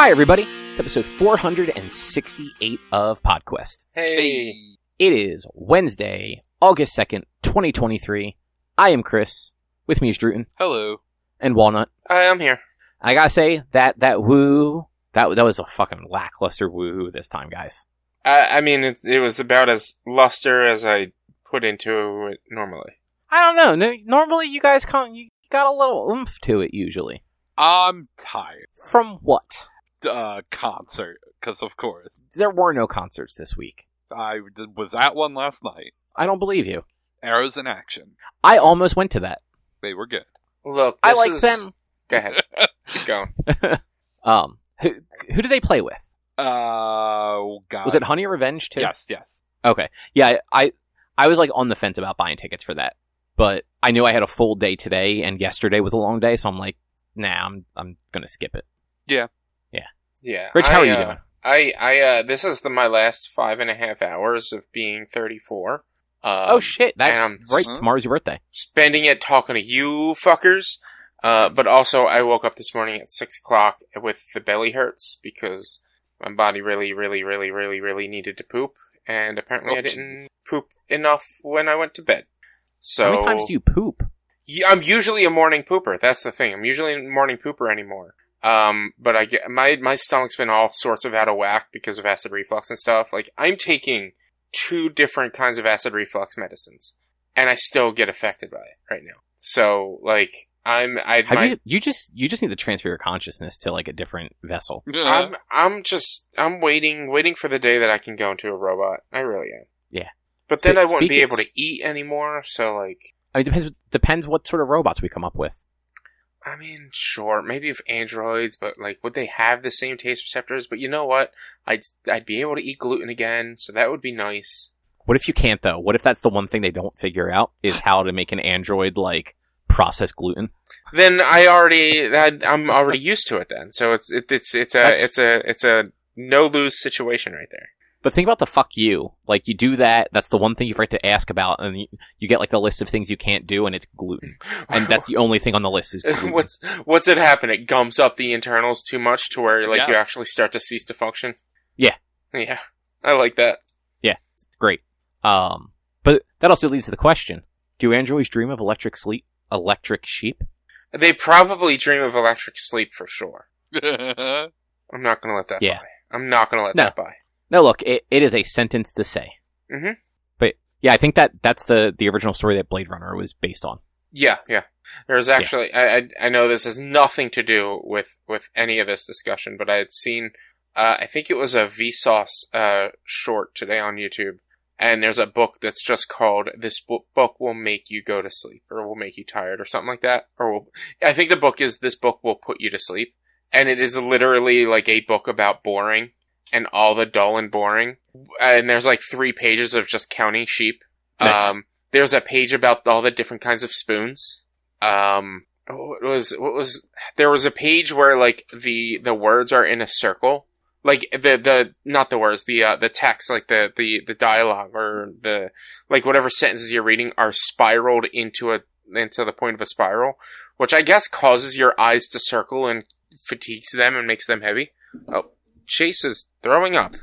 Hi, everybody. It's episode 468 of PodQuest. Hey. It is Wednesday, August 2nd, 2023. I am Chris. With me is Drootin Hello. and Walnut. I am here. I gotta say, that, that woo, that, that was a fucking lackluster woo this time, guys. I, I mean, it, it was about as luster as I put into it normally. I don't know. No, normally you guys come, you got a little oomph to it usually. I'm tired. From what? Uh, concert, because of course There were no concerts this week. I was at one last night. I don't believe you. Arrows in action. I almost went to that. They were good. Look, I like is- them. Go ahead. Keep going. Um, who, who do they play with? Uh, oh, God. Was it Honey Revenge too? Yes, yes. Okay. Yeah, I I was like on the fence about buying tickets for that, but I knew I had a full day today, and yesterday was a long day, so I'm like, nah, I'm I'm gonna skip it. Yeah. Rich, how I, are you uh, doing? I, I, uh, this is the, my last five and a half hours of being 34. Um, oh shit! That and I'm right. s- Tomorrow's your birthday. spending it talking to you fuckers. Uh, but also I woke up this morning at six o'clock with the belly hurts because my body really, really, really, really, really needed to poop, and apparently Oh, I didn't jeez. poop enough when I went to bed. So How many times do you poop? I'm usually a morning pooper. That's the thing. I'm usually a morning pooper anymore. Um, but I get my my stomach's been all sorts of out of whack because of acid reflux and stuff. Like I'm taking two different kinds of acid reflux medicines, and I still get affected by it right now. So like I'm I Have my, you? You just you just need to transfer your consciousness to like a different vessel. I'm I'm just I'm waiting waiting for the day that I can go into a robot. I really am. Yeah. But then Spe- I won't be able to eat anymore. So like. I mean, it depends depends what sort of robots we come up with. I mean, sure, maybe if androids, but like, would they have the same taste receptors? But you know what? I'd I'd be able to eat gluten again, so that would be nice. What if you can't though? What if that's the one thing they don't figure out is how to make an android like process gluten? Then I already that I'm already used to it. Then, so it's it, it's it's a That's- it's a it's a no lose situation right there. But think about the fuck you. Like you do that, that's the one thing you forget to ask about, and you, you get like the list of things you can't do, and it's gluten, and that's the only thing on the list is gluten. what's what's it happen? It gums up the internals too much to where like you actually start to cease to function. Yeah. yeah, I like that. Yeah, great. Um, but that also leads to the question: Do androids dream of electric sleep, electric sheep? They probably dream of electric sleep for sure. I'm not gonna let that Yeah. by. I'm not gonna let No. that by. No, look, it, it is a sentence to say. Mhm. But yeah, I think that that's the the original story that Blade Runner was based on. Yeah, yeah. There's actually, I, I, I know this has nothing to do with, with any of this discussion, but I had seen, uh, I think it was a Vsauce, uh, short today on YouTube. And there's a book that's just called "This Book, book Will Make You Go to Sleep" or "Will Make You Tired" or something like that. Or will, I think the book is "This Book Will Put You to Sleep," and it is literally like a book about boring and all the dull and boring. And there's like three pages of just counting sheep. Nice. Um, there's a page about all the different kinds of spoons. Um, what was what was there was a page where like the the words are in a circle, like the the not the words the uh, the text like the the the dialogue or the like whatever sentences you're reading are spiraled into a into the point of a spiral, which I guess causes your eyes to circle and fatigues them and makes them heavy. Oh, Chase is throwing up.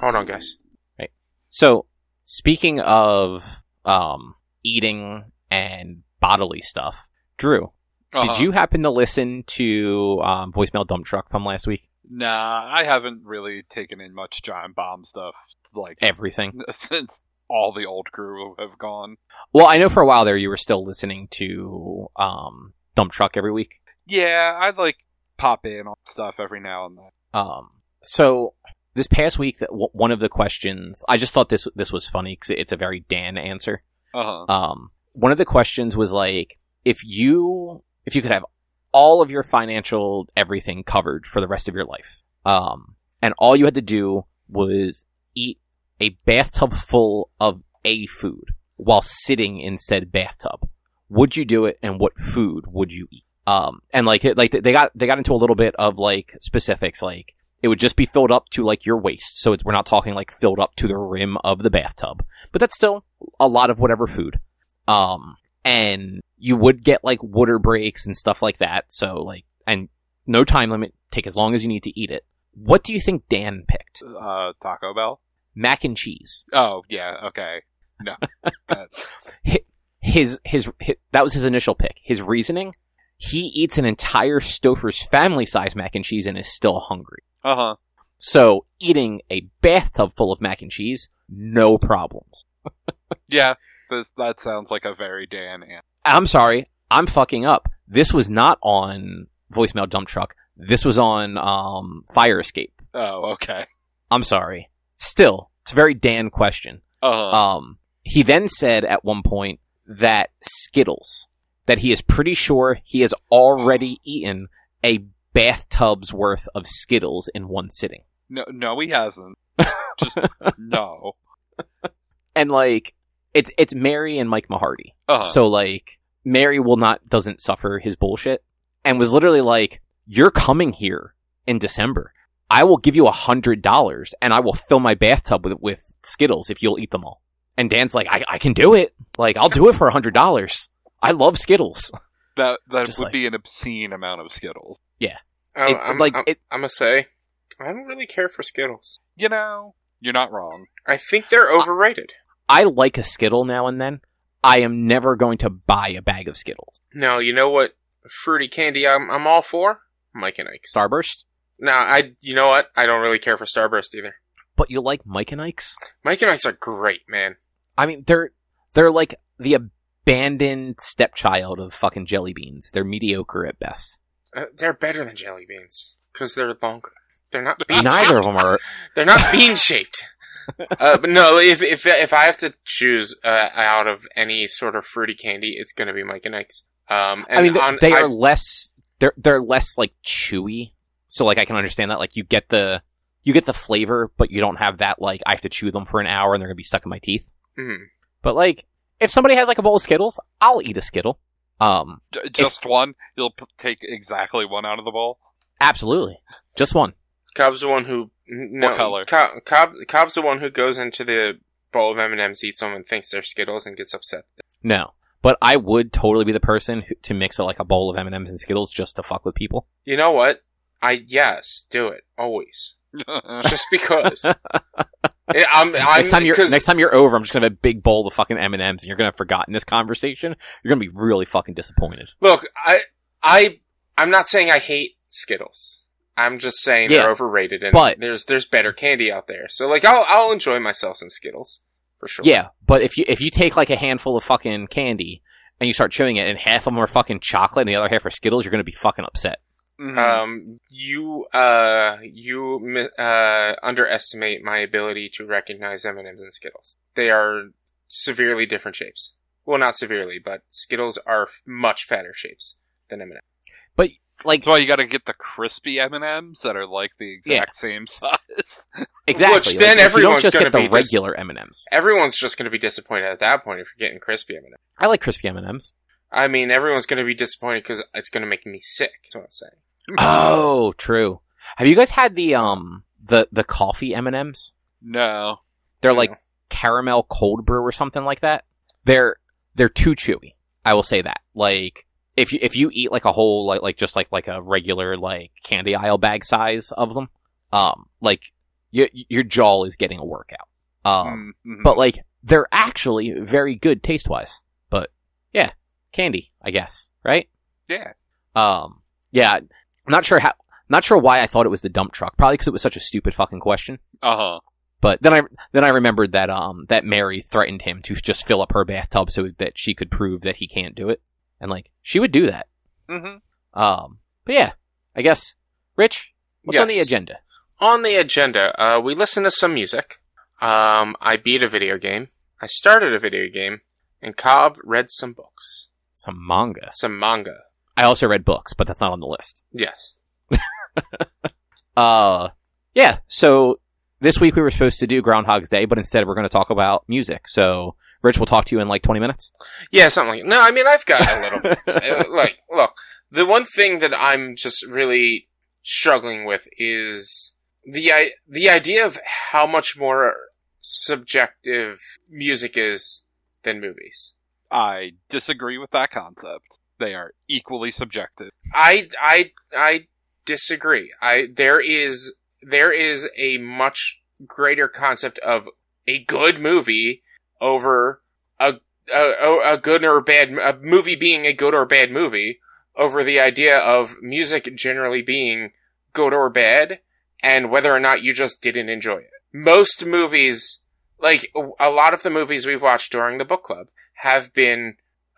Hold on, guys. Right. So, speaking of um eating and bodily stuff, Drew, Uh-huh. did you happen to listen to um, voicemail dump truck from last week? Nah, I haven't really taken in much giant bomb stuff like Everything. since all the old crew have gone. Well, I know for a while there you were still listening to um dump truck every week. Yeah, I'd like pop in on stuff every now and then. Um, so this past week, that w- one of the questions I just thought this this was funny because it's a very Dan answer. Uh huh. Um, one of the questions was like, if you if you could have all of your financial everything covered for the rest of your life, um, and all you had to do was eat a bathtub full of a food while sitting in said bathtub, would you do it? And what food would you eat? Um, and like, like they got, they got into a little bit of like specifics, like it would just be filled up to like your waist. So it's, we're not talking like filled up to the rim of the bathtub, but that's still a lot of whatever food. Um, and you would get like water breaks and stuff like that. So like, and no time limit, take as long as you need to eat it. What do you think Dan picked? Uh, Taco Bell. Mac and cheese. Oh yeah, okay. No, His, his his that was his initial pick. His reasoning: he eats an entire Stouffer's family size mac and cheese and is still hungry. Uh huh. So eating a bathtub full of mac and cheese, no problems. Yeah, that, that sounds like a very Dan answer. I'm sorry, I'm fucking up. This was not on voicemail dump truck. This was on um, fire escape. Oh, okay. I'm sorry. Still, it's a very Dan question. Uh huh. Um, he then said at one point that Skittles, that he is pretty sure he has already eaten a bathtub's worth of Skittles in one sitting. no, no, he hasn't. Just no. And like, it's it's Mary and Mike Mahardy. Uh-huh. So like, Mary will not doesn't suffer his bullshit, and was literally like, "You're coming here in December. I will give you a hundred dollars, and I will fill my bathtub with with Skittles if you'll eat them all." And Dan's like, "I I can do it. Like, I'll do it for a hundred dollars. I love Skittles." that that Just would like- be an obscene amount of Skittles. I, It- I'm, like, I'm, it- I'm gonna say, I don't really care for Skittles. You know, you're not wrong. I think they're overrated. I like a Skittle now and then. I am never going to buy a bag of Skittles. No, you know what? Fruity candy, I'm, I'm all for. Mike and Ike's. Starburst, No, I. You know what? I don't really care for Starburst either. but you like Mike and Ike's. Mike and Ike's are great, man. I mean, they're they're like the abandoned stepchild of fucking jelly beans. They're mediocre at best. Uh, they're better than jelly beans because they're longer. They're not bean Neither of them are. They're not bean shaped. uh, but no, if if if I have to choose uh, out of any sort of fruity candy, it's gonna be Mike and Ike's. Um, and I mean, on- they I- are less. They're they're less like chewy. So like I can understand that. Like you get the you get the flavor, but you don't have that like I have to chew them for an hour and they're gonna be stuck in my teeth. Mhm. But like if somebody has like a bowl of Skittles, I'll eat a Skittle. Um, J- just one. You'll p- take exactly one out of the bowl. absolutely, just one. Cobb's the one who no What color? Cobb, Cobb Cobb's the one who goes into the bowl of M and M's, eats them, and thinks they're Skittles and gets upset. No, but I would totally be the person who, to mix a, like a bowl of M and M's and Skittles just to fuck with people. You know what? I yes, do it always, just because. I'm, I'm, next time you're next time you're over, I'm just gonna have a big bowl of fucking M and M's, and you're gonna have forgotten this conversation. You're gonna be really fucking disappointed. Look, I, I, I'm not saying I hate Skittles. I'm just saying Yeah. they're overrated, and But- there's there's better candy out there. So like, I'll I'll enjoy myself some Skittles for sure. Yeah, but if you if you take like a handful of fucking candy and you start chewing it, and half of them are fucking chocolate and the other half are Skittles, you're gonna be fucking upset. Mhm. Um, you uh you uh underestimate my ability to recognize M and M's and Skittles. They are severely different shapes. Well, not severely, but Skittles are f- much fatter shapes than M and M's. But like That's why you got to get the crispy M and M's that are like the exact same size. exactly. Which like, then if you everyone's don't just gonna get the be dis- regular M and M's. Everyone's just going to be disappointed at that point if you're getting crispy M and M's. I like crispy M and M's. I mean, everyone's going to be disappointed because it's going to make me sick. That's what I'm saying. Oh, true. Have you guys had the um the the coffee M and M's? no. They're No. like caramel cold brew or something like that. They're they're too chewy. I will say that. Like if you if you eat like a whole like like just like like a regular like candy aisle bag size of them, um, like your your jaw is getting a workout. Um, Mm, mhm. but like they're actually very good taste wise. But yeah, candy, I guess, right? yeah. Um, yeah, I'm not sure how, not sure why I thought it was the dump truck. Probably because it was such a stupid fucking question. Uh huh. But then I then I remembered that um that Mary threatened him to just fill up her bathtub so that she could prove that he can't do it, and like she would do that. Mm-hmm. Um, but yeah, I guess Rich, what's on the agenda? On the agenda, uh, we listen to some music. Um, I beat a video game. I started a video game, and Cobb read some books, Some manga. some manga. I also read books, but that's not on the list. Yes. Uh, yeah. So this week we were supposed to do Groundhog's Day, but instead we're going to talk about music. So Rich will talk to you in like 20 minutes. Yeah, something like No, I mean, I've got a little bit. Uh, like, look, the one thing that I'm just really struggling with is the I- the idea of how much more subjective music is than movies. I disagree with that concept. They are equally subjective. I I I disagree. I there is there is a much greater concept of a good movie over a a, a good or bad a movie being a good or bad movie over the idea of music generally being good or bad and whether or not you just didn't enjoy it. Most movies, like a lot of the movies we've watched during the book club, have been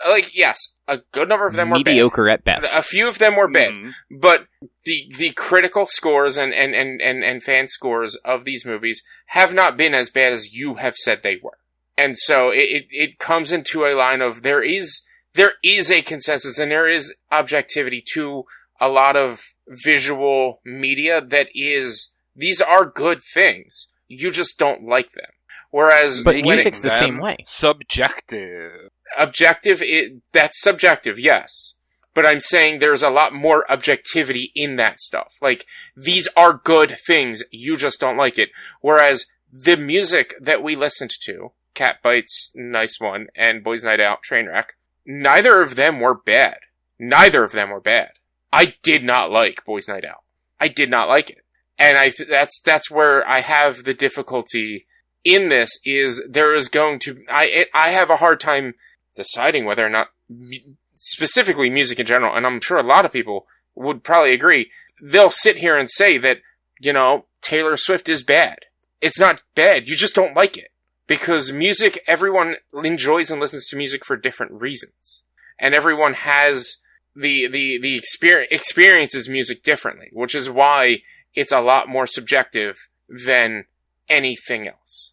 like yes, a good number of them were bad. Mediocre at best. A few of them were bad, Mhm. but the the critical scores and, and, and, and, and fan scores of these movies have not been as bad as you have said they were. And so it, it, it comes into a line of there is there is a consensus and there is objectivity to a lot of visual media that is these are good things. You just don't like them. Whereas But when music's the same way. Subjective. Objective, it, that's subjective, yes. But I'm saying there's a lot more objectivity in that stuff. Like, these are good things, you just don't like it. Whereas the music that we listened to, Catbite's, nice one, and Boys Night Out, Trainwreck, neither of them were bad. Neither of them were bad. I did not like Boys Night Out. I did not like it. And I, that's, that's where I have the difficulty in this is there is going to, I, it, I have a hard time deciding whether or not, specifically music in general, and I'm sure a lot of people would probably agree, they'll sit here and say that, you know, Taylor Swift is bad. It's not bad, you just don't like it. Because music, everyone enjoys and listens to music for different reasons. And everyone has the, the, the experience, experiences music differently, which is why it's a lot more subjective than anything else.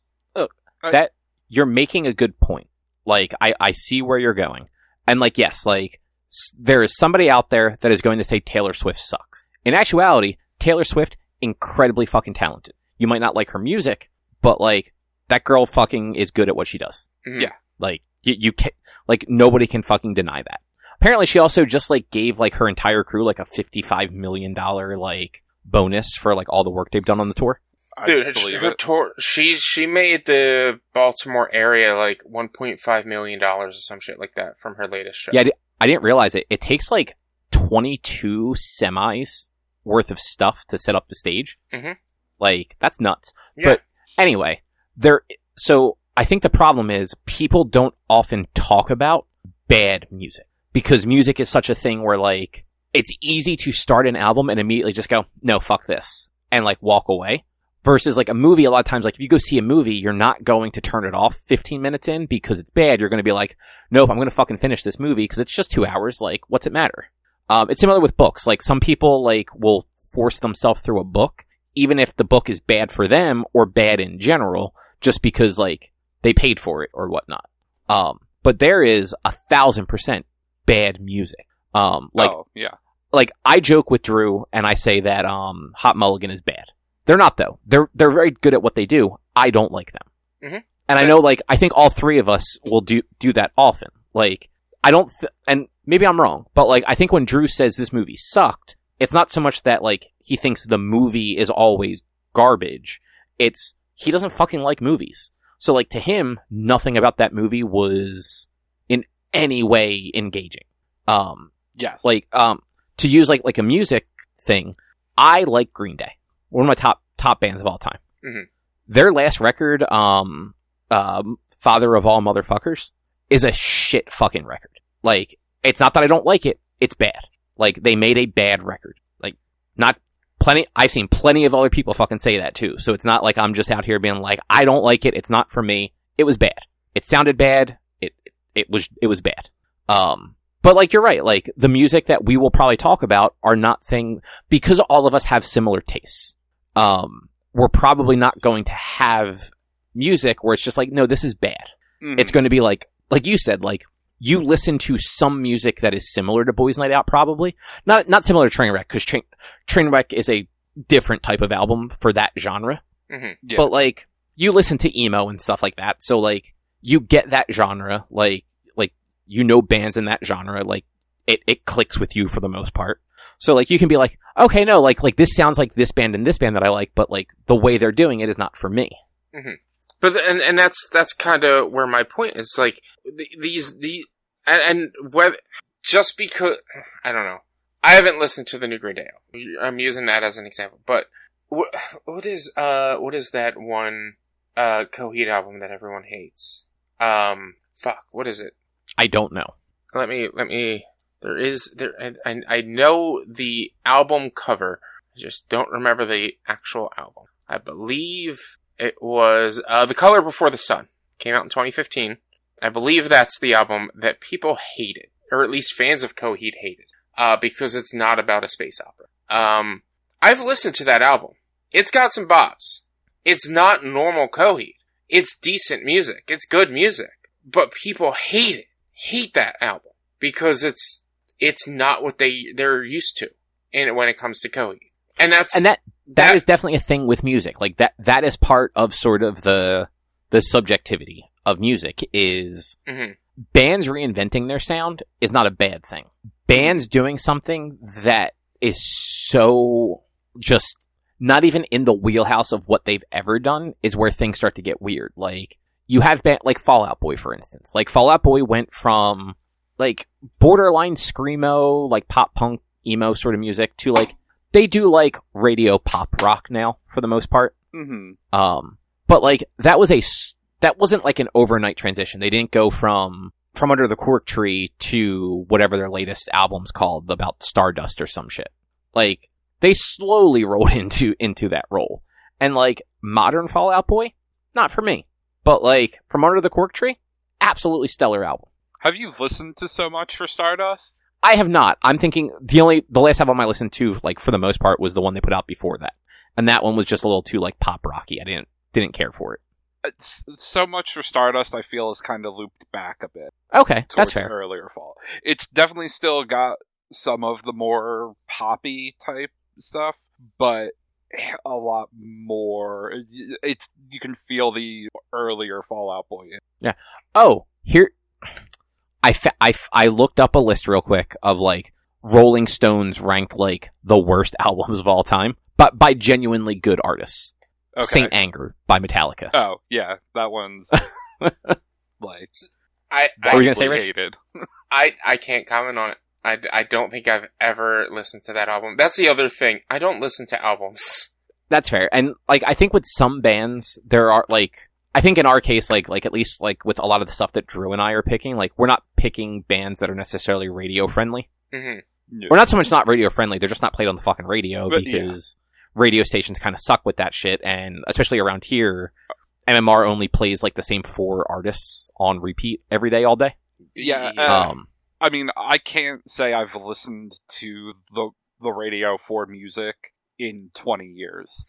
that you're making a good point. Like I, I see where you're going, and like yes, like s- there is somebody out there that is going to say Taylor Swift sucks. In actuality, Taylor Swift incredibly fucking talented. You might not like her music, but like that girl fucking is good at what she does. Mhm. Yeah. Like you, you can like nobody can fucking deny that. Apparently, she also just like gave like her entire crew like a fifty-five million dollar like bonus for like all the work they've done on the tour. I Dude, she, believe her tour, she she made the Baltimore area like 1.5 million dollars or some shit like that from her latest show. Yeah, I, didn't realize it. It takes like 22 semis worth of stuff to set up the stage. Mhm. Like, that's nuts. Yeah. But anyway, there, so I think the problem is people don't often talk about bad music because music is such a thing where like, it's easy to start an album and immediately just go, no, fuck this and like walk away. Versus like a movie, a lot of times, like if you go see a movie, you're not going to turn it off 15 minutes in because it's bad. You're going to be like, nope, I'm going to fucking finish this movie because it's just two hours. Like, what's it matter? Um, it's similar with books. Like some people like will force themselves through a book, even if the book is bad for them or bad in general, just because like they paid for it or whatnot. Um, but there is a thousand percent bad music. Um, like oh, yeah. like I joke with Drew and I say that um Hot Mulligan is bad. They're not though. They're they're very good at what they do. I don't like them. Mhm. And I know like I think all three of us will do do that often. Like I don't th- and maybe I'm wrong, but like I think when Drew says this movie sucked, it's not so much that like he thinks the movie is always garbage. It's he doesn't fucking like movies. So like to him, nothing about that movie was in any way engaging. Um Yes. like um to use like like a music thing i like green day one of my top top bands of all time. Mhm. their last record um um father of all motherfuckers is a shit fucking record. Like it's not that i don't like it it's bad. Like they made a bad record. Like not plenty i've seen plenty of other people fucking say that too. So it's not like i'm just out here being like i don't like it it's not for me. It was bad. It sounded bad it it was it was bad. Um but like you're right, like the music that we will probably talk about are not thing because all of us have similar tastes. Um, we're probably not going to have music where it's just like, no, this is bad. Mhm. It's going to be like, like you said, like you listen to some music that is similar to Boys Night Out, probably not not similar to Trainwreck because Train Trainwreck is a different type of album for that genre. hmm Yeah. But like you listen to emo and stuff like that, so like you get that genre, like like you know bands in that genre, like it it clicks with you for the most part. So like you can be like, okay, no, like like this sounds like this band and this band that I like, but like the way they're doing it is not for me. But the- and and that's that's kind of where my point is. Like the, these the and, and whether just because I don't know, I haven't listened to the new Green Day. I'm using that as an example, but what what is uh what is that one uh Coheed album that everyone hates? Um, fuck, what is it? I don't know. Let me let me. There is there. I I know the album cover. I just don't remember the actual album. I believe it was uh, The Color Before the Sun. Came out in 2015. I believe that's the album that people hated, or at least fans of Coheed hated, uh, because it's not about a space opera. Um, I've listened to that album. It's got some bops. It's not normal Coheed. It's decent music. It's good music. But people hate it. Hate that album. Because it's, it's not what they, they're used to. And when it comes to Coheed. And that's, And that that is definitely a thing with music. Like that that is part of sort of the the subjectivity of music is Mhm. bands reinventing their sound is not a bad thing. Bands doing something that is so just not even in the wheelhouse of what they've ever done is where things start to get weird. Like you have band like Fall Out Boy for instance. Like Fall Out Boy went from like borderline screamo, like pop punk emo sort of music to like they do like radio pop rock now for the most part. hmm Um, but like that was a that wasn't like an overnight transition. They didn't go from from under the cork tree to whatever their latest album's called about Stardust or some shit. Like they slowly rolled into into that role. And like modern Fall Out Boy, not for me. But like from under the cork tree, absolutely stellar album. Have you listened to so much for Stardust? I have not. I'm thinking the only the last album I listened to, like for the most part, was the one they put out before that, and that one was just a little too like pop rocky. I didn't didn't care for it. Uh, it's, so much for Stardust, I feel, is kind of looped back a bit. Okay, that's fair. earlier fall. It's definitely still got some of the more poppy type stuff, but a lot more. It's you can feel the earlier Fall Out Boy. Yeah. Oh, here, I, fa- I, f- I looked up a list real quick of like Rolling Stones ranked like the worst albums of all time, but by genuinely good artists. Okay. Saint Anger by Metallica. Oh yeah, that one's like I, What were I, you gonna say, Rich? hated. I, I can't comment on it. I, I don't think I've ever listened to that album. That's the other thing. I don't listen to albums. That's fair. And like I think with some bands there are like I think in our case like like at least like with a lot of the stuff that Drew and I are picking, like we're not picking bands that are necessarily radio friendly. hmm Yeah. Or not so much not radio friendly, they're just not played on the fucking radio But, yeah. because radio stations kind of suck with that shit and especially around here MMR only plays like the same four artists on repeat every day all day. Yeah, uh, Um I mean, I can't say I've listened to the the radio for music in 20 years.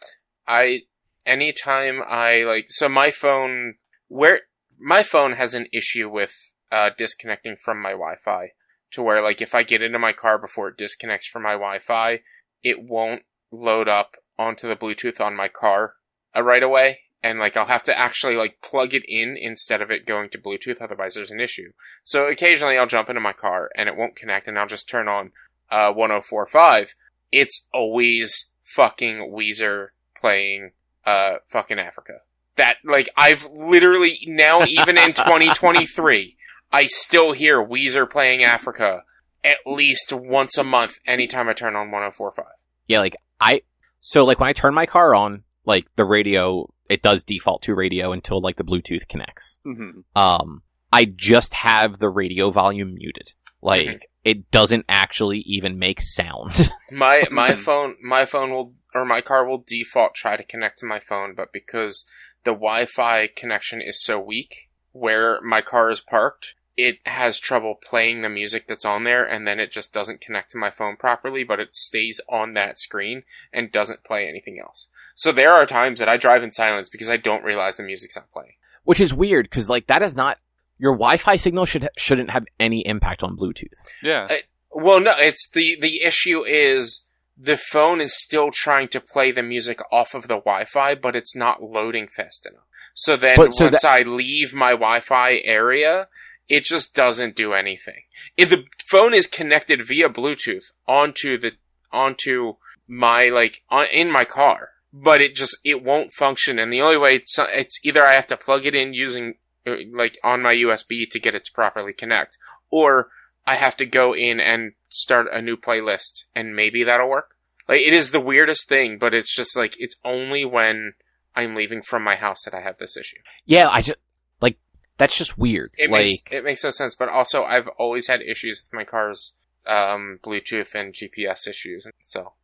I anytime I like so my phone where my phone has an issue with uh disconnecting from my Wi-Fi to where like if I get into my car before it disconnects from my Wi-Fi, it won't load up onto the Bluetooth on my car uh, right away. And like I'll have to actually like plug it in instead of it going to Bluetooth, otherwise there's an issue. So occasionally I'll jump into my car and it won't connect and I'll just turn on uh 1045. It's always fucking Weezer playing uh fucking Africa. That like I've literally now even in 2023 I still hear Weezer playing Africa at least once a month anytime I turn on 1045. yeah, like I so like when I turn my car on, like the radio it does default to radio until like the Bluetooth connects. hmm um, I just have the radio volume muted. Like Mhm. it doesn't actually even make sound. My my phone my phone will or my car will default try to connect to my phone, but because the Wi-Fi connection is so weak where my car is parked, it has trouble playing the music that's on there and then it just doesn't connect to my phone properly, but it stays on that screen and doesn't play anything else. So there are times that I drive in silence because I don't realize the music's not playing. Which is weird because like that is not your Wi-Fi signal should shouldn't have any impact on Bluetooth. Yeah. I- Well, no, it's the the issue is the phone is still trying to play the music off of the Wi-Fi, but it's not loading fast enough. So then But so once I leave my Wi-Fi area, it just doesn't do anything. If the phone is connected via Bluetooth onto the onto my like on, in my car, but it just it won't function. And the only way it's, it's either I have to plug it in using uh, like on my USB to get it to properly connect, or I have to go in and start a new playlist, and maybe that'll work. Like it is the weirdest thing, but it's just like it's only when I'm leaving from my house that I have this issue. Yeah, I just like that's just weird. It like makes it makes no sense, but also I've always had issues with my car's um, Bluetooth and GPS issues, so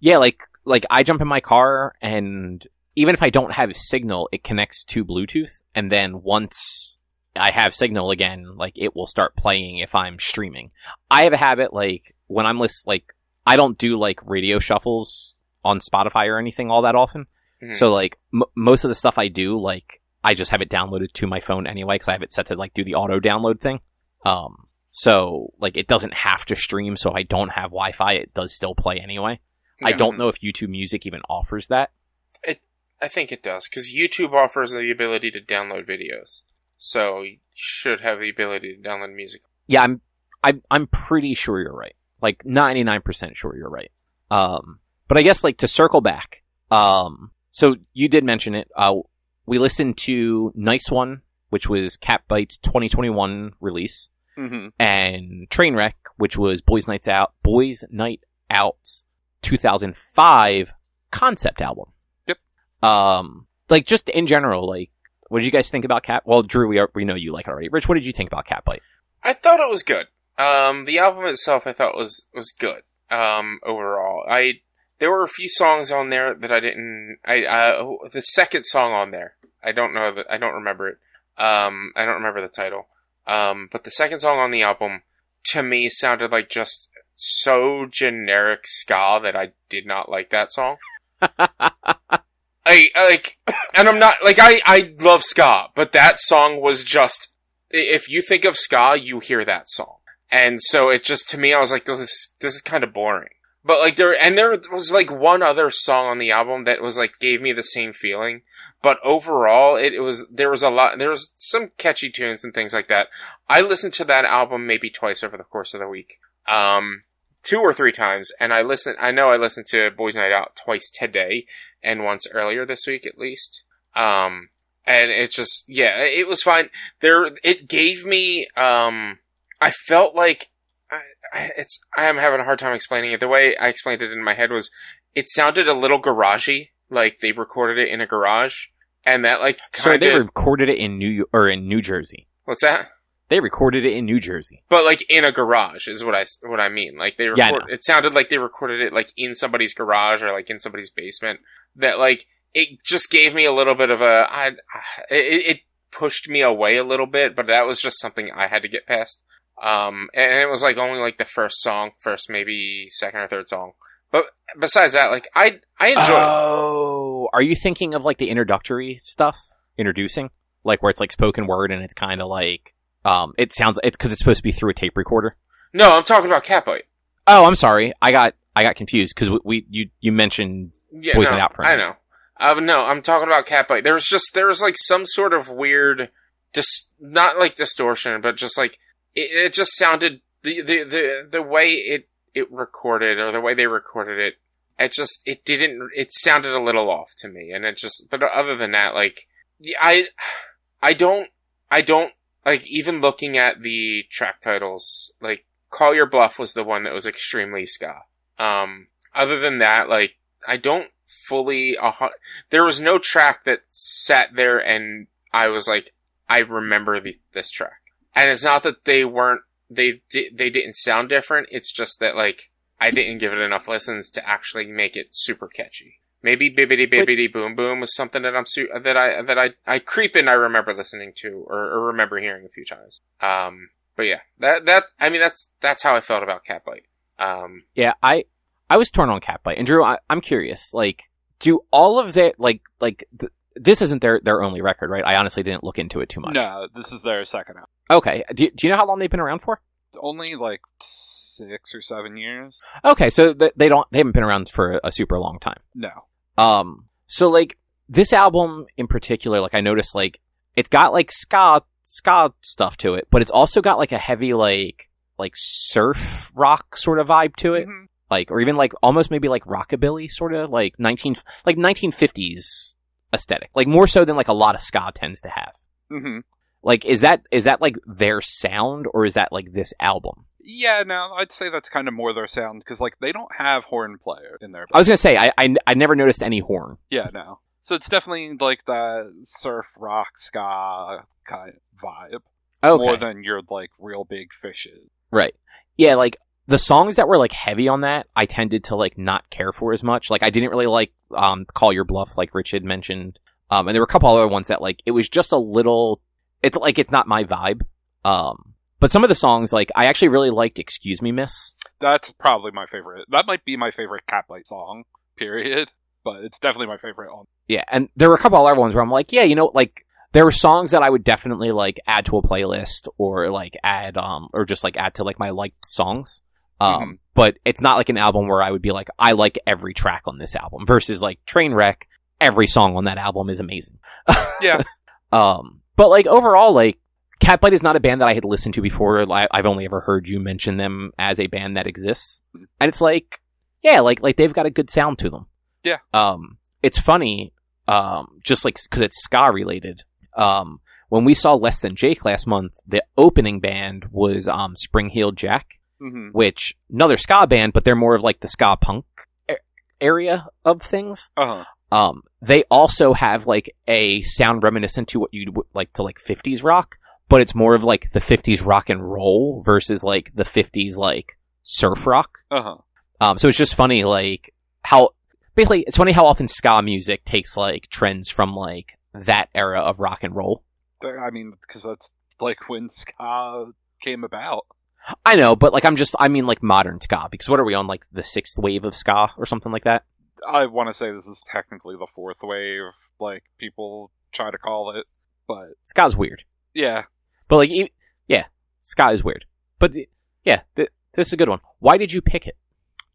yeah, like like I jump in my car and even if I don't have a signal, it connects to Bluetooth, and then once I have signal again, like it will start playing if I'm streaming. I have a habit like when I'm list like I don't do like radio shuffles on Spotify or anything all that often. mhm. So like m- most of the stuff I do, like I just have it downloaded to my phone anyway because I have it set to like do the auto download thing. Um, so like it doesn't have to stream. So if I don't have Wi-Fi, it does still play anyway. I don't know if YouTube Music even offers that. It I think it does because YouTube offers the ability to download videos, so you should have the ability to download music. Yeah, I'm I'm I'm pretty sure you're right. Like 99% sure you're right. Um, but I guess like to circle back. Um, so you did mention it. Uh, we listened to Nice One, which was Catbite's 2021 release. hmm and Trainwreck, which was Boys Nights Out, Boys Night Out's 2005 concept album. Yep. Um, like just in general, like, what did you guys think about Cat? Well, Drew, we are, we know you like it already. Rich, what did you think about Catbite? I thought it was good. Um, the album itself, I thought was was good. Um, overall, I there were a few songs on there that I didn't. I uh, the second song on there, I don't know that I don't remember it. Um, I don't remember the title. Um, but the second song on the album to me sounded like just so generic ska that I did not like that song. I like, and I'm not like I I love ska, but that song was just if you think of ska, you hear that song, and so it just to me, I was like, this this is kind of boring. But like there, and there was like one other song on the album that was like gave me the same feeling. But overall, it, it was there was a lot. There was some catchy tunes and things like that. I listened to that album maybe twice over the course of the week, um, two or three times, and I listened. I know I listened to Boys Night Out twice today and once earlier this week at least. Um, and it just yeah, it was fine. There, it gave me. Um, I felt like I, I, it's. I am having a hard time explaining it. The way I explained it in my head was, it sounded a little garagey, like they recorded it in a garage, and that like So kind they recorded it in New York, or in New Jersey. what's that? They recorded it in New Jersey. But like in a garage is what I what I mean. Like they Yeah, record. it sounded like they recorded it like in somebody's garage or like in somebody's basement. That like it just gave me a little bit of a. I, it, it pushed me away a little bit, but that was just something I had to get past. Um, and it was like only like the first song, first maybe second or third song. But besides that, like I I enjoy. it. Oh, are you thinking of like the introductory stuff? Introducing? Like where it's like spoken word and it's kind of like, um, it sounds, it's cause it's supposed to be through a tape recorder. No, I'm talking about Catbite. Oh, I'm sorry. I got, I got confused because we, we, you, you mentioned, Yeah, Poison no, Out for a I know. Um, no, I'm talking about Catbite. There was just there was like some sort of weird, just not like distortion, but just like it, it just sounded the, the the the way it it recorded or the way they recorded it. It just it didn't. It sounded a little off to me, and it just. But other than that, like I I don't I don't like even looking at the track titles. Like Call Your Bluff was the one that was extremely ska. Um, other than that, like I don't fully. Uh, there was no track that sat there and I was like, I remember the, this track. And it's not that they weren't they di- they didn't sound different. It's just that like I didn't give it enough listens to actually make it super catchy. Maybe Bibbidi Bibbidi Boom Boom was something that I'm su- that I that I I creep in. I remember listening to or, or remember hearing a few times. Um, but yeah, that that I mean that's that's how I felt about Catbite. Um, yeah, I, I was torn on Catbite. And Drew, I, I'm curious, like, do all of their, like, like, th- this isn't their, their only record, right? I honestly didn't look into it too much. No, this is their second album. Okay. Do, do you know how long they've been around for? Only like six or seven years. Okay, so they don't, they haven't been around for a super long time. No. Um, so like this album in particular, like I noticed, like it's got like ska ska stuff to it, but it's also got like a heavy like like surf rock sort of vibe to it, Mhm. like or even like almost maybe like rockabilly sort of like nineteen like nineteen fifties aesthetic, like more so than like a lot of ska tends to have. hmm Like, is that is that like their sound, or is that like this album? Yeah, no, I'd say that's kind of more their sound because like they don't have horn player in their. I was gonna say I I, I never noticed any horn. Yeah, no. So it's definitely like the surf rock ska kind of vibe Okay, more than your like Reel Big Fishes. right. Yeah, like the songs that were like heavy on that, I tended to like not care for as much. Like I didn't really like um Call Your Bluff, like Rich had mentioned. Um, and there were a couple other ones that like it was just a little. It's like it's not my vibe. Um, but some of the songs, like I actually really liked "Excuse Me, Miss." That's probably my favorite. That might be my favorite Catbite song. Period. But it's definitely my favorite on. Yeah, and there were a couple other ones where I'm like, yeah, you know, like there were songs that I would definitely like add to a playlist or like add um or just like add to like my liked songs. Um, Mhm. but it's not like an album where I would be like, I like every track on this album versus like Trainwreck. Every song on that album is amazing. Yeah. Um, but like overall, like Catbite is not a band that I had listened to before. I've only ever heard you mention them as a band that exists, and it's like, yeah, like like they've got a good sound to them. Yeah. Um, it's funny, um, just like because it's ska related. Um, when we saw Less Than Jake last month, the opening band was um Spring Heeled Jack, hmm which another ska band, but they're more of like the ska punk a- area of things. Uh huh. Um, they also have like a sound reminiscent to what you'd like to like 50s rock, but it's more of like the 50s rock and roll versus like the 50s like surf rock. Uh huh. Um, so it's just funny like how basically it's funny how often ska music takes like trends from like that era of rock and roll. I mean, because that's like when ska came about. I know, but like I'm just I mean like modern ska because what are we on like the sixth wave of ska or something like that? I want to say this is technically the fourth wave, like people try to call it, but ska's weird, yeah. but like e- yeah, ska is weird, but yeah, th- this is a good one. Why did you pick it?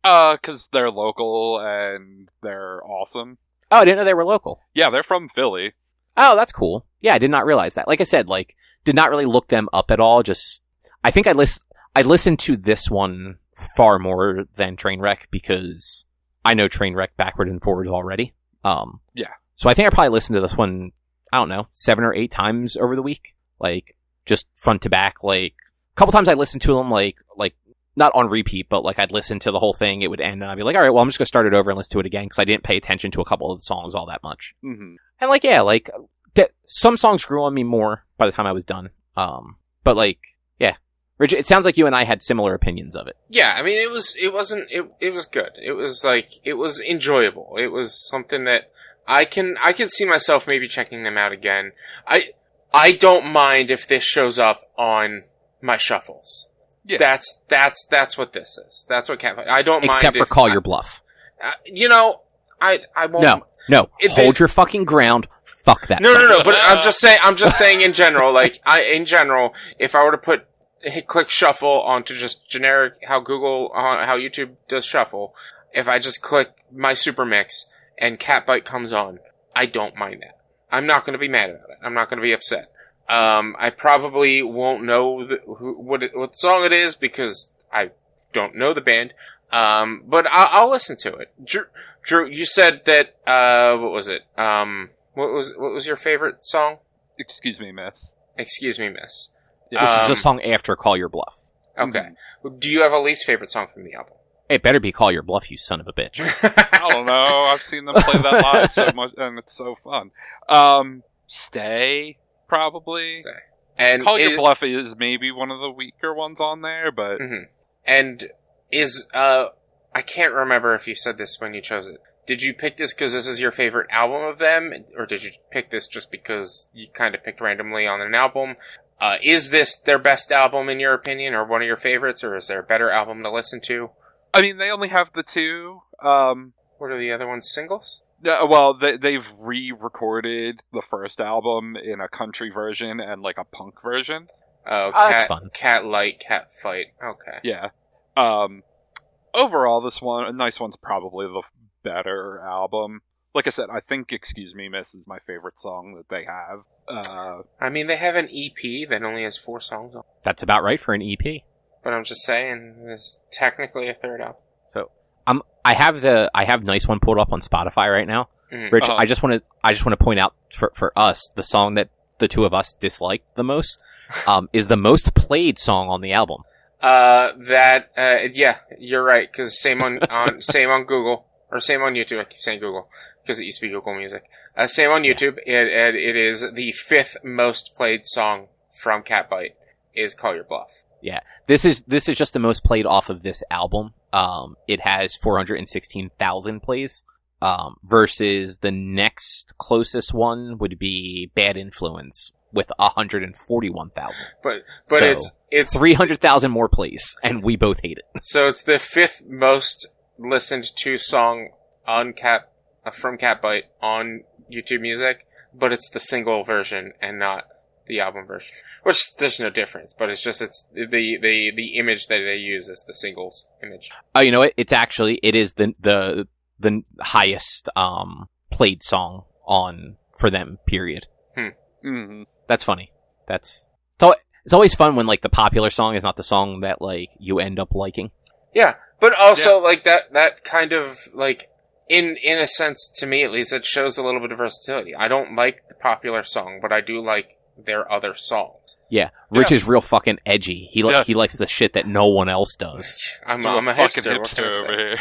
Uh, because they're local and they're awesome. Oh, I didn't know they were local. Yeah, they're from Philly. Oh, that's cool. Yeah, I did not realize that. Like I said, like did not really look them up at all. Just I think I list I listened to this one far more than Trainwreck because I know Trainwreck backward and forwards already. Um, Yeah. So I think I probably listened to this one. I don't know, seven or eight times over the week, like just front to back. Like a couple times I listened to them, like like not on repeat, but like I'd listen to the whole thing. It would end, and I'd be like, all right, well, I'm just gonna start it over and listen to it again because I didn't pay attention to a couple of the songs all that much. hmm And like, yeah, like th- some songs grew on me more by the time I was done. Um, but like, yeah, Rich, it sounds like you and I had similar opinions of it. Yeah, I mean, it was, it wasn't, it, it was good. It was like, it was enjoyable. It was something that I can, I can see myself maybe checking them out again. I, I don't mind if this shows up on my shuffles. Yeah. That's, that's, that's what this is. That's what Catfight, I don't mind. Except mind for if Call I- Your Bluff. uh, you know, I, I won't. No, no, It hold did- your fucking ground. Fuck that. No, song. no, no. But I'm just saying. I'm just saying in general. Like, I in general, if I were to put hit click shuffle onto just generic how Google uh, how YouTube does shuffle, if I just click my super mix and Catbite comes on, I don't mind that. I'm not going to be mad about it. I'm not going to be upset. Um, I probably won't know the, who, what it, what song it is because I don't know the band. Um, but I'll, I'll listen to it. Drew, Drew, you said that uh, what was it? Um, what was what was your favorite song? Excuse me, miss. Excuse me, Miss. Which is Um, the song after Call Your Bluff. Okay. Do you have a least favorite song from the album? It better be Call Your Bluff, you son of a bitch. I don't know. I've seen them play that live so much, and it's so fun. Um, stay probably. Say. And Call Your Bluff is maybe one of the weaker ones on there, but Mhm. And is uh, I can't remember if you said this when you chose it. Did you pick this because this is your favorite album of them, or did you pick this just because you kind of picked randomly on an album? Uh, is this their best album in your opinion, or one of your favorites, or is there a better album to listen to? I mean they only have the two. Um, What are the other ones? Singles? yeah, well they they've re-recorded the first album in a country version and like a punk version. Oh, Oh, that's cat, fun. cat light, cat fight. Okay. Yeah. Um, overall, this one, a nice one's probably the better album. Like I said, I think "Excuse Me, Miss" is my favorite song that they have. Uh, I mean, they have an EP that only has four songs on. That's about right for an EP. But I'm just saying, it's technically a third album. So, I'm. um, I have the I have nice one pulled up on Spotify right now. Mhm. Rich, Uh-huh. I just want to I just want to point out for for us the song that the two of us disliked the most, um, is the most played song on the album. Uh, that, uh, yeah, you're right, cause same on, on, same on Google, or same on YouTube, I keep saying Google, because it used to be Google Music. Uh, same on YouTube, it, it, it is the fifth most played song from Catbite, is Call Your Bluff. Yeah, this is this is just the most played off of this album. Um, it has 416,000 plays. Um, versus the next closest one would be Bad Influence with 141,000. But, but So, it's, it's, 300,000 more plays, and we both hate it. so it's the fifth most listened to song on Cat, uh, from Catbite on YouTube Music, but it's the single version and not the album version. Which, there's no difference, but it's just, it's, the, the, the image that they use is the singles image. Oh, you know what? It's actually it is the the the highest um played song on for them. Period. hmm That's funny. That's it's, al- it's always fun when like the popular song is not the song that like you end up liking. Yeah, but also like that that kind of like in in a sense to me at least it shows a little bit of versatility. I don't like the popular song, but I do like their other songs. Yeah, Rich Yeah. is real fucking edgy. He li- Yeah. he likes the shit that no one else does. I'm, So I'm a fucking hipster. what can I hipster over here.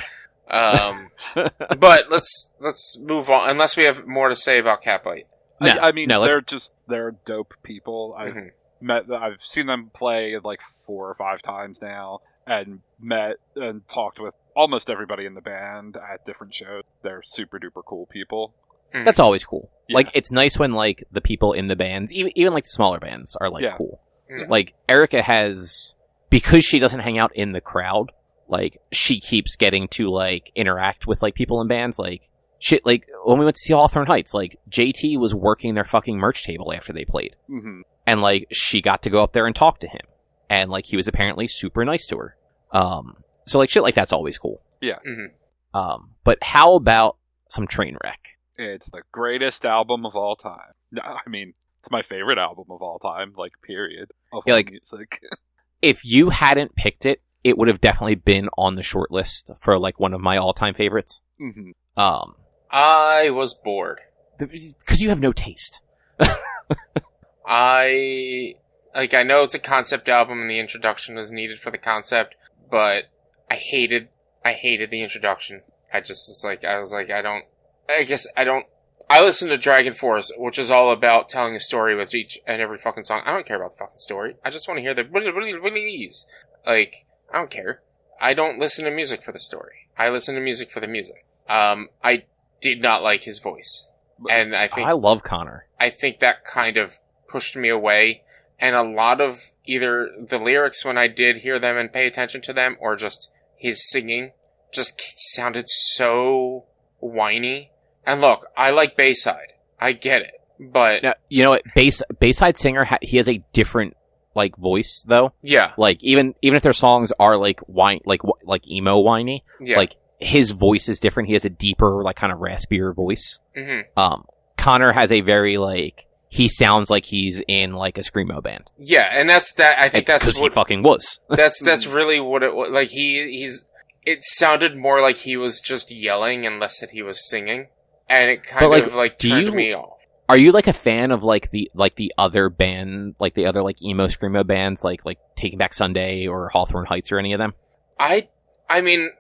Um, but let's let's move on. Unless we have more to say about Catbite. No, I, I mean, no, they're just they're dope people. I've Mhm. met, I've seen them play like four or five times now, and met and talked with almost everybody in the band at different shows. They're super duper cool people. That's always cool. Yeah. Like it's nice when like the people in the bands, even even like the smaller bands, are like Yeah. cool. Mhm. Like Erica has because she doesn't hang out in the crowd. Like she keeps getting to like interact with like people in bands. Like shit. Like when we went to see Hawthorne Heights, like JT was working their fucking merch table after they played, hmm and like she got to go up there and talk to him, and like he was apparently super nice to her. Um, so like shit like that's always cool. Yeah. Mhm. Um, but how about some train wreck? It's the greatest album of all time. No, I mean, it's my favorite album of all time. Like, period. Of Yeah, like- music. if you hadn't picked it, it would have definitely been on the short list for like one of my all-time favorites. hmm Um, I was bored. because you have no taste. I like I know it's a concept album and the introduction was needed for the concept, but I hated I hated the introduction. I just was like I was like I don't I guess I don't I listen to DragonForce, which is all about telling a story with each and every fucking song. I don't care about the fucking story. I just want to hear the willies. Like I don't care. I don't listen to music for the story. I listen to music for the music. Um, I did not like his voice, and I think I love Connor. I think that kind of pushed me away. And a lot of either the lyrics when I did hear them and pay attention to them, or just his singing, just sounded so whiny. And look, I like Bayside. I get it. But Now, you know what? Bass Bayside singer ha- he has a different like voice though. yeah, Like even even if their songs are like whine like like emo whiny, yeah. like his voice is different. He has a deeper like kind of raspier voice. hmm Um, Connor has a very like he sounds like he's in like a screamo band. Yeah, and that's that. I think that's because he what fucking was. that's that's really what it was. Like he he's. It sounded more like he was just yelling and less that he was singing, and it kind like, of like turned you- me off. Are you like a fan of like the like the other band, like the other like emo screamo bands, like like Taking Back Sunday or Hawthorne Heights or any of them? I I mean,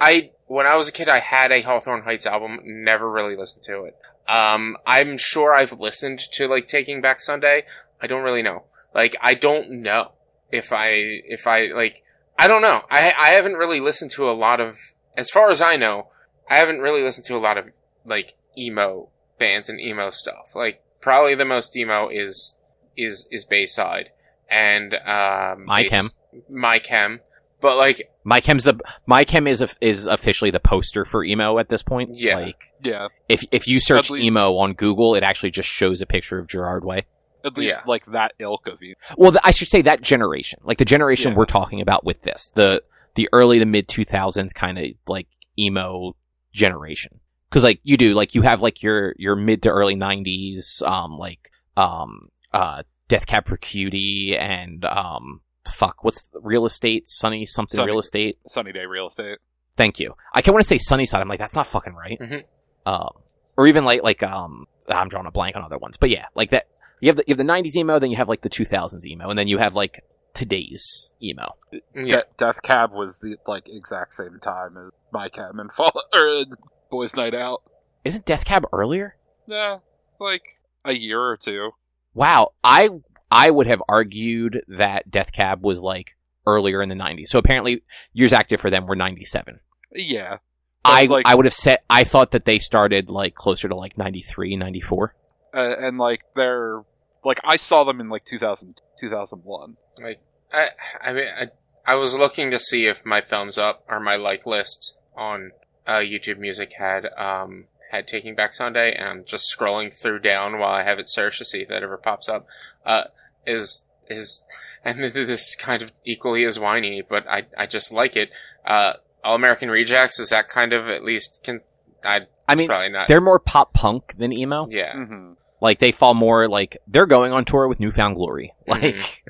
I when I was a kid, I had a Hawthorne Heights album. Never really listened to it. Um, I'm sure I've listened to like Taking Back Sunday. I don't really know. Like, I don't know if I if I like. I don't know. I I haven't really listened to a lot of. As far as I know, I haven't really listened to a lot of like emo bands and emo stuff. Like, probably the most emo is is is Bayside and um My Bays- Chem. My Chem. But like My Chem's the My Chem is a, is officially the poster for emo at this point. Yeah. Like Yeah, if if you search At lea- emo on Google, it actually just shows a picture of Gerard Way. at least Yeah. like that ilk of you. Well, the, I should say that generation, like the generation Yeah. we're talking about with this, the the early to mid two thousands kind of like emo generation. Because like you do, like you have like your your mid to early nineties, um, like um, uh, Death Cab for Cutie and um, fuck, what's real estate? Sunny something Sunny. real estate. Sunny Day Real Estate. Thank you. I can't want to say sunny side. I'm like that's not fucking right. Mhm. Um, or even like like um, I'm drawing a blank on other ones, but yeah, like that. you have the you have the '90s emo, then you have like the 2000s emo, and then you have like today's emo. Yeah. De- Death Cab was the like exact same time as My Cab and Fall or Boys Night Out. Isn't Death Cab earlier? Yeah, like a year or two. Wow, I I would have argued that Death Cab was like earlier in the 90s. So apparently, years active for them were 97. Yeah, I like- I would have said I thought that they started like closer to like 93, 94. uh, and like they're like I saw them in like 2000, 2001. Like I, I mean, I, I was looking to see if my thumbs up or my like list on uh, YouTube Music had um had Taking Back Sunday, and I'm just scrolling through down while I have it searched to see if that ever pops up. Uh, is is and this is kind of equally as whiny, but I I just like it. Uh, All American Rejects is that kind of at least can I. I mean, probably not. They're more pop punk than emo. Yeah, Mm-hmm. Like they fall more like they're going on tour with New Found Glory. Mhm. Like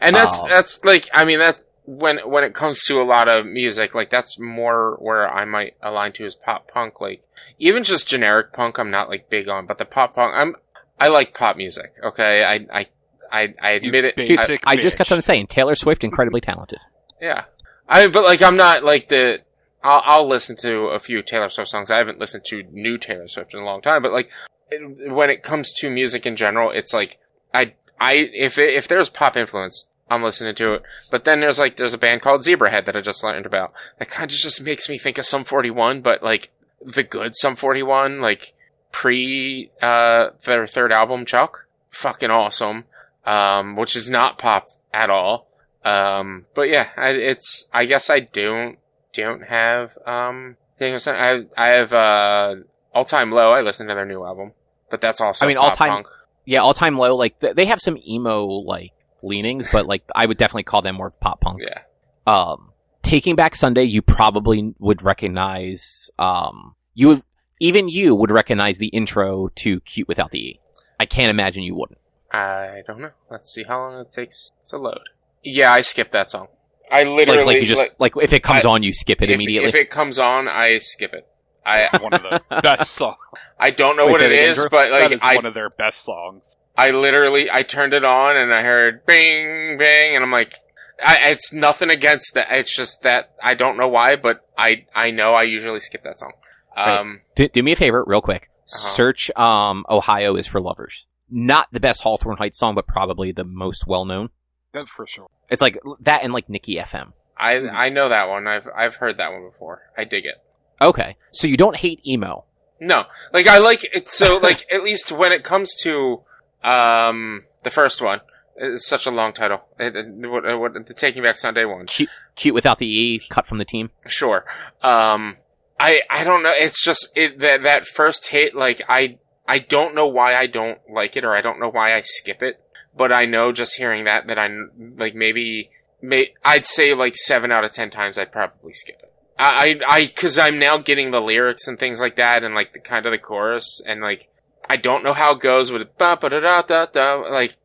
and that's Um, that's like I mean that when when it comes to a lot of music, like that's more where I might align to is pop punk. Like even just generic punk, I'm not like big on, but the pop punk, I'm I like pop music. Okay, I I I, I admit it. I- I just got done saying Taylor Swift incredibly talented. yeah, I but like I'm not like the. I'll, I'll listen to a few Taylor Swift songs. I haven't listened to new Taylor Swift in a long time, but like it, when it comes to music in general, it's like I I if it, if there's pop influence, I'm listening to it. But then there's like there's a band called Zebrahead that I just learned about. That kind of just makes me think of Sum 41, but like the good Sum 41, like pre uh their third album, Chuck, fucking awesome. Um, which is not pop at all. Um, but yeah, I, it's I guess I don't don't have um things. I I have uh all time low. I listened to their new album, but that's also I mean, All Time- punk. Yeah, all time low. Like they have some emo like leanings, but like I would definitely call them more of pop punk. Yeah. Um, Taking Back Sunday, you probably would recognize. Um, you would even you would recognize the intro to Cute Without the E. I can't imagine you wouldn't. I don't know. Let's see how long it takes to load. Yeah, I skipped that song. I literally Like, like you just like, if it comes I- on, you skip it if, immediately. If it comes on, I skip it. I One of the best songs. I don't know Wait, what it is, it that again, is, Drew? but like is I one of their best songs. I literally I turned it on and I heard bing bing and I'm like I, it's nothing against that. It's just that I don't know why, but I I know I usually skip that song. Right. Um, do, do me a favor, real quick. Uh-huh. Search um, "Ohio is for Lovers." Not the best Hawthorne Heights song, but probably the most well known. That's for sure. It's like that and like Niki FM. I. I know that one. I've I've heard that one before. I dig it. Okay, so you don't hate emo. No, like I like it. So like at least when it comes to um the first one, it's such a long title. It, it, what, what, the Taking Back Sunday one. Cute, cute without the E, cut from the team. Sure. Um, I I don't know. It's just it that that first hit. Like I I don't know why I don't like it, or I don't know why I skip it. But I know just hearing that that I'm like maybe may I'd say like seven out of ten times I'd probably skip it. I I because I'm now getting the lyrics and things like that, and like the kind of the chorus, and like I don't know how it goes with ba da da da da. Like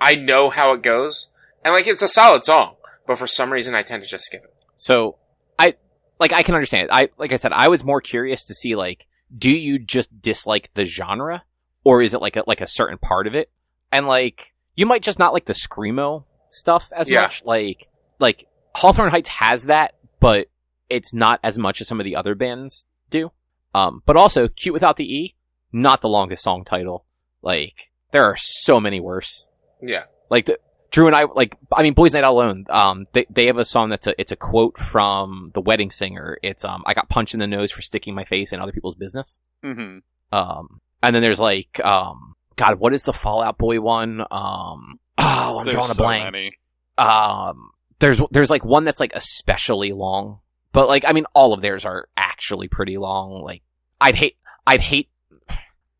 I know how it goes, and like it's a solid song, but for some reason I tend to just skip it. So I like I can understand it. I like I said, I was more curious to see like, do you just dislike the genre, or is it like a like a certain part of it? And like you might just not like the screamo stuff as Yeah. much. Like like Hawthorne Heights has that, but it's not as much as some of the other bands do. Um, but also Cute Without the E, not the longest song title. Like there are so many worse. Yeah. Like the, Drew and I, like I mean, Boys Night Out Alone. Um, they they have a song that's a it's a quote from the Wedding Singer. It's um, I got punched in the nose for sticking my face in other people's business. hmm Um, and then there's like um, God, what is the Fall Out Boy one? Um, oh, I'm There's drawing a so blank. many. Um, there's there's like one that's like especially long, but like I mean, all of theirs are actually pretty long. Like I'd hate I'd hate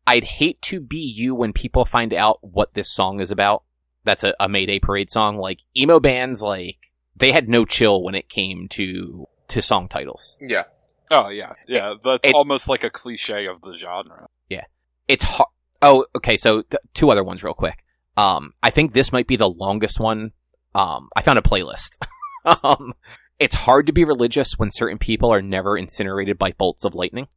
I'd hate to be you when people find out what this song is about. That's a, a Mayday Parade song. Like emo bands, like they had no chill when it came to to song titles. Yeah. Oh yeah, yeah. That's It- almost like a cliche of the genre. Yeah, it's hard. Oh, okay. So th- two other ones real quick. Um, I think this might be the longest one. Um, I found a playlist. um, it's hard to be religious when certain people are never incinerated by bolts of lightning.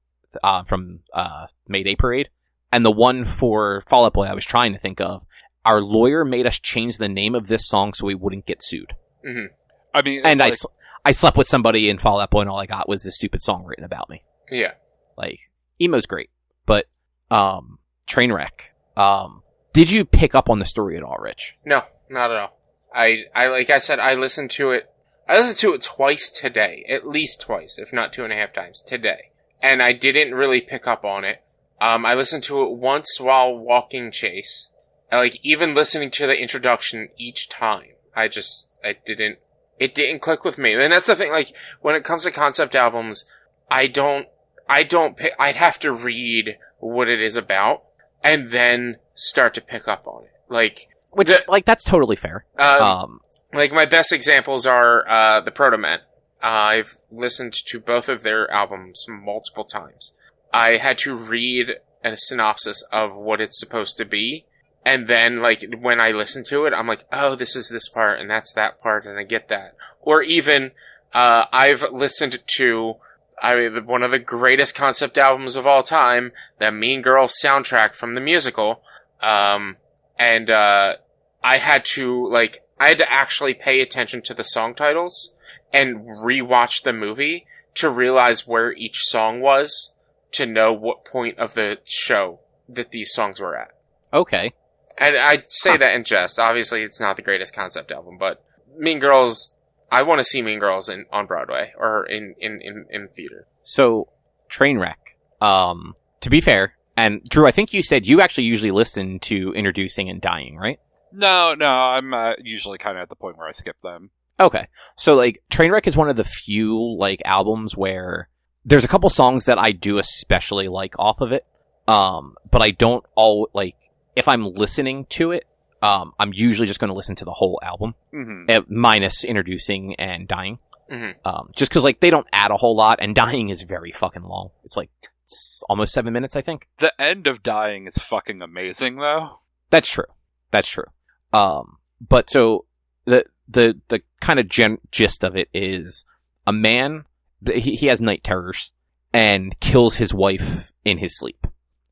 Uh, from uh Mayday Parade, and the one for Fall Out Boy I was trying to think of. Our lawyer made us change the name of this song so we wouldn't get sued. hmm I mean, And I, like, s- I slept with somebody in Fall Out Boy, and all I got was this stupid song written about me. Yeah. Like emo's great, but um, Trainwreck. Um, did you pick up on the story at all, Rich? No, not at all. I, I, like I said, I listened to it, I listened to it twice today. At least twice, if not two and a half times today. And I didn't really pick up on it. Um, I listened to it once while walking Chase. Like, even listening to the introduction each time, I just, I didn't, it didn't click with me. And that's the thing, like, when it comes to concept albums, I don't, I don't pick, I'd have to read what it is about and then start to pick up on it. Like, Which, The- like, that's totally fair. um, Um, like my best examples are uh, the Protomen. I've listened to both of their albums multiple times. I had to read a synopsis of what it's supposed to be, and then like when I listen to it, I'm like, oh, this is this part, and that's that part, and I get that. Or even uh, I've listened to I mean, one of the greatest concept albums of all time, the Mean Girls soundtrack from the musical, um, and uh, I had to like I had to actually pay attention to the song titles and rewatch the movie to realize where each song was to know what point of the show that these songs were at. okay. And I say Huh. that in jest. Obviously, it's not the greatest concept album, but Mean Girls. I want to see Mean Girls in on Broadway or in in in, in theater. So, Trainwreck. Um, to be fair, and Drew, I think you said you actually usually listen to Introducing and Dying, right? no, no, I'm uh, usually kind of at the point where I skip them. Okay. So like Trainwreck is one of the few like albums where there's a couple songs that I do especially like off of it. Um, but I don't all like if I'm listening to it, um, I'm usually just going to listen to the whole album, hmm eh, minus introducing and dying. Mhm. Um, just because like they don't add a whole lot, and dying is very fucking long. It's like s- almost seven minutes, I think. The end of Dying is fucking amazing, though. That's true. That's true. Um, but so the the the kind of gen- gist of it is a man he, he has night terrors and kills his wife in his sleep.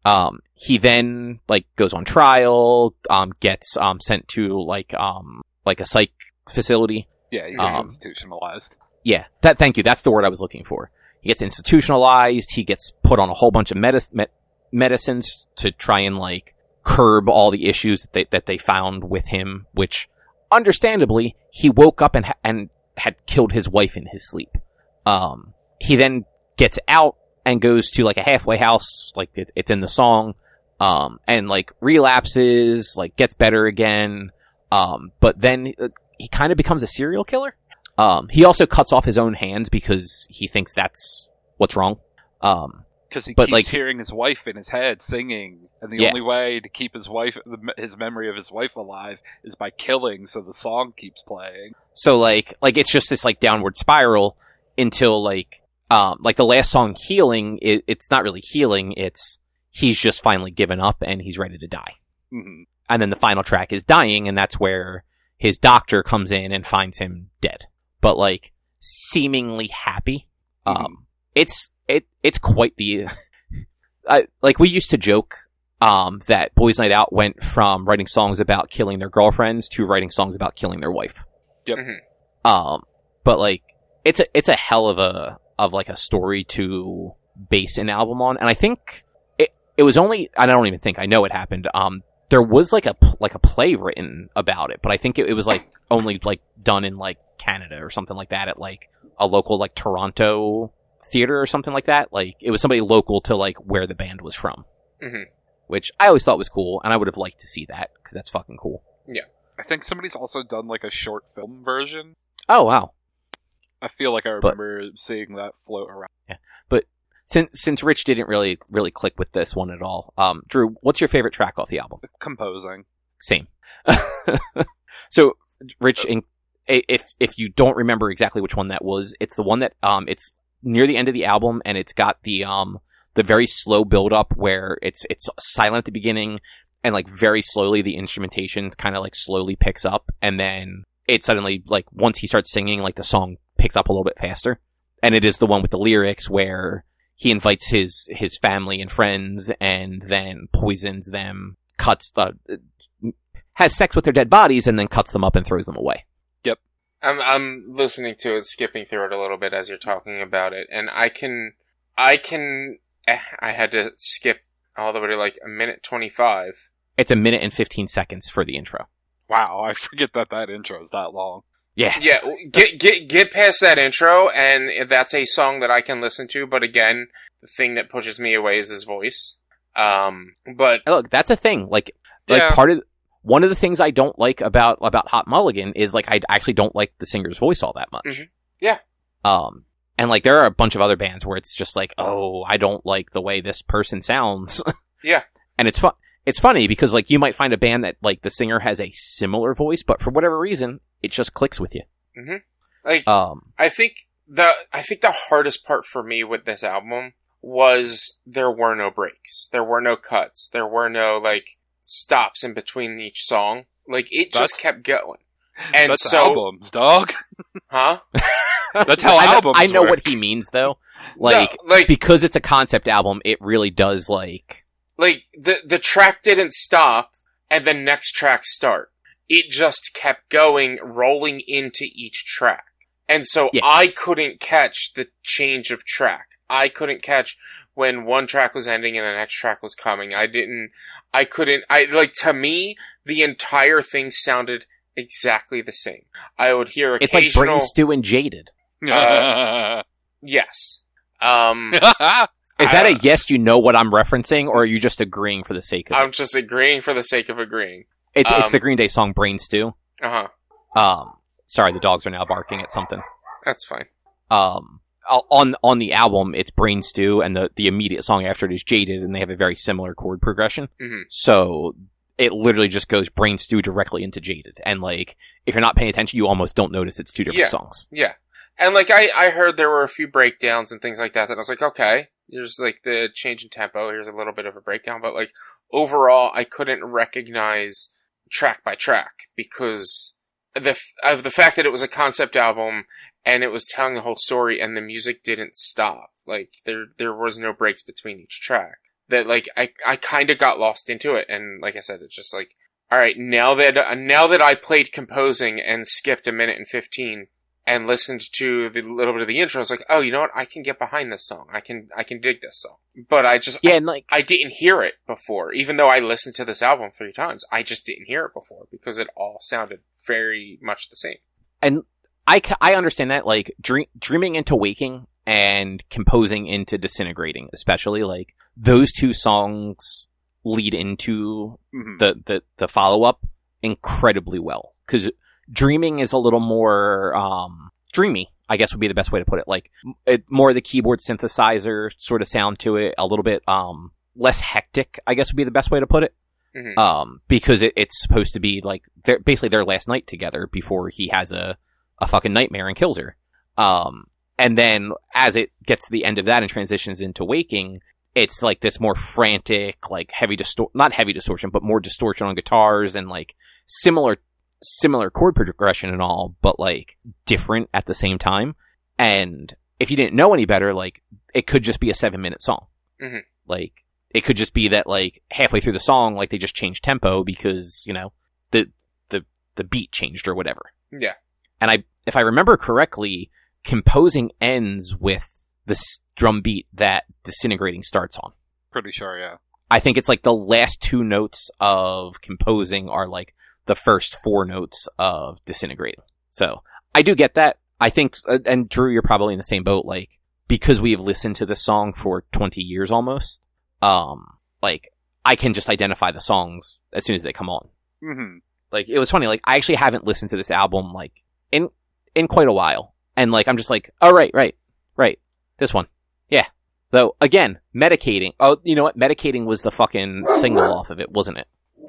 Um, he then like goes on trial, um, gets um sent to like um like a psych facility. Yeah, he gets Um, institutionalized. Yeah, that thank you. That's the word I was looking for. He gets institutionalized. He gets put on a whole bunch of medis- med- medicines to try and like curb all the issues that they, that they found with him. Which, understandably, he woke up and ha- and had killed his wife in his sleep. Um, he then gets out and goes to like a halfway house, like it, it's in the song. Um, and like relapses, like gets better again. Um, but then uh, he kind of becomes a serial killer. Um, he also cuts off his own hands because he thinks that's what's wrong. Um, Because he but, keeps like- hearing his wife in his head singing, and the Yeah. only way to keep his wife, his memory of his wife alive, is by killing, so the song keeps playing. so like, like it's just this like downward spiral until like, um, like the last song, healing. It, it's not really healing. It's he's just finally given up and he's ready to die. hmm And then the final track is dying, and that's where his doctor comes in and finds him dead, but like seemingly happy. Um, it's it it's quite the I, like we used to joke um that Boys Night Out went from writing songs about killing their girlfriends to writing songs about killing their wife. Yep. Mhm. Um, but like it's a it's a hell of a of like a story to base an album on, and I think it it was only I don't even think I know it happened. Um, there was like a like a play written about it, but I think it, it was like only like done in like Canada or something like that at like a local like Toronto theater or something like that. Like it was somebody local to like where the band was from, Mhm. which I always thought was cool, and I would have liked to see that because that's fucking cool. Yeah, I think somebody's also done like a short film version. Oh wow! I feel like I But- remember seeing that float around. Yeah, but since since Rich didn't really really click with this one at all, um, Drew, what's your favorite track off the album? Composing. Same. so, Rich, in, if if you don't remember exactly which one that was, it's the one that um it's near the end of the album, and it's got the um the very slow build up where it's it's silent at the beginning, and like very slowly the instrumentation kind of like slowly picks up, and then it suddenly like once he starts singing, like the song picks up a little bit faster, and it is the one with the lyrics where he invites his his family and friends, and then poisons them, cuts the has sex with their dead bodies and then cuts them up and throws them away. Yep. I'm I'm listening to it, skipping through it a little bit as you're talking about it, and I can I can eh, I had to skip all the way to like a minute twenty five. It's a minute and 15 seconds for the intro. Wow, I forget that that intro is that long. Yeah. Yeah, get get get past that intro, and that's a song that I can listen to. But again, the thing that pushes me away is his voice. Um, but And look, that's a thing. Like, like Yeah. part of one of the things I don't like about about Hot Mulligan is like I actually don't like the singer's voice all that much. Mhm. Yeah. Um, and like there are a bunch of other bands where it's just like, oh, I don't like the way this person sounds. Yeah. And it's fun. It's funny because like you might find a band that like the singer has a similar voice, but for whatever reason, it just clicks with you. like Um, I think the I think the hardest part for me with this album was there were no breaks. There were no cuts. There were no like stops in between each song. Like it just kept going. And That's so albums, dog. huh? That's how I know, albums I know work. what he means though. Like no, like because it's a concept album, it really does like like the the track didn't stop and the next track start. It just kept going, rolling into each track. And so Yeah. I couldn't catch the change of track. I couldn't catch when one track was ending and the next track was coming. I didn't, I couldn't, I, like, to me, the entire thing sounded exactly the same. I would hear it's like occasional, Brain Stew and Jaded. yes. Um, Is that a yes? You know what I'm referencing, or are you just agreeing for the sake of it? I'm just agreeing for the sake of agreeing. It's it's um, the Green Day song "Brain Stew." Uh huh. Um, sorry, the dogs are now barking at something. That's fine. Um, on on the album, it's "Brain Stew," and the the immediate song after it is "Jaded," and they have a very similar chord progression. Mhm. So it literally just goes "Brain Stew" directly into "Jaded," and like if you're not paying attention, you almost don't notice it's two different Yeah. songs. Yeah. And like I, I heard there were a few breakdowns and things like that that I was like, okay, here's like the change in tempo, here's a little bit of a breakdown, but like overall I couldn't recognize track by track because the f- of the fact that it was a concept album and it was telling the whole story and the music didn't stop. Like there there was no breaks between each track. That like I I kind of got lost into it and like I said it's just like all right, now that now that I played composing and skipped a minute and 15 and listened to the little bit of the intro, I was like, oh, you know what? I can get behind this song. I can, I can dig this song. But I just, Yeah, and like I, I didn't hear it before. Even though I listened to this album three times, I just didn't hear it before because it all sounded very much the same. and I, I understand that like dream, dreaming into waking and composing into disintegrating especially like those two songs lead into Mhm. the the, the follow up incredibly well because dreaming is a little more um dreamy I guess would be the best way to put it like it, more of the keyboard synthesizer sort of sound to it a little bit um less hectic I guess would be the best way to put it Mhm. um, because it, it's supposed to be like their basically their last night together before he has a a fucking nightmare and kills her. Um, and then as it gets to the end of that and transitions into waking, it's like this more frantic, like heavy distor not heavy distortion, but more distortion on guitars and like similar similar chord progression and all, but like different at the same time. And if you didn't know any better, like it could just be a seven minute song. Mhm. Like it could just be that like halfway through the song, like they just changed tempo because you know the the the beat changed or whatever. Yeah. And I, if I remember correctly, composing ends with the s- drum beat that disintegrating starts on. Pretty sure, yeah. I think it's like the last two notes of composing are like the first four notes of disintegrating. So I do get that. I think, uh, and Drew, you're probably in the same boat. Like because we have listened to this song for 20 years almost. Um, like I can just identify the songs as soon as they come on. Mm-hmm. Like it was funny. Like I actually haven't listened to this album like in in quite a while, and like I'm just like, oh right, right, right, this one, yeah. Though again, medicating. Oh, you know what? Medicating was the fucking single off of it, wasn't it?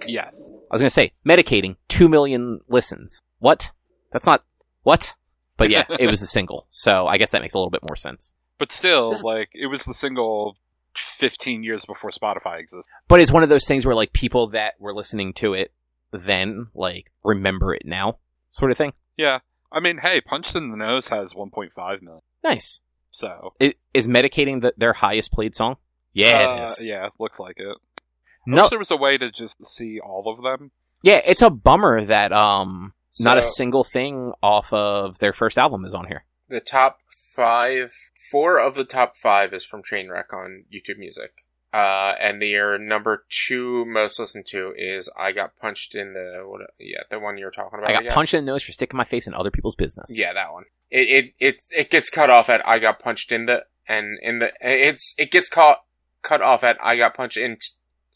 Yes. I was gonna say medicating, two million listens. What? That's not what? But yeah, it was the single. So I guess that makes a little bit more sense. But still, This- like, it was the single 15 years before Spotify existed. But it's one of those things where like people that were listening to it then like remember it now, sort of thing. Yeah. I mean, hey, Punched in the Nose has 1.5 million. Nice. So. I- Is medicating the, their highest played song? Yeah, uh, it is. Yeah, looks like it. I No, wish there was a way to just see all of them. Yeah, it's a bummer that um not a single thing off of their first album is on here. the top five, four of the top five is from Trainwreck on YouTube Music. Uh, and their number two most listened to is "I Got Punched in the what? Yeah, the one you're talking about. I got guess. punched in the nose for sticking my face in other people's business. Yeah, that one. It it it it gets cut off at "I got punched in the," and in the it's it gets caught cut off at "I got punched in." T-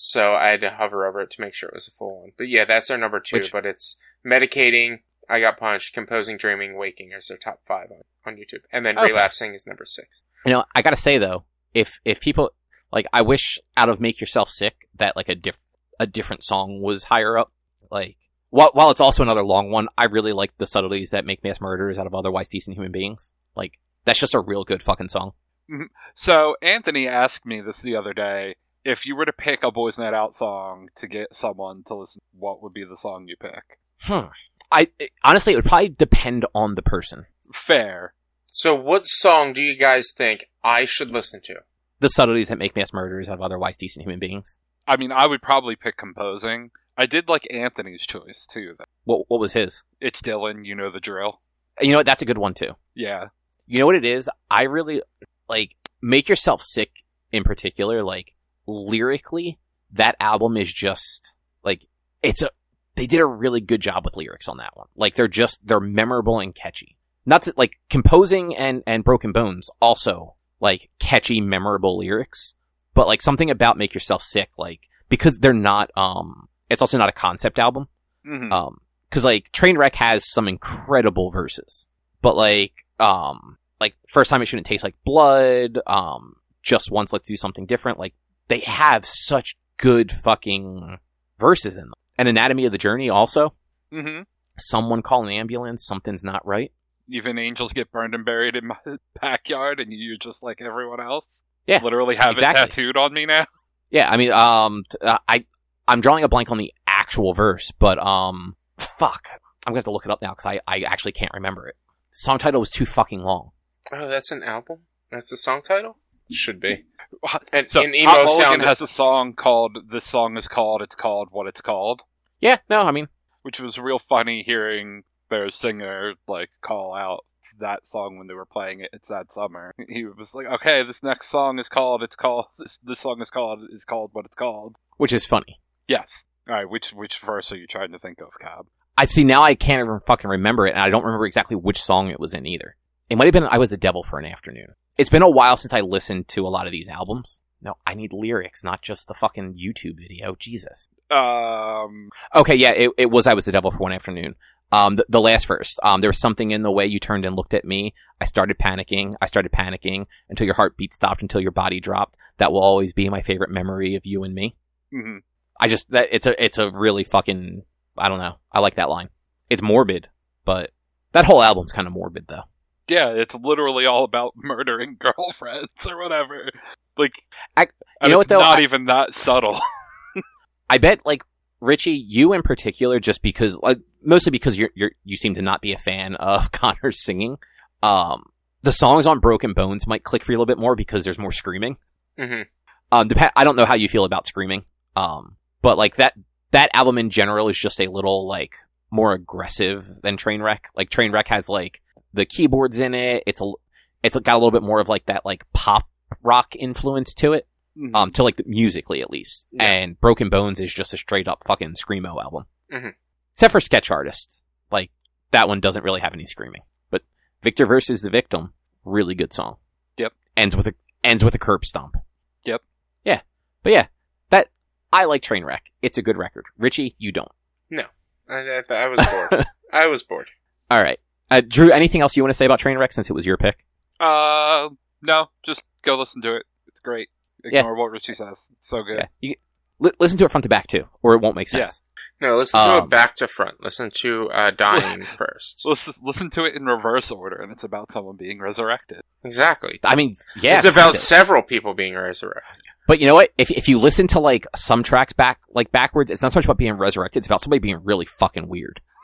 so I had to hover over it to make sure it was a full one. But yeah, that's our number two. Which- but it's medicating. I got punched. Composing, dreaming, waking is their top five on, on YouTube, and then Okay. relapsing is number six. You know, I gotta say though, if if people like, I wish out of "Make Yourself Sick" that like a diff a different song was higher up. Like, while while it's also another long one, I really like the subtleties that make mass murderers out of otherwise decent human beings. Like, that's just a real good fucking song. Mm-hmm. So Anthony asked me this the other day. If you were to pick a Boys Night Out song to get someone to listen, what would be the song you pick? Hmm. I honestly, it would probably depend on the person. Fair. So, what song do you guys think I should listen to? The subtleties that make mass murderers out of otherwise decent human beings. I mean, I would probably pick composing. I did like Anthony's choice too. though. What what was his? It's Dylan, you know the drill. You know what? That's a good one too. Yeah. You know what it is? I really like make yourself sick in particular. Like lyrically, that album is just like it's a. They did a really good job with lyrics on that one. Like they're just they're memorable and catchy. Not to, like composing and and Broken Bones also like catchy, memorable lyrics. But like something about Make Yourself Sick, like because they're not um, it's also not a concept album. hmm Um, cause like Trainwreck has some incredible verses, but like, um, like first time it shouldn't taste like blood. Um, just once, let's do something different. Like they have such good fucking verses in them. And Anatomy of the Journey also. hmm Someone call an ambulance. Something's not right. Even angels get burned and buried in my backyard, and you're just like everyone else. Yeah, Literally have exactly. it tattooed on me now. Yeah, I mean, um, uh, I, I'm drawing a blank on the actual verse, but um, fuck, I'm gonna have to look it up now because I, I actually can't remember it. The song title was too fucking long. Oh, that's an album. That's the song title. Should be. And So in emo Hot Mulligan sound, has a song called "This Song Is Called." It's called what it's called, Yeah, no, I mean, which was real funny hearing their singer like call out that song when they were playing it. It's that summer. He was like, "Okay, this next song is called. It's called this. This song is called is called what it's called." which is funny. Yes. All right. Which which verse are you trying to think of, Cobb? I see now I can't even fucking remember it, and I don't remember exactly which song it was in either. It might have been I Was the Devil for an Afternoon. It's been a while since I listened to a lot of these albums. No, I need lyrics, not just the fucking YouTube video. Jesus. Um. Okay, yeah, it, it was I Was the Devil for one afternoon. Um, the, the last verse. Um, there was something in the way you turned and looked at me. I started panicking. I started panicking until your heartbeat stopped, until your body dropped. That will always be my favorite memory of you and me. mhm. I just that it's a it's a really fucking I don't know. I like that line. It's morbid, but that whole album's kind of morbid though. Yeah, it's literally all about murdering girlfriends or whatever. Like, I- and know it's what, though? Not I- even that subtle. I bet like Richie, you in particular, just because like mostly because you're you're you seem to not be a fan of Connor's singing. Um, the songs on Broken Bones might click for you a little bit more because there's more screaming. Mhm. Um, dep- I don't know how you feel about screaming. Um, but like that that album in general is just a little like more aggressive than Trainwreck. Like Trainwreck has like the keyboards in it. It's a it's got a little bit more of like that like pop rock influence to it. Mhm. Um, to like the, musically at least. Yeah. And Broken Bones is just a straight up fucking screamo album. Mhm. Except for Sketch Artist. Like that one doesn't really have any screaming. But Victor versus the Victim, really good song. Yep. Ends with a ends with a curb stomp. Yep. Yeah. But yeah, that I like Trainwreck. It's a good record. Richie, you don't. No, I, I, I was bored. I was bored. All right. Uh, Drew, anything else you want to say about Trainwreck since it was your pick? Uh, no, just go listen to it. It's great. Yeah. Ignore what Richie says. It's so good. Yeah. You, li- listen to it front to back too, or it won't make sense. Yeah. sense. No, listen to Um, it back to front. Listen to uh, Dying first. Listen, listen to it in reverse order, and it's about someone being resurrected. Exactly. I mean, yeah. it's about of. several people being resurrected. But you know what? If if you listen to like some tracks back like backwards, it's not so much about being resurrected. It's about somebody being really fucking weird.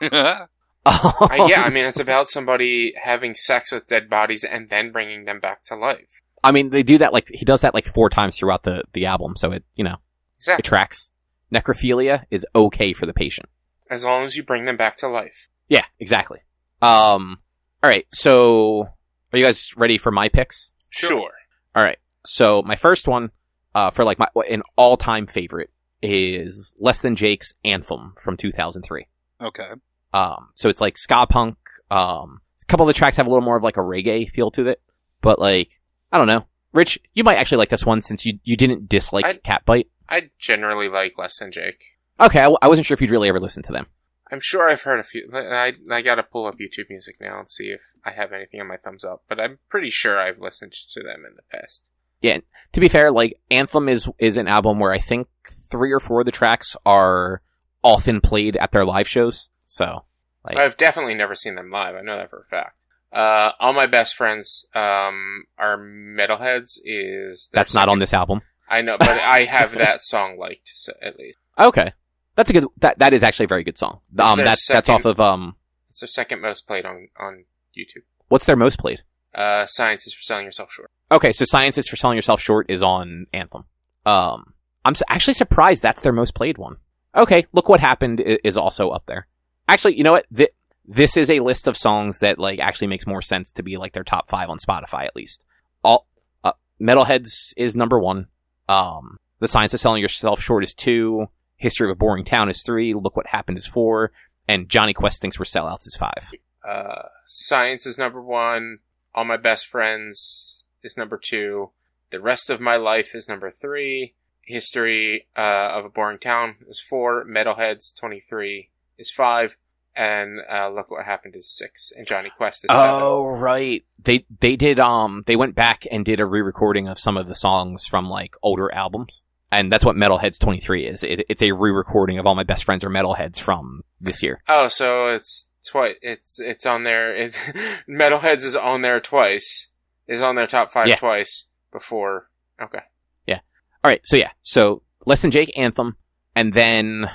Uh, yeah, I mean, it's about somebody having sex with dead bodies and then bringing them back to life. I mean, they do that like he does that like four times throughout the the album, so it you know it Exactly. tracks. Necrophilia is okay for the patient. As long as you bring them back to life. Yeah, exactly. Um, all right. So, are you guys ready for my picks? Sure. All right. So my first one, uh, for like my an all time favorite is Less Than Jake's Anthem from 2003. Okay. Um, so it's like ska punk. Um, a couple of the tracks have a little more of like a reggae feel to it, but like I don't know. Rich, you might actually like this one since you you didn't dislike I- Catbite. I generally like Less Than Jake. Okay, I, w- I wasn't sure if you'd really ever listen to them. I'm sure I've heard a few. I I gotta pull up YouTube Music now and see if I have anything on my thumbs up. But I'm pretty sure I've listened to them in the past. Yeah, to be fair, like Anthem is is an album where I think three or four of the tracks are often played at their live shows. So, like, I've definitely never seen them live. I know that for a fact. Uh, all my best friends um, are metalheads. Is that's not on this album. I know, but I have that song liked so, at least. Okay, that's a good. That that is actually a very good song. Um, that's that's off of um. It's their second most played on on YouTube. What's their most played? Uh, Science is for selling yourself short. Okay, so Science is for selling yourself short is on Anthem. Um, I'm actually surprised that's their most played one. Okay, look what happened is also up there. Actually, you know what? Th- this is a list of songs that like actually makes more sense to be like their top five on Spotify at least. All uh, Metalheads is number one. Um, The Science of Selling Yourself Short is two. History of a Boring Town is three. Look What Happened is four. And Johnny Quest Thinks We're Sellouts is five. Uh, Science is number one. All my best friends is number two. The rest of my life is number three. History uh, of a boring town is four. Metalheads twenty three is five. And uh, look what happened is six. And Johnny Quest is seven. Oh right. They they did um they went back and did a re-recording of some of the songs from like older albums. And that's what Metalheads 23 is. It, it's a re-recording of all my best friends are metalheads from this year. Oh, so it's twice. It's it's on there. It, Metalheads is on there twice. Is on their top five Yeah. twice before. Okay. Yeah. All right, so yeah, so Less Than Jake Anthem, and then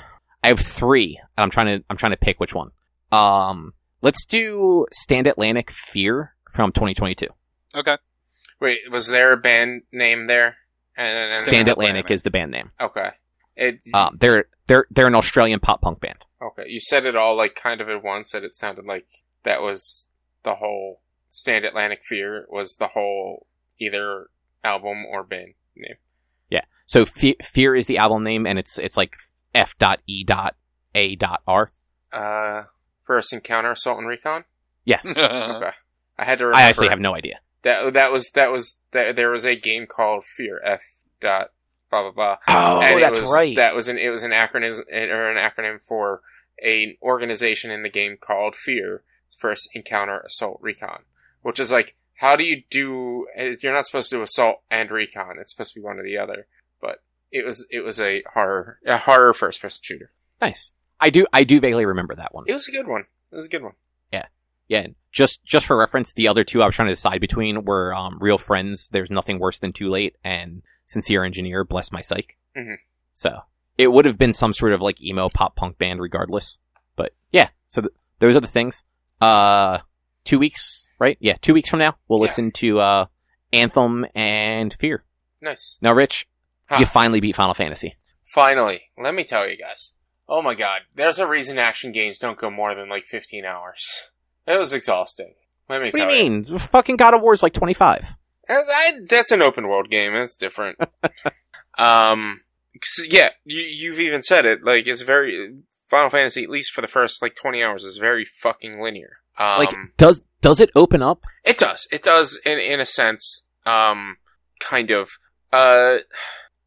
I have three. And I'm trying to I'm trying to pick which one. Um, let's do Stand Atlantic Fear from 2022. Okay. Wait, was there a band name there? And, and- and- Stand Atlantic is the band name. okay. It, Um, they're they're they're an Australian pop punk band. Okay, you said it all like kind of at once, that it sounded like that was the whole Stand Atlantic Fear was the whole either album or band name. Yeah. So Fe- Fear is the album name, and it's it's like F dot E dot A dot R. Uh, First Encounter Assault and Recon. Yes, Okay, I had to. Remember I actually have no idea. that. That was that was that, there was a game called Fear F dot blah blah blah. Oh, and that's was, right. That was an it was an acronym or an acronym for an organization in the game called Fear First Encounter Assault Recon, which is like how do you do? You're not supposed to do assault and recon. It's supposed to be one or the other. But it was it was a horror a horror first person shooter. nice. I do I do vaguely remember that one. It was a good one. It was a good one. Yeah, and just just for reference, the other two I was trying to decide between were um, Real Friends. There's nothing worse than Too Late, and Sincere Engineer. Bless my psych. Mhm. So it would have been some sort of like emo pop punk band, regardless. But yeah, so th- those are the things. Uh, two weeks, right? Yeah, two weeks from now, we'll Yeah. listen to uh, Anthem and Fear. Nice. Now, Rich, Huh. you finally beat Final Fantasy. Finally, let me tell you guys. Oh my god, there's a reason action games don't go more than like 15 hours. It was exhausting. Let me What do tell you mean? Fucking God of War is like 25. I, I- that's an open world game. That's different. um, 'cause, yeah, you, you've even said it. Like it's very Final Fantasy, at least for the first like 20 hours, is very fucking linear. Um, Like, does does it open up? it does. It does in in a sense. Um, kind of. Uh,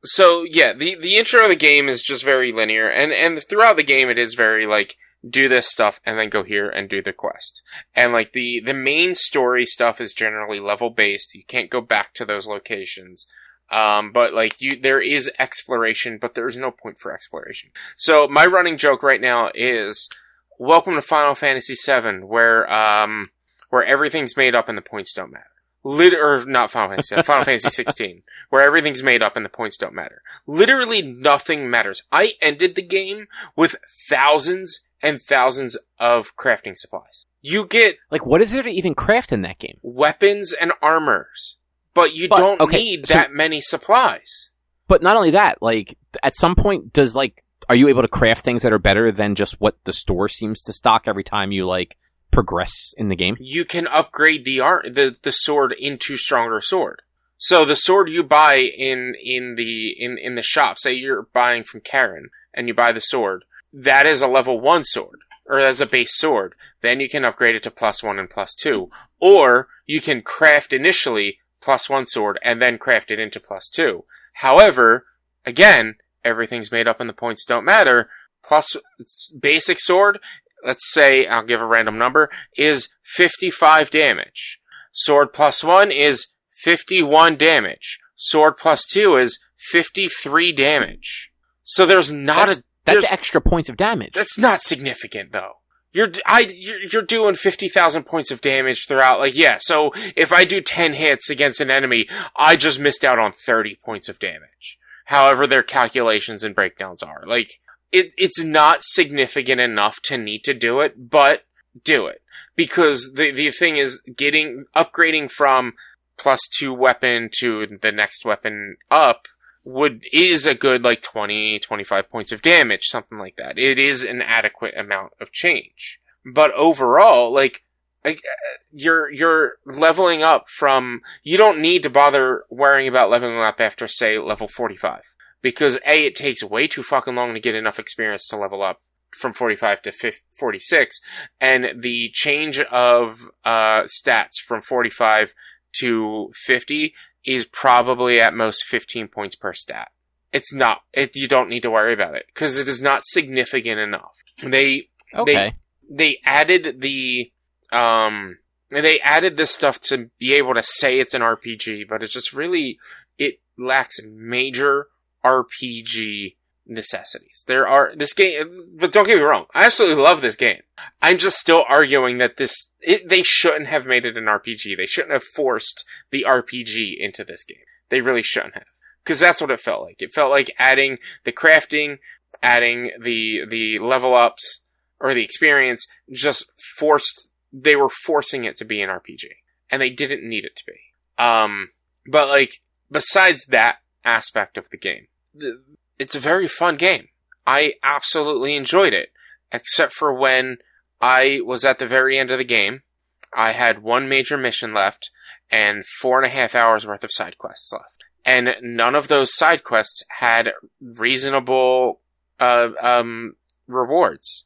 so yeah, the the intro of the game is just very linear, and and throughout the game, it is very like do this stuff and then go here and do the quest. And like the the main story stuff is generally level based. You can't go back to those locations. Um, but like you, there is exploration, but there's no point for exploration. So my running joke right now is, welcome to Final Fantasy VII, where um, where everything's made up and the points don't matter. Lit- or not Final Fantasy, Final Fantasy 16, where everything's made up and the points don't matter. Literally nothing matters. I ended the game with thousands and thousands of crafting supplies. You get Like, what is there to even craft in that game? weapons and armors, but you But, don't okay, need so- that many supplies. But not only that, like at some point, does like are you able to craft things that are better than just what the store seems to stock every time you like progress in the game? You can upgrade the art the the sword into stronger sword. So the sword you buy in in the in in the shop, say you're buying from Karen and you buy the sword, that is a level 1 sword or as a base sword. Then you can upgrade it to plus 1 and plus 2 or you can craft initially plus 1 sword and then craft it into plus 2. However, again, everything's made up and the points don't matter. Plus basic sword, let's say I'll give a random number, is 55 damage. Sword plus 1 is 51 damage. Sword plus 2 is 53 damage. So there's not That's, a that's extra points of damage. that's not significant though. You're I you're, you're doing fifty thousand points of damage throughout. Like yeah, so if I do ten hits against an enemy, I just missed out on thirty points of damage. However, their calculations and breakdowns are like it. It's not significant enough to need to do it, but do it. Because the the thing is getting upgrading from plus two weapon to the next weapon up would is a good like 20 25 points of damage something like that. It is an adequate amount of change. But overall like like, uh, you're you're leveling up from you don't need to bother worrying about leveling up after say level 45 because a it takes way too fucking long to get enough experience to level up from 45 to 50, 46 and the change of uh stats from 45 to 50 is probably at most 15 points per stat. It's not, it, you don't need to worry about it because it is not significant enough. They, okay. they added the, um, they added this stuff to be able to say it's an RPG, but it's just really, it lacks major RPG necessities. There are, this game, but don't get me wrong, I absolutely love this game. I'm just still arguing that this, it, they shouldn't have made it an RPG. They shouldn't have forced the RPG into this game. They really shouldn't have. Cause that's what it felt like. It felt like adding the crafting, adding the, the level ups, or the experience, just forced, they were forcing it to be an RPG. And they didn't need it to be. Um, but like, besides that aspect of the game, it's a very fun game. I absolutely enjoyed it, except for when I was at the very end of the game. I had one major mission left and four and a half hours worth of side quests left. And none of those side quests had reasonable, uh, um, rewards.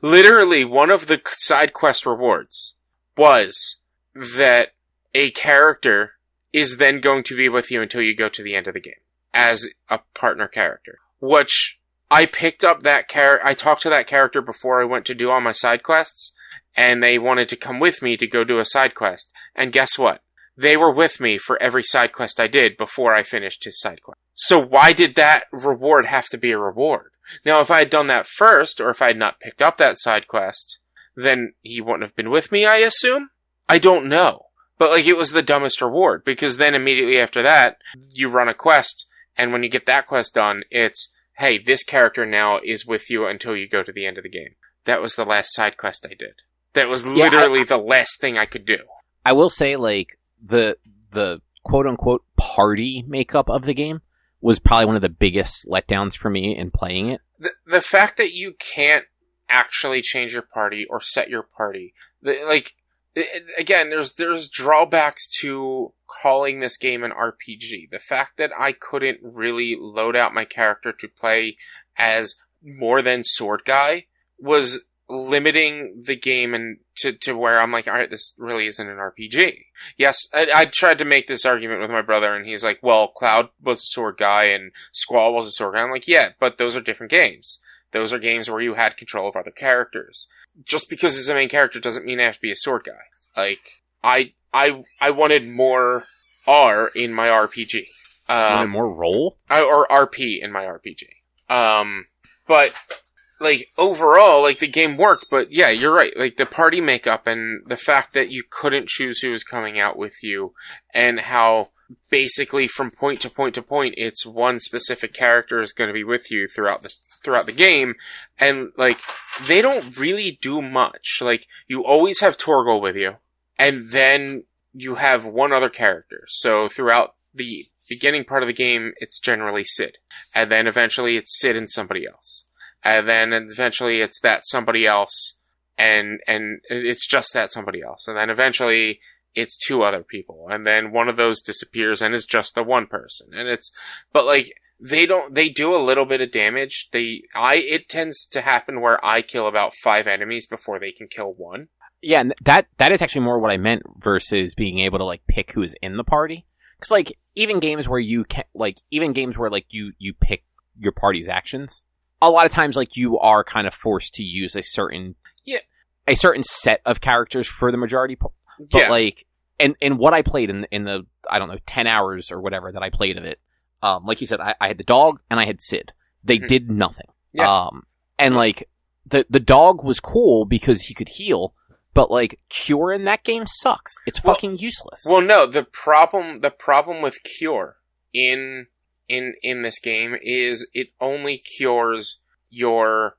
Literally, one of the side quest rewards was that a character is then going to be with you until you go to the end of the game as a partner character. Which I picked up that character. I talked to that character before I went to do all my side quests, and they wanted to come with me to go do a side quest. And guess what? They were with me for every side quest I did before I finished his side quest. So why did that reward have to be a reward? Now, if I had done that first, or if I had not picked up that side quest, then he wouldn't have been with me, I assume? I don't know. But like, it was the dumbest reward, because then immediately after that, you run a quest, and when you get that quest done, it's, hey, this character now is with you until you go to the end of the game. That was the last side quest I did. That was I- literally the last thing I could do. I will say, like the the quote unquote party makeup of the game was probably one of the biggest letdowns for me in playing it. the, the fact that you can't actually change your party or set your party, the, like it- again, there's there's drawbacks to calling this game an RPG. The fact that I couldn't really load out my character to play as more than sword guy was limiting the game and to, to where I'm like, all right, this really isn't an RPG. Yes, I, I tried to make this argument with my brother, and he's like, well, Cloud was a sword guy and Squall was a sword guy. I'm like, yeah, but those are different games. Those are games where you had control of other characters. Just because he's a main character doesn't mean I have to be a sword guy. Like, I, I, I wanted more R in my RPG. Um, more role. I- or RP in my RPG. Um, but like overall, like the game worked. But yeah, you're right. Like the party makeup and the fact that you couldn't choose who was coming out with you, and how basically from point to point to point, it's one specific character is going to be with you throughout the throughout the game, and like they don't really do much. Like you always have Torgal with you, and then you have one other character. So throughout the beginning part of the game, it's generally Sid. And then eventually it's Sid and somebody else. and then eventually it's that somebody else, and and it's just that somebody else, and then eventually it's two other people, and then one of those disappears and it's just the one person, and it's but like they don't they do a little bit of damage. They I it tends to happen where I kill about five enemies before they can kill one. Yeah, and that that is actually more what I meant versus being able to like pick who's in the party. Because like even games where you can like even games where like you you pick your party's actions, a lot of times like you are kind of forced to use a certain Yeah. a certain set of characters for the majority. But yeah, like and and what I played in in the I don't know ten hours or whatever that I played of it, um, like you said, I, I had the dog and I had Sid. They Mhm. did nothing. Yeah. Um, and like the the dog was cool because he could heal, but like cure in that game sucks. It's Well- fucking useless. Well, no, the problem the problem with cure in in in this game is it only cures your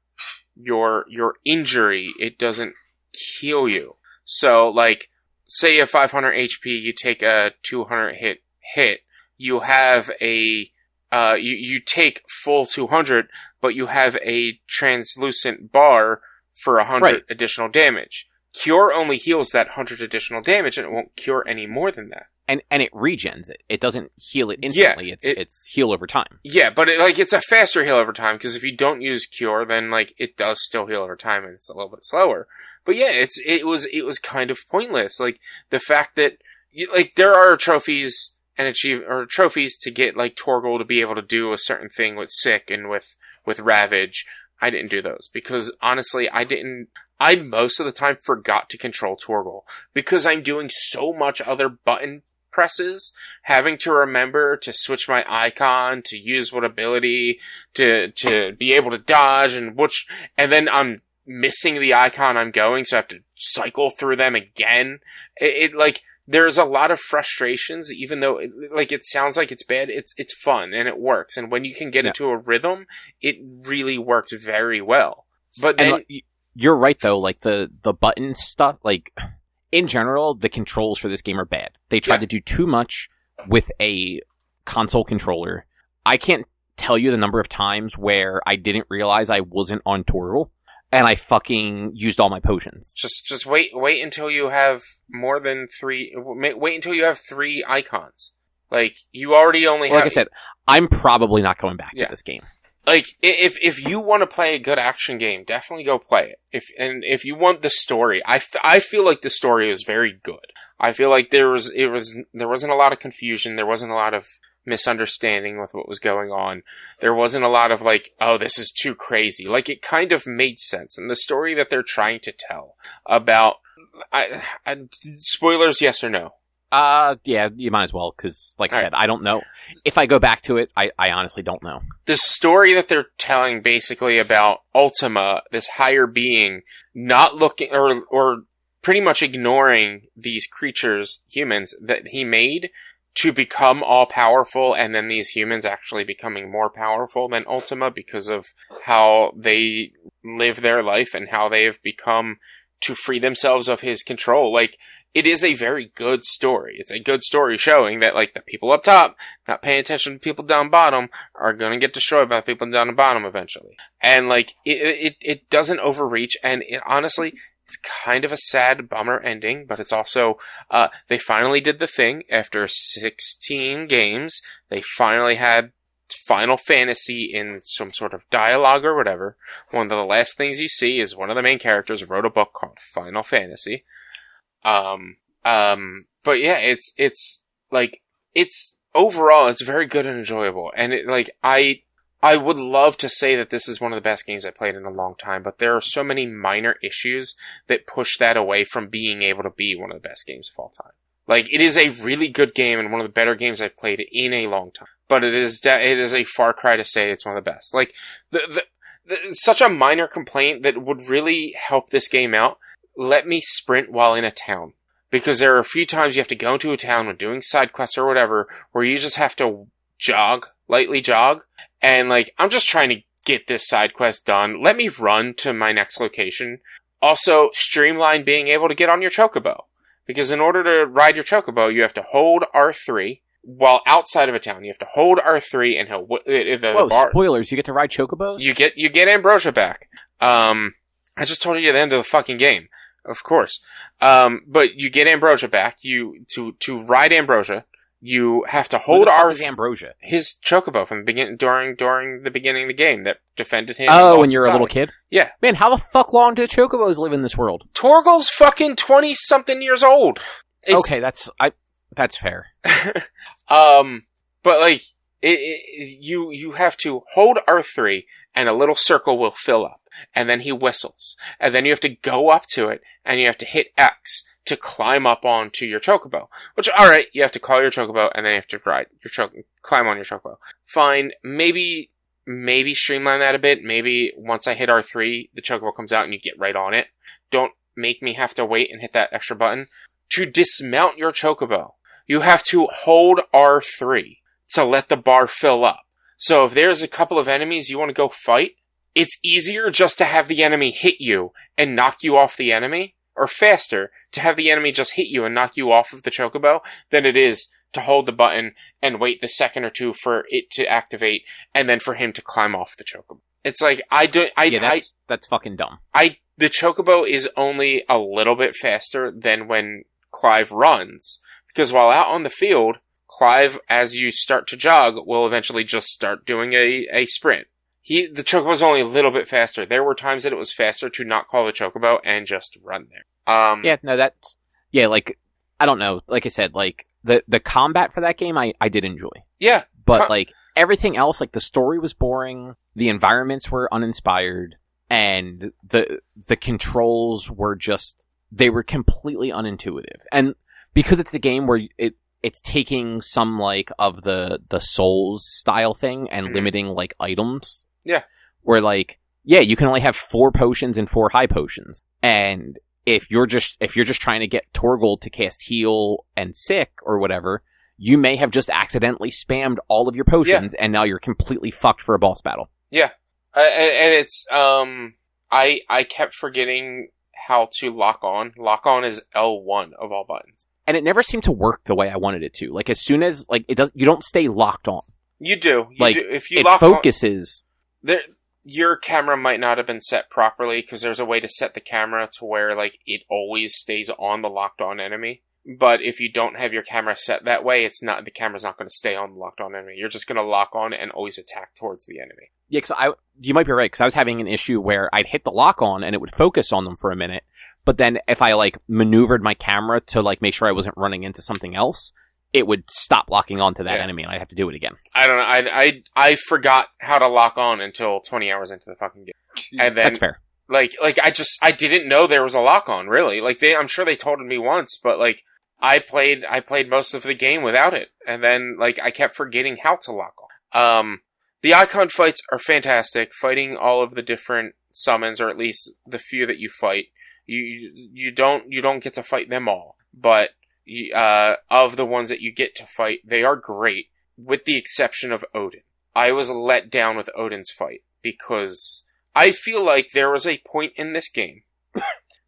your your injury. It doesn't heal you. So, like, say you have 500 HP, you take a 200 hit hit, you have a uh, you you take full 200, but you have a translucent bar for 100 Right. additional damage. Cure only heals that 100 additional damage, and it won't cure any more than that. And and it regens it. It doesn't heal it instantly. it's it- it's heal over time. Yeah, but it, like it's a faster heal over time because if you don't use cure, then like it does still heal over time and it's a little bit slower. But yeah, it's it was it was kind of pointless. Like the fact that like there are trophies and achieve or trophies to get like Torgal to be able to do a certain thing with Sic and with with ravage. I didn't do those because honestly, I didn't. I most of the time forgot to control Torgal because I'm doing so much other button presses having to remember to switch my icon, to use what ability, to, to be able to dodge and which, and then I'm missing the icon I'm going, so I have to cycle through them again. It, it like, there's a lot of frustrations, even though, it, like, it sounds like it's bad, it's, it's fun and it works. And when you can get Yeah. into a rhythm, it really works very well. But then, And like, you're right though. Like the the button stuff. Like in general, the controls for this game are bad. They tried Yeah. to do too much with a console controller. I can't tell you the number of times where I didn't realize I wasn't on Torgal and I fucking used all my potions. just, just wait, wait until you have more than three, wait wait until you have three icons. Like, you already only Like have, I said, I'm probably not going back Yeah. to this game. Like if if you want to play a good action game, definitely go play it. If and if you want the story, I, f- I feel like the story is very good. I feel like there was it was there wasn't a lot of confusion. There wasn't a lot of misunderstanding with what was going on. There wasn't a lot of like, oh, this is too crazy. Like it kind of made sense, and the story that they're trying to tell about. I, I, spoilers, yes or no? Uh, yeah, you might as well, because, like I All said, I don't know. If I go back to it, I, I honestly don't know. the story that they're telling basically about Ultima, this higher being, not looking or or pretty much ignoring these creatures, humans that he made to become all powerful and then these humans actually becoming more powerful than Ultima because of how they live their life and how they have become to free themselves of his control. Like it is a very good story. It's a good story showing that like the people up top not paying attention to people down bottom are gonna get destroyed by the people down the bottom eventually. And like it, it, it doesn't overreach, and it honestly, it's kind of a sad bummer ending, but it's also uh, they finally did the thing after 16 games. They finally had Final Fantasy in some sort of dialogue or whatever. One of the last things you see is one of the main characters wrote a book called Final Fantasy. Um, um, but yeah, it's it's like it's overall it's very good and enjoyable, and it like I I would love to say that this is one of the best games I played in a long time, but there are so many minor issues that push that away from being able to be one of the best games of all time. Like it is a really good game and one of the better games I've played in a long time. But it is de- it is a far cry to say it's one of the best. Like the, the, the such a minor complaint that would really help this game out. Let me sprint while in a town because there are a few times you have to go into a town when doing side quests or whatever where you just have to jog, lightly jog, and like I'm just trying to get this side quest done. Let me run to my next location. Also, streamline being able to get on your chocobo. Because in order to ride your chocobo, you have to hold R3, while outside of a town. You have to hold R3 and he'll, the, Whoa, bar, spoilers! You get to ride chocobos. you get, you get Ambrosia back. Um, I just told you the end of the fucking game. Of course. Um, but you get Ambrosia back. You, to, to ride Ambrosia, you have to hold R, is ambrosia. his chocobo from the begin, during, during the beginning of the game that defended him. Oh, when you're a little kid. Yeah. Man, how the fuck long do chocobos live in this world? Torgal's fucking 20 something years old. It's, okay, that's I. That's fair. um, but like, it, it, you, you have to hold R3 and a little circle will fill up and then he whistles and then you have to go up to it and you have to hit X to climb up onto your chocobo, which, alright, you have to call your chocobo and then you have to ride your choc, climb on your chocobo. Fine. Maybe, maybe streamline that a bit. Maybe once I hit R3, the chocobo comes out and you get right on it. Don't make me have to wait and hit that extra button. To dismount your chocobo, you have to hold R3 to let the bar fill up. So if there's a couple of enemies you want to go fight, it's easier just to have the enemy hit you and knock you off the enemy, or faster to have the enemy just hit you and knock you off of the chocobo than it is to hold the button and wait the second or two for it to activate and then for him to climb off the chocobo. It's like I do I yeah, I that's that's fucking dumb. I the chocobo is only a little bit faster than when Clive runs because while out on the field, Clive, as you start to jog, will eventually just start doing a, a sprint. He the chocobo is only a little bit faster. There were times that it was faster to not call the chocobo and just run there. Um, Yeah, no, that's yeah. Like I don't know. Like I said, like the the combat for that game, I I did enjoy, yeah, but like everything else, like the story was boring, the environments were uninspired, and the the controls were just they were completely unintuitive. And because it's a game where it it's taking some like of the the Souls style thing and Mhm. limiting like items. Yeah. Where like yeah, you can only have four potions and four high potions. And if you're just if you're just trying to get Torgal to cast heal and Sic or whatever, you may have just accidentally spammed all of your potions and now you're completely fucked for a boss battle. yeah, uh, and, and it's um, I I kept forgetting how to lock on. Lock on is L one of all buttons. And it never seemed to work the way I wanted it to. Like as soon as like it does you don't stay locked on. You do, you Like, do. If you it lock on, focuses there your camera might not have been set properly because there's a way to set the camera to where like it always stays on the locked on enemy. But if you don't have your camera set that way it's not the camera's not going to stay on the locked on enemy. You're just going to lock on and always attack towards the enemy. Yeah, cause I, you might be right, cause I was having an issue where I'd hit the lock on and it would focus on them for a minute, but then if I like maneuvered my camera to like make sure I wasn't running into something else, it would stop locking onto that Yeah. enemy and I'd have to do it again. i don't know. I, I i forgot how to lock on until 20 hours into the fucking game. And then That's fair. like like i just i didn't know there was a lock on really. Like they i'm sure they told me once but like i played i played most of the game without it. And then like i kept forgetting how to lock on. Um the icon fights are fantastic. Fighting all of the different summons or at least the few that you fight you you don't you don't get to fight them all. But you, uh of the ones that you get to fight they are great with the exception of odin i was let down with odin's fight because I feel like there was a point in this game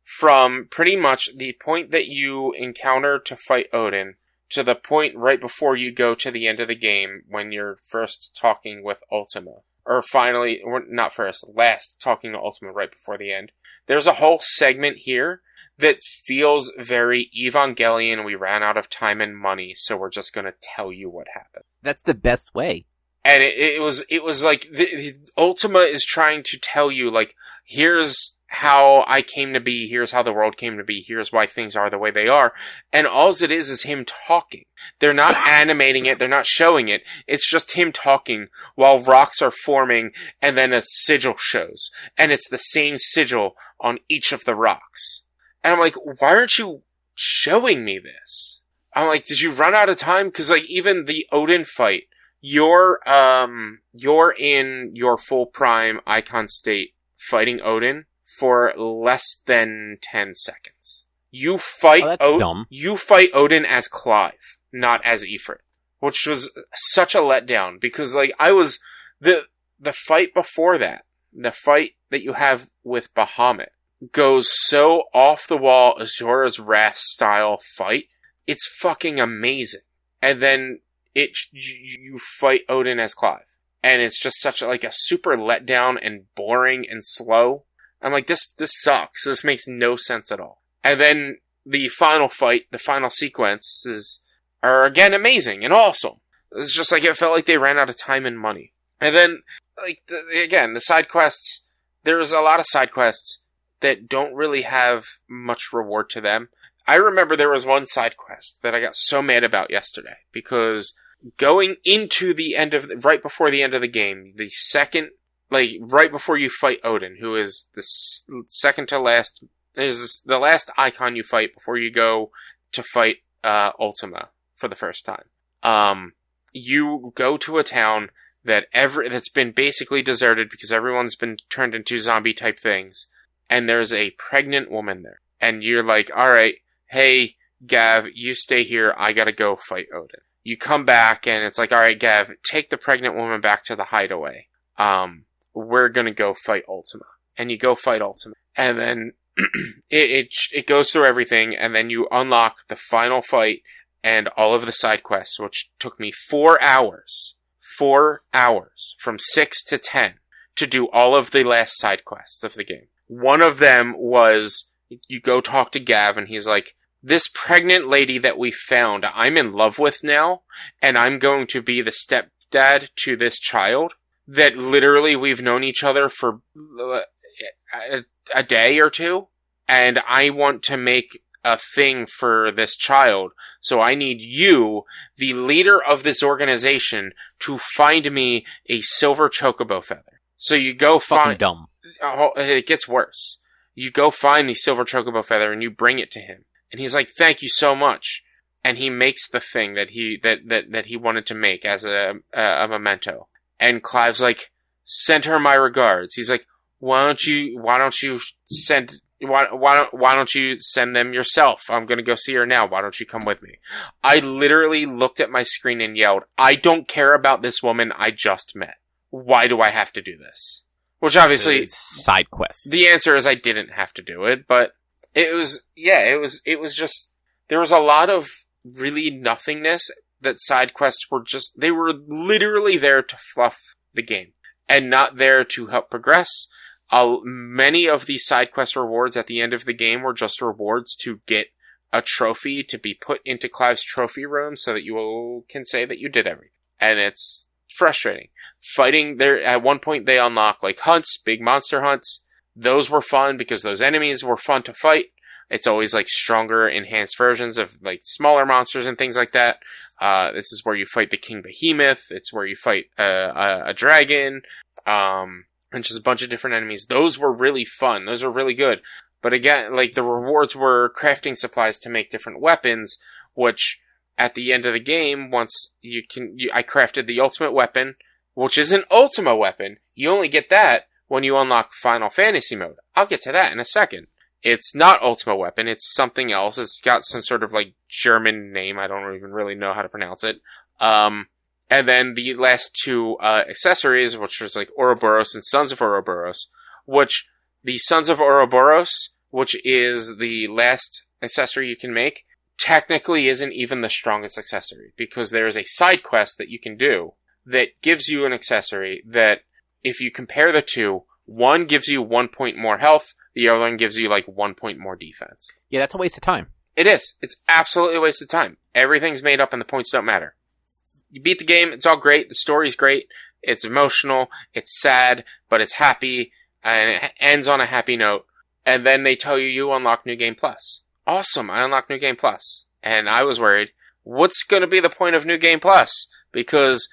from pretty much the point that you encounter to fight Odin to the point right before you go to the end of the game when you're first talking with Ultima. Or finally, or not first, last talking to Ultima right before the end. There's a whole segment here that feels very Evangelion. We ran out of time and money, so we're just gonna tell you what happened That's the best way. and it, it was it was like the, the Ultima is trying to tell you like here's how I came to be, here's how the world came to be, here's why things are the way they are, and all it is is him talking. They're not animating it, they're not showing it. It's just him talking while rocks are forming, and then a sigil shows, and it's the same sigil on each of the rocks. And I'm like, why aren't you showing me this? I'm like, did you run out of time? Because like even the Odin fight you're um you're in your full prime icon state fighting Odin for less than 10 seconds. You fight Oh, that's O- you fight Odin as Clive, not as Ifrit, which was such a letdown because like I was the the fight before that, the fight that you have with Bahamut goes so off the wall Asura's Wrath style fight. It's fucking amazing. And then it you fight Odin as Clive, and it's just such a, like a super letdown and boring and slow. I'm like this this sucks. This makes no sense at all. And then the final fight, the final sequences are again amazing and awesome. It's just like it felt like they ran out of time and money. And then like the, again, the side quests. There's a lot of side quests that don't really have much reward to them. I remember there was one side quest that I got so mad about yesterday because going into the end of the, right before the end of the game, the second like right before you fight Odin, who is the second to last is the last icon you fight before you go to fight uh, Ultima for the first time. Um, you go to a town that every that's been basically deserted because everyone's been turned into zombie type things, and there's a pregnant woman there, and you're like, all right, hey Gav, you stay here. I gotta go fight Odin. You come back, and it's like, all right, Gav, take the pregnant woman back to the hideaway. Um, we're gonna go fight Ultima, and you go fight Ultima, and then it, it it goes through everything, and then you unlock the final fight and all of the side quests, which took me four hours, four hours from six to ten to do all of the last side quests of the game. One of them was you go talk to Gav, and he's like, "This pregnant lady that we found, I'm in love with now, and I'm going to be the stepdad to this child." That literally we've known each other for a, a day or two, and I want to make a thing for this child. So I need you, the leader of this organization, to find me a silver chocobo feather. So you go Fucking find. dumb. It gets worse. You go find the silver chocobo feather and you bring it to him, and he's like, "Thank you so much." And he makes the thing that he that that that he wanted to make as a a, a memento. And Clive's like, "Send her my regards." He's like, "Why don't you Why don't you send why why don't why don't you send them yourself? I'm gonna go see her now. Why don't you come with me? I literally looked at my screen and yelled, "I don't care about this woman I just met. Why do I have to do this?" Which obviously side quests. the answer is I didn't have to do it, but it was yeah, it was it was just there was a lot of really nothingness that side quests were just they were literally there to fluff the game and not there to help progress. Uh, many of these side quest rewards at the end of the game were just rewards to get a trophy to be put into Clive's trophy room so that you can say that you did everything. And it's frustrating. Fighting there, at one point they unlock like hunts, big monster hunts. Those were fun because those enemies were fun to fight. It's always like stronger, enhanced versions of like smaller monsters and things like that. Uh, this is where you fight the King Behemoth. It's where you fight uh, a, a dragon. Um, and just a bunch of different enemies. Those were really fun. Those were really good. But again, like the rewards were crafting supplies to make different weapons, which at the end of the game, once you can, you, I crafted the ultimate weapon, which is an Ultima weapon. You only get that when you unlock Final Fantasy mode. I'll get to that in a second. It's not Ultima weapon. It's something else. It's got some sort of like German name. I don't even really know how to pronounce it. Um, and then the last two uh, accessories, which was like Ouroboros and Sons of Ouroboros, which the Sons of Ouroboros, which is the last accessory you can make, technically isn't even the strongest accessory because there is a side quest that you can do that gives you an accessory that if you compare the two, one gives you one point more health, the other one gives you like one point more defense. yeah, that's a waste of time. It is. It's absolutely a waste of time. Everything's made up and the points don't matter. You beat the game, it's all great, the story's great, it's emotional, it's sad, but it's happy, and it ends on a happy note. And then they tell you you unlock New Game Plus. Awesome, I unlocked New Game Plus. And I was worried, what's gonna be the point of New Game Plus? Because,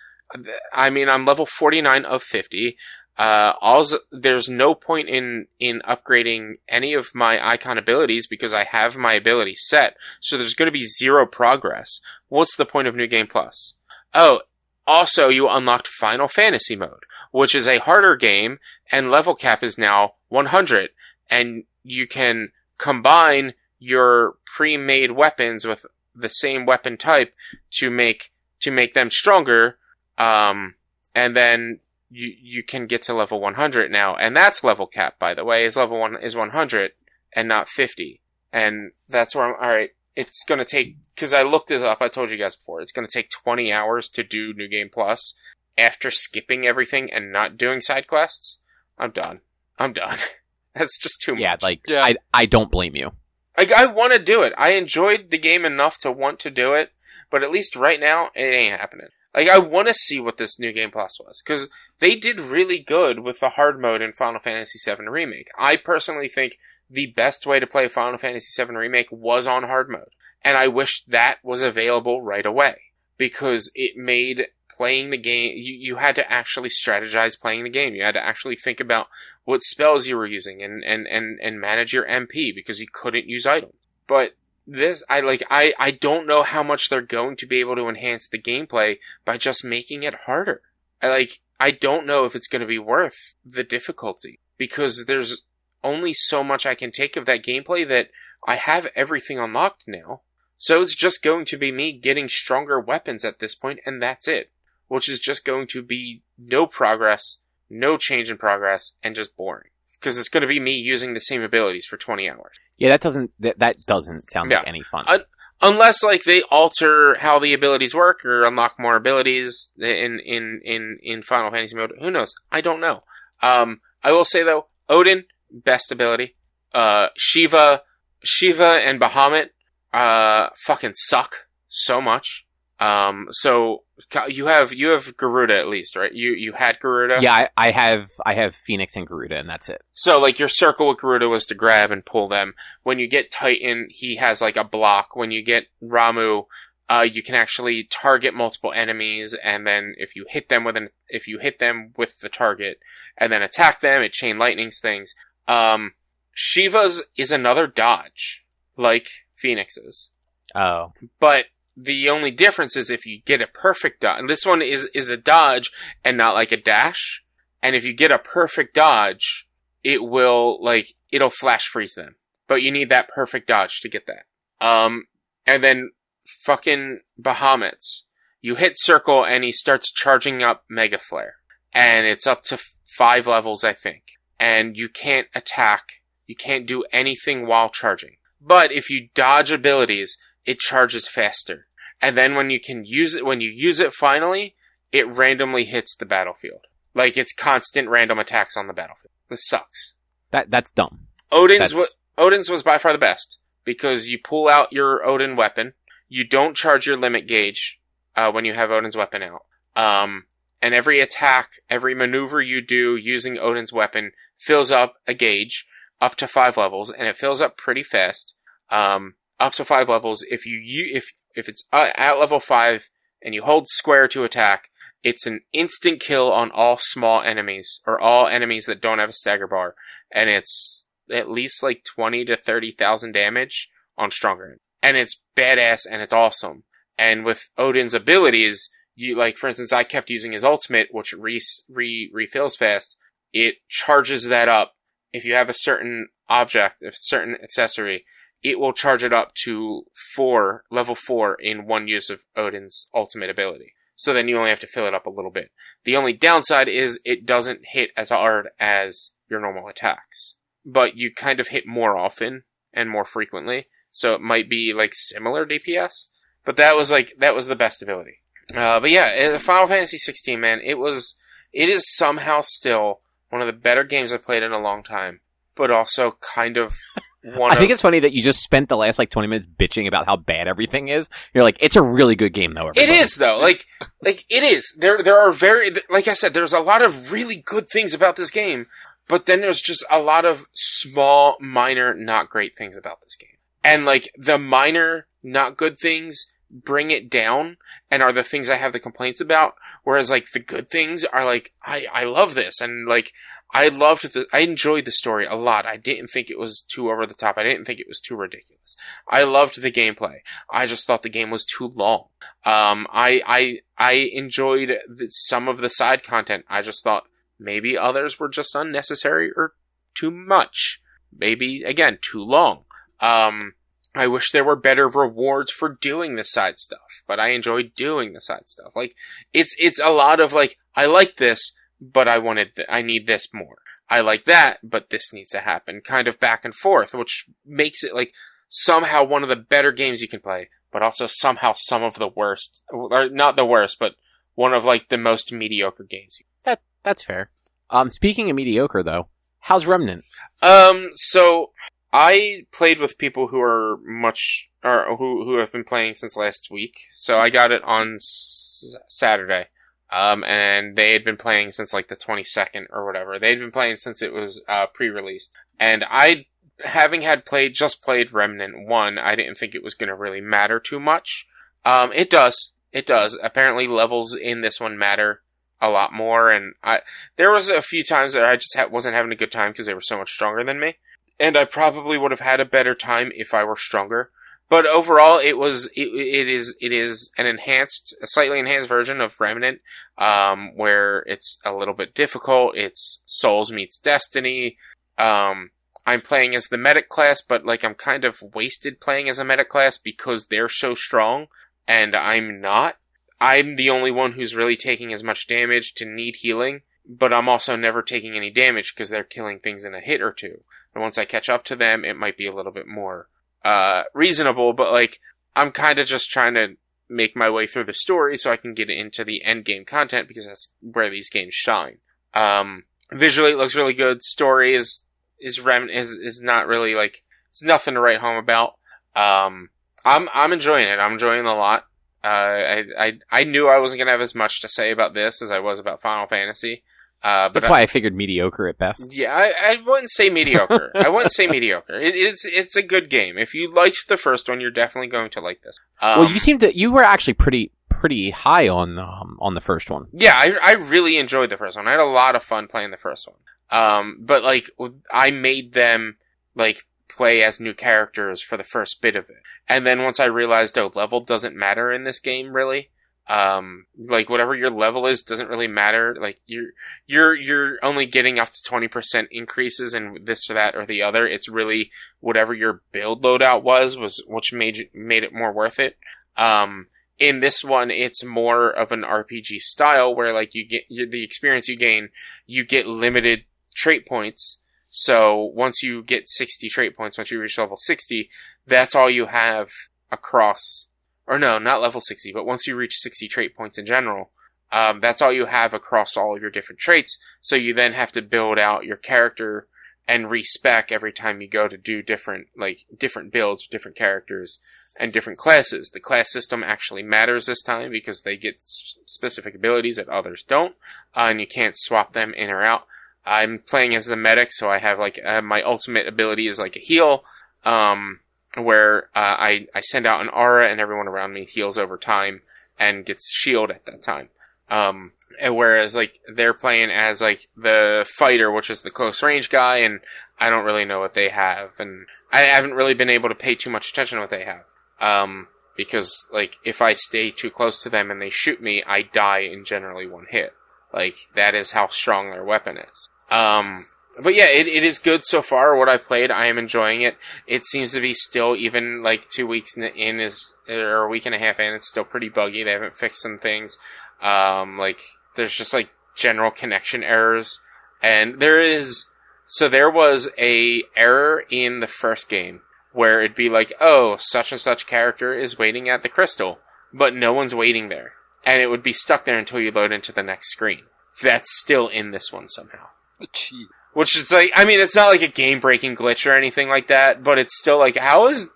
I mean, I'm level 49 of 50. Uh, all's, there's no point in, in upgrading any of my icon abilities because I have my ability set. So there's going to be zero progress. What's the point of New Game Plus? Oh, also you unlocked Final Fantasy mode, which is a harder game and level cap is now 100 and you can combine your pre-made weapons with the same weapon type to make, to make them stronger. Um, and then you you can get to level 100 now, and that's level cap by the way. Is level one is 100 and not 50, and that's where I'm. All right, it's going to take because I looked this up. I told you guys before. It's going to take 20 hours to do New Game Plus after skipping everything and not doing side quests. I'm done. I'm done. That's just too Yeah, much. Yeah like Yeah. I I don't blame you. Like I want to do it. I enjoyed the game enough to want to do it, but at least right now it ain't happening. Like I want to see what this new game plus was because they did really good with the hard mode in Final Fantasy VII Remake. I personally think the best way to play Final Fantasy VII Remake was on hard mode, and I wish that was available right away because it made playing the game you, you had to actually strategize playing the game. You had to actually think about what spells you were using and, and, and, and manage your MP because you couldn't use items. But this, I like, I, I don't know how much they're going to be able to enhance the gameplay by just making it harder. I like, I don't know if it's going to be worth the difficulty because there's only so much I can take of that gameplay that I have everything unlocked now. So it's just going to be me getting stronger weapons at this point and that's it. Which is just going to be no progress, no change in progress, and just boring. Because it's going to be me using the same abilities for 20 hours. Yeah, that doesn't that, that doesn't sound like any fun. I- Unless like they alter how the abilities work or unlock more abilities in in in in Final Fantasy mode. Who knows? I don't know. Um, I will say though, Odin best ability. Uh, Shiva, Shiva and Bahamut, uh, fucking suck so much. Um, so you have you have Garuda at least, right? You you had Garuda. yeah, I, I have I have Phoenix and Garuda, and that's it. So like your circle with Garuda was to grab and pull them. When you get Titan, he has like a block. When you get Ramuh, uh, you can actually target multiple enemies, and then if you hit them with an if you hit them with the target, and then attack them, it chain lightnings things. Um, Shiva's is another dodge, like Phoenix's, Oh, but the only difference is if you get a perfect dodge. This one is is a dodge and not like a dash. And if you get a perfect dodge, it will like it'll flash freeze them. But you need that perfect dodge to get that. Um, and then fucking Bahamut's. You hit circle and he starts charging up Mega Flare, and it's up to f- five levels, I think. And you can't attack. You can't do anything while charging. But if you dodge abilities, it charges faster. And then when you can use it, when you use it finally, it randomly hits the battlefield. Like it's constant random attacks on the battlefield. This sucks. that that's dumb. Odin's That's- wa- Odin's was by far the best because you pull out your Odin weapon. You don't charge your limit gauge uh, when you have Odin's weapon out. Um, and every attack, every maneuver you do using Odin's weapon fills up a gauge up to five levels, and it fills up pretty fast. Um, up to five levels. If you, u- if if it's uh, at level five and you hold square to attack, it's an instant kill on all small enemies or all enemies that don't have a stagger bar, and it's at least like twenty to thirty thousand damage on stronger, and it's badass and it's awesome. And with Odin's abilities, you like for instance, I kept using his ultimate, which re, re refills fast. It charges that up if you have a certain object, a certain accessory. It will charge it up to four, level four in one use of Odin's ultimate ability. So then you only have to fill it up a little bit. The only downside is it doesn't hit as hard as your normal attacks. But you kind of hit more often and more frequently. So it might be like similar DPS. But that was like, that was the best ability. Uh, but yeah, Final Fantasy 16, man, it was, it is somehow still one of the better games I've played in a long time. But also kind of one I think it's funny that you just spent the last like twenty minutes bitching about how bad everything is. You're like, it's a really good game though. It everybody. is though. Like, like it is. There, there are very, like I said, there's a lot of really good things about this game, but then there's just a lot of small, minor, not great things about this game. And like the minor, not good things bring it down and are the things I have the complaints about. Whereas like the good things are like, I, I love this. And like, I loved the, I enjoyed the story a lot. I didn't think it was too over the top. I didn't think it was too ridiculous. I loved the gameplay. I just thought the game was too long. Um, I, I, I enjoyed the, some of the side content. I just thought maybe others were just unnecessary or too much. Maybe, again, too long. Um, I wish there were better rewards for doing the side stuff, but I enjoy doing the side stuff. Like, it's, it's a lot of like, I like this, but I wanted, th- I need this more. I like that, but this needs to happen. Kind of back and forth, which makes it like, somehow one of the better games you can play, but also somehow some of the worst, or not the worst, but one of like the most mediocre games. That that's fair. Um, speaking of mediocre though, how's Remnant? Um, so I played with people who are much or who who have been playing since last week. So I got it on s- Saturday. Um, and they had been playing since like the 22nd or whatever. They'd been playing since it was uh, pre-released. And I, having had played just played Remnant One, I didn't think it was going to really matter too much. Um, it does. It does. Apparently, levels in this one matter a lot more. And I there was a few times that I just ha- wasn't having a good time because they were so much stronger than me and I probably would have had a better time if I were stronger. But overall, it was it, it is it is an enhanced, a slightly enhanced version of Remnant, um, where it's a little bit difficult. It's Souls meets Destiny. Um, I'm playing as the medic class, but like I'm kind of wasted playing as a medic class because they're so strong and I'm not. I'm the only one who's really taking as much damage to need healing, but I'm also never taking any damage because they're killing things in a hit or two. And once I catch up to them, it might be a little bit more uh, reasonable. But like, I'm kind of just trying to make my way through the story so I can get into the end game content because that's where these games shine. Um, visually, it looks really good. Story is is rem is is not really like it's nothing to write home about. Um, I'm I'm enjoying it. I'm enjoying it a lot. Uh, I I I knew I wasn't gonna have as much to say about this as I was about Final Fantasy. Uh, but That's I- why I figured mediocre at best. yeah, I, I wouldn't say mediocre. I wouldn't say mediocre. It, it's it's a good game. If you liked the first one, you're definitely going to like this. Um, well, you seem to you were actually pretty pretty high on um, on the first one. yeah, I I really enjoyed the first one. I had a lot of fun playing the first one. Um, but like I made them like play as new characters for the first bit of it, and then once I realized, oh, level doesn't matter in this game really. Um, like whatever your level is doesn't really matter. Like you're you're you're only getting up to twenty percent increases in this or that or the other. It's really whatever your build loadout was was which made made it more worth it. Um, in this one, it's more of an RPG style where like you get the experience you gain, you get limited trait points. So once you get 60 trait points, once you reach level 60, that's all you have across, or no, not level 60, but once you reach 60 trait points in general, um, that's all you have across all of your different traits. So you then have to build out your character and respec every time you go to do different, like, different builds, different characters, and different classes. The class system actually matters this time because they get s- specific abilities that others don't, uh, and you can't swap them in or out. I'm playing as the medic, so I have like uh, my ultimate ability is like a heal, um, where uh, I I send out an aura and everyone around me heals over time and gets shield at that time. Um, and whereas like they're playing as like the fighter, which is the close range guy, and I don't really know what they have, and I haven't really been able to pay too much attention to what they have. Um, because like if I stay too close to them and they shoot me, I die in generally one hit. Like that is how strong their weapon is. Um, but yeah, it, it is good so far. What I played, I am enjoying it. It seems to be still even like two weeks in- is or a week and a half in. It's still pretty buggy. They haven't fixed some things. Um, like there's just like general connection errors, and there is so there was a error in the first game where it'd be like, oh, such and such character is waiting at the crystal, but no one's waiting there, and it would be stuck there until you load into the next screen. That's still in this one somehow. Cheat. Which is like, I mean, it's not like a game breaking glitch or anything like that, but it's still like, how is,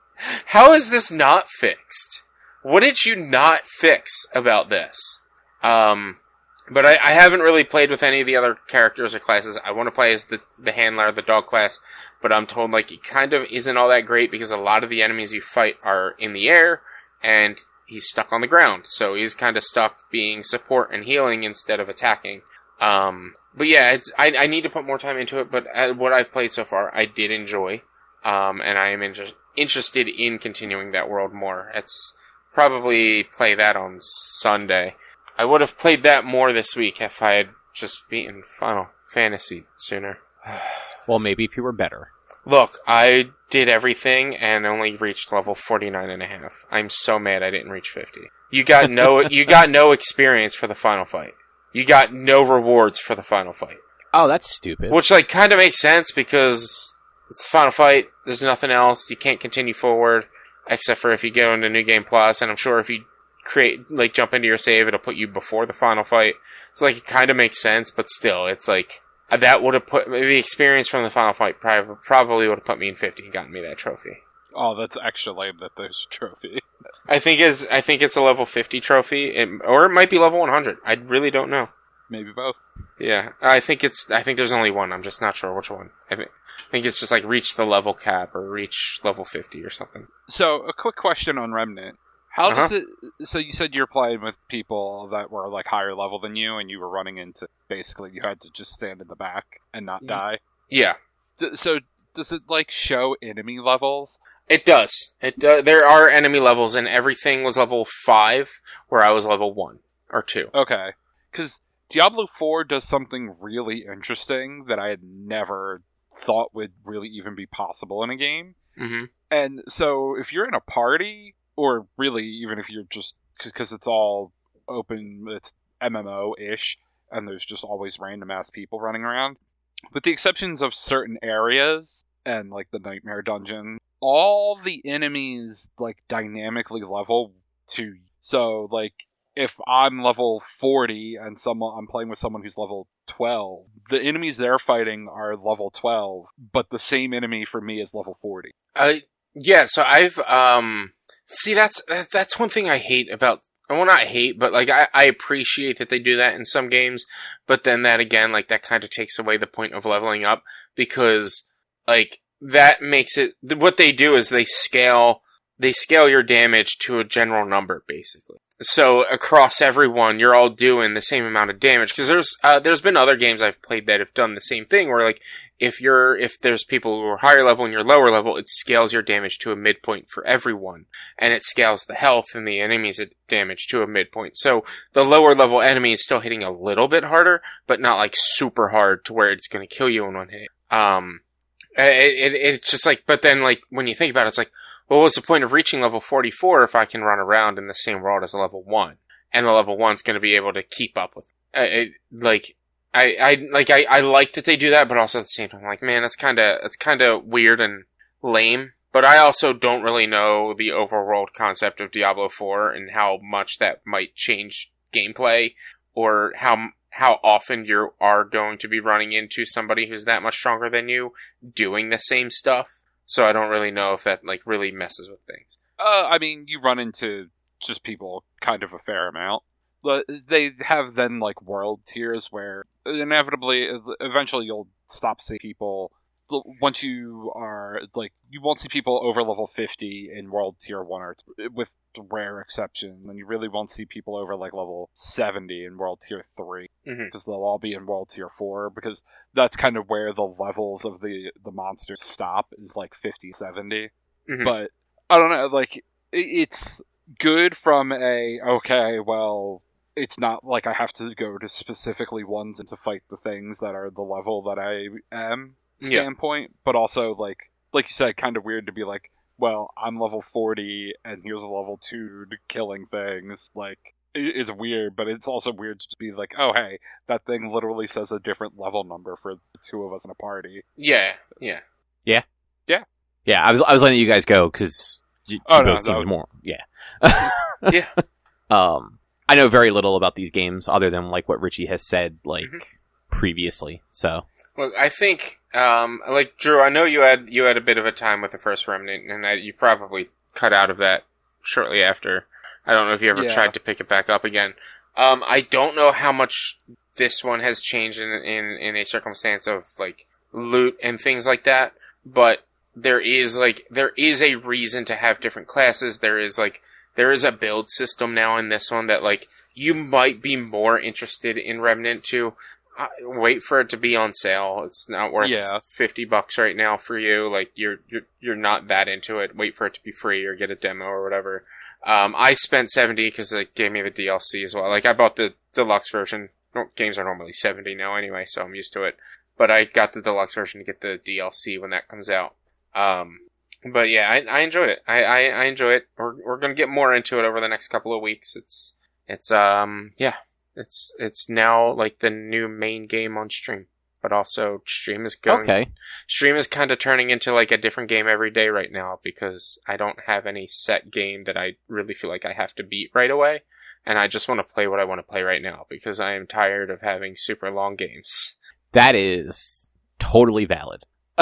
how is this not fixed? What did you not fix about this? Um, but I, I haven't really played with any of the other characters or classes. I want to play as the, the handler, the dog class, but I'm told like it kind of isn't all that great because a lot of the enemies you fight are in the air and he's stuck on the ground. So he's kind of stuck being support and healing instead of attacking. Um, but yeah, it's, I, I need to put more time into it, but uh, what I've played so far, I did enjoy. Um, and I am inter- interested in continuing that world more. It's probably play that on Sunday. I would have played that more this week if I had just beaten Final Fantasy sooner. Well, maybe if you were better. Look, I did everything and only reached level 49 and a half. I'm so mad I didn't reach 50. You got no, you got no experience for the final fight. You got no rewards for the final fight. Oh, that's stupid. Which like kind of makes sense because it's the final fight. There's nothing else. You can't continue forward except for if you go into New Game Plus, and I'm sure if you create like jump into your save, it'll put you before the final fight. So like it kind of makes sense, but still, it's like that would have put the experience from the final fight probably, probably would have put me in 50 and gotten me that trophy. Oh, that's extra lame that there's a trophy. I think is I think it's a level 50 trophy, it, or it might be level 100. I really don't know. Maybe both. Yeah, I think it's. I think there's only one. I'm just not sure which one. I think. I think it's just like reach the level cap or reach level 50 or something. So, a quick question on Remnant. How uh-huh. does it? So you said you're playing with people that were like higher level than you, and you were running into basically you had to just stand in the back and not die. Yeah, so does it like show enemy levels? it does. It uh, there are enemy levels, and everything was level five, where I was level one or two. Okay, because Diablo 4 does something really interesting that I had never thought would really even be possible in a game. hmm And so if you're in a party, or really even if you're just because it's all open, it's MMO ish, and there's just always random ass people running around. With the exceptions of certain areas and like the Nightmare Dungeon, all the enemies like dynamically level to. So like if I'm level 40 and someone I'm playing with someone who's level 12, the enemies they're fighting are level 12, but the same enemy for me is level 40. Uh, yeah. So I've um. See, that's that's one thing I hate about. Well, not hate, but like I, I appreciate that they do that in some games, but then that again, like that kind of takes away the point of leveling up because like that makes it. What they do is they scale they scale your damage to a general number, basically. So across everyone, you're all doing the same amount of damage. Because there's uh, there's been other games I've played that have done the same thing, where like if you're if there's people who are higher level and you're lower level, it scales your damage to a midpoint for everyone, and it scales the health and the enemies' damage to a midpoint. So the lower level enemy is still hitting a little bit harder, but not like super hard to where it's going to kill you in one hit. Um, it, it it's just like, but then like when you think about it, it's like, well, what's the point of reaching level 44 if I can run around in the same world as a level 1? And the level 1's going to be able to keep up with, uh, it, like, I, I, like, I, I like that they do that, but also at the same time, I'm like, man, that's kinda, that's kinda weird and lame. But I also don't really know the overworld concept of Diablo 4 and how much that might change gameplay or how, how often you are going to be running into somebody who's that much stronger than you doing the same stuff. So I don't really know if that like really messes with things. Uh, I mean, you run into just people kind of a fair amount. They have then like world tiers where inevitably, eventually, you'll stop seeing people. Once you are like, you won't see people over level fifty in world tier one or two, with rare exception. And you really won't see people over like level seventy in world tier three Mhm. because they'll all be in world tier four because that's kind of where the levels of the the monsters stop is like 50 70 Mhm. but i don't know like it's good from a okay well it's not like i have to go to specifically ones and to fight the things that are the level that i am Yeah. standpoint but also like like you said kind of weird to be like well i'm level 40 and here's a level 2 killing things like it- it's weird but it's also weird to just be like oh hey that thing literally says a different level number for the two of us in a party Yeah, yeah. Yeah, Yeah. Yeah, I was I was letting you guys go because you, Oh, you no, both seemed that more. Yeah. Yeah. Um, I know very little about these games other than like what Richie has said like Mhm. previously. So Well, I think, um, like Drew, I know you had you had a bit of a time with the first Remnant, and I, you probably cut out of that shortly after. I don't know if you ever Yeah. tried to pick it back up again. Um, I don't know how much this one has changed in in in a circumstance of like loot and things like that, but there is like there is a reason to have different classes. There is like there is a build system now in this one that like you might be more interested in Remnant 2 uh, wait for it to be on sale. It's not worth Yeah. fifty bucks right now for you. Like you're you're you're not that into it. Wait for it to be free or get a demo or whatever. Um, I spent seventy because it gave me the DLC as well. Like I bought the deluxe version. No, games are normally seventy now anyway, so I'm used to it. But I got the deluxe version to get the DLC when that comes out. Um, but yeah, I, I enjoyed it. I, I, I enjoy it. We're we're gonna get more into it over the next couple of weeks. It's it's um yeah, it's it's now like the new main game on stream. but also stream is going. Okay. Stream is kind of turning into like a different game every day right now because I don't have any set game that I really feel like I have to beat right away, and I just want to play what I want to play right now because I am tired of having super long games. That is totally valid.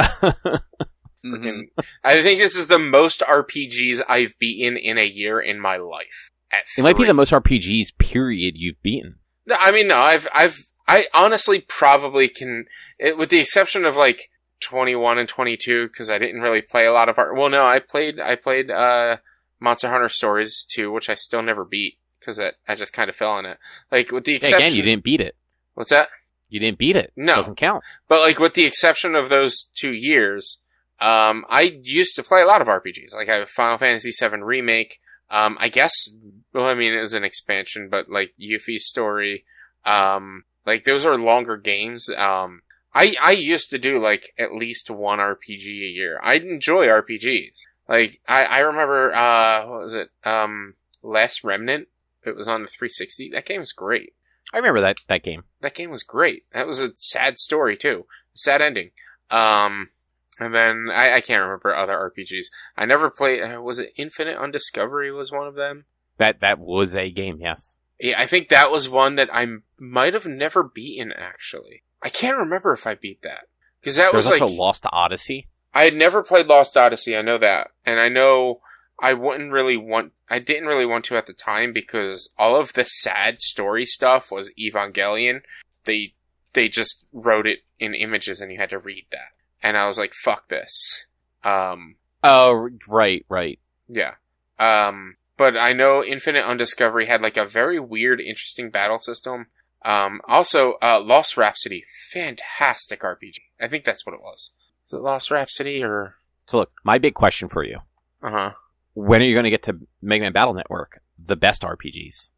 Mhm. I think this is the most RPGs I've beaten in a year in my life. It might be the most RPGs period you've beaten. No, I mean, no, I've, I've, I honestly probably can, it, with the exception of like 21 and 22, because I didn't really play a lot of art. Well, no, I played, I played, uh, Monster Hunter Stories 2, which I still never beat, because I just kind of fell on it. Like, with the Yeah, exception. again, you didn't beat it. What's that? You didn't beat it. No. it Doesn't count. But like, with the exception of those two years, um, I used to play a lot of RPGs. Like, I have Final Fantasy VII Remake, um, I guess, well, I mean, it was an expansion, but like Yuffie's story, um, like those are longer games. Um, I, I used to do like at least one RPG a year. I enjoy RPGs. Like, I, I remember, uh, what was it? Um, Last Remnant. It was on the 360. That game was great. I remember that, that game. That game was great. That was a sad story too. Sad ending. Um, and then I, I can't remember other RPGs. I never played. Uh, was it Infinite Undiscovery? Was one of them? That, that was a game, yes. Yeah, I think that was one that I might have never beaten. Actually, I can't remember if I beat that because that There was was like Lost Odyssey. I had never played Lost Odyssey. I know that, and I know I wouldn't really want. I didn't really want to at the time because all of the sad story stuff was Evangelion. They they just wrote it in images, and you had to read that. And I was like, "Fuck this." Um, Oh, right, right. yeah. Um, but I know Infinite Undiscovery had like a very weird, interesting battle system. Um, also, uh, Lost Rhapsody, fantastic RPG. I think that's what it was. Is it Lost Rhapsody or? So look, my big question for you. Uh huh. When are you going to get to Mega Man Battle Network? The best RPGs.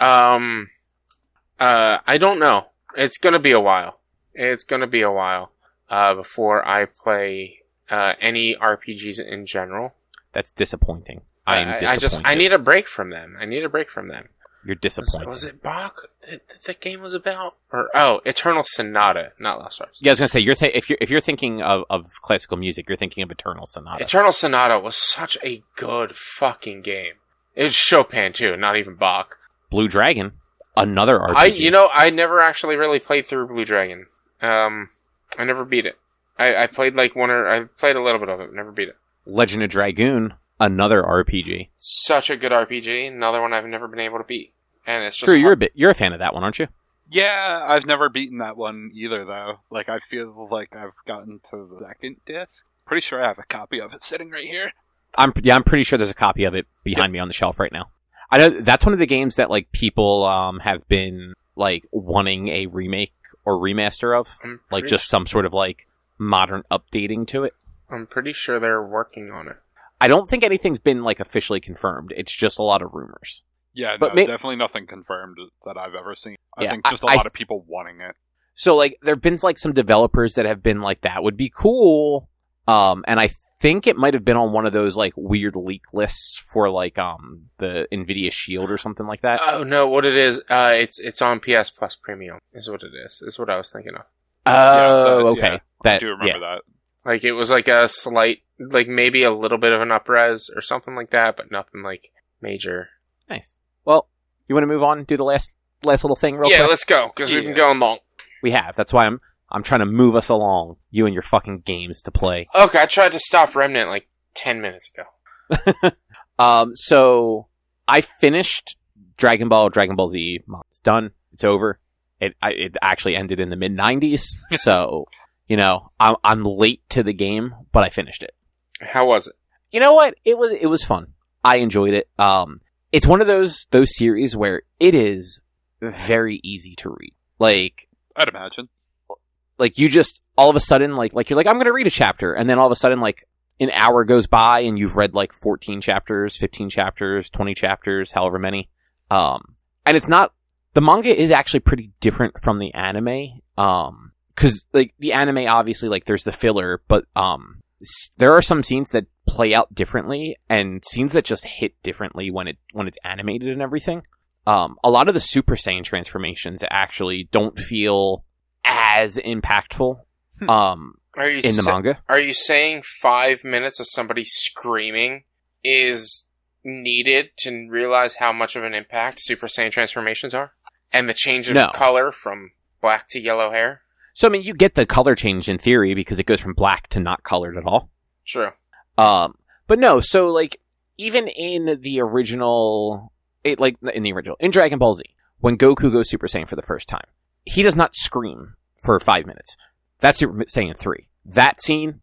Um, uh, I don't know. It's gonna be a while. It's gonna be a while, uh, before I play, uh, any RPGs in general. That's disappointing. I am I, disappointed. I just, I need a break from them. I need a break from them. You're Was, disappointed. was it Bach that, that the game was about? Or, oh, Eternal Sonata, not Lost Stars. Yeah, I was gonna say you're th- if you're if you're thinking of, of classical music, you're thinking of Eternal Sonata. Eternal Sonata was such a good fucking game. It's Chopin too, not even Bach. Blue Dragon, another RPG. I, you know, I never actually really played through Blue Dragon. Um, I never beat it. I, I played like one or I played a little bit of it, never beat it. Legend of Dragoon, another RPG. Such a good RPG. Another one I've never been able to beat, and it's just True, you're a bit you're a fan of that one, aren't you? Yeah, I've never beaten that one either, though. Like, I feel like I've gotten to the second disc. Pretty sure I have a copy of it sitting right here. I'm yeah, I'm pretty sure there's a copy of it behind me on the shelf right now. I know that's one of the games that like people um have been like wanting a remake or remaster of, I'm like pretty just some sort of like modern updating to it. I'm pretty sure they're working on it. I don't think anything's been like officially confirmed. It's just a lot of rumors. Yeah, But no, may- definitely nothing confirmed that I've ever seen. I Yeah, think just a I- lot I- of people wanting it. So like there've been like some developers that have been like that would be cool. Um and I think it might have been on one of those like weird leak lists for like um the Nvidia Shield or something like that. Oh no, what it is? Uh, it's it's on PS Plus Premium. Is what it is. Is what I was thinking of. oh, that- okay. yeah, I that do yeah. remember that. Like it was like a slight, like maybe a little bit of an upres or something like that, but nothing like major. Nice. Well, you want to move on? Do the last last little thing real yeah, quick. Yeah, let's go because we've been going long. We have. That's why I'm I'm trying to move us along. You and your fucking games to play. Okay, I tried to stop Remnant like ten minutes ago. Um. So I finished Dragon Ball. Dragon Ball Z. It's done. It's over. It I, it actually ended in the mid '90s. so you know I'm I'm late to the game, but I finished it. How was it? You know what? It was it was fun. I enjoyed it. Um, it's one of those those series where it is very easy to read. Like I'd imagine. Like you just all of a sudden like like you're like I'm going to read a chapter and then all of a sudden like an hour goes by and you've read like 14 chapters, 15 chapters, 20 chapters, however many. Um and it's not the manga is actually pretty different from the anime. Um cuz like the anime obviously like there's the filler but um s- there are some scenes that play out differently and scenes that just hit differently when it when it's animated and everything. Um a lot of the Super Saiyan transformations actually don't feel as impactful Hmm. um Are you in the sa- manga. Are you saying five minutes of somebody screaming is needed to realize how much of an impact Super Saiyan transformations are? And the change of No. color from black to yellow hair? So I mean, you get the color change in theory because it goes from black to not colored at all. True. Um, but no, so like even in the original, it like in the original in Dragon Ball Z, when Goku goes Super Saiyan for the first time, he does not scream for five minutes. That's Super Saiyan three. That scene,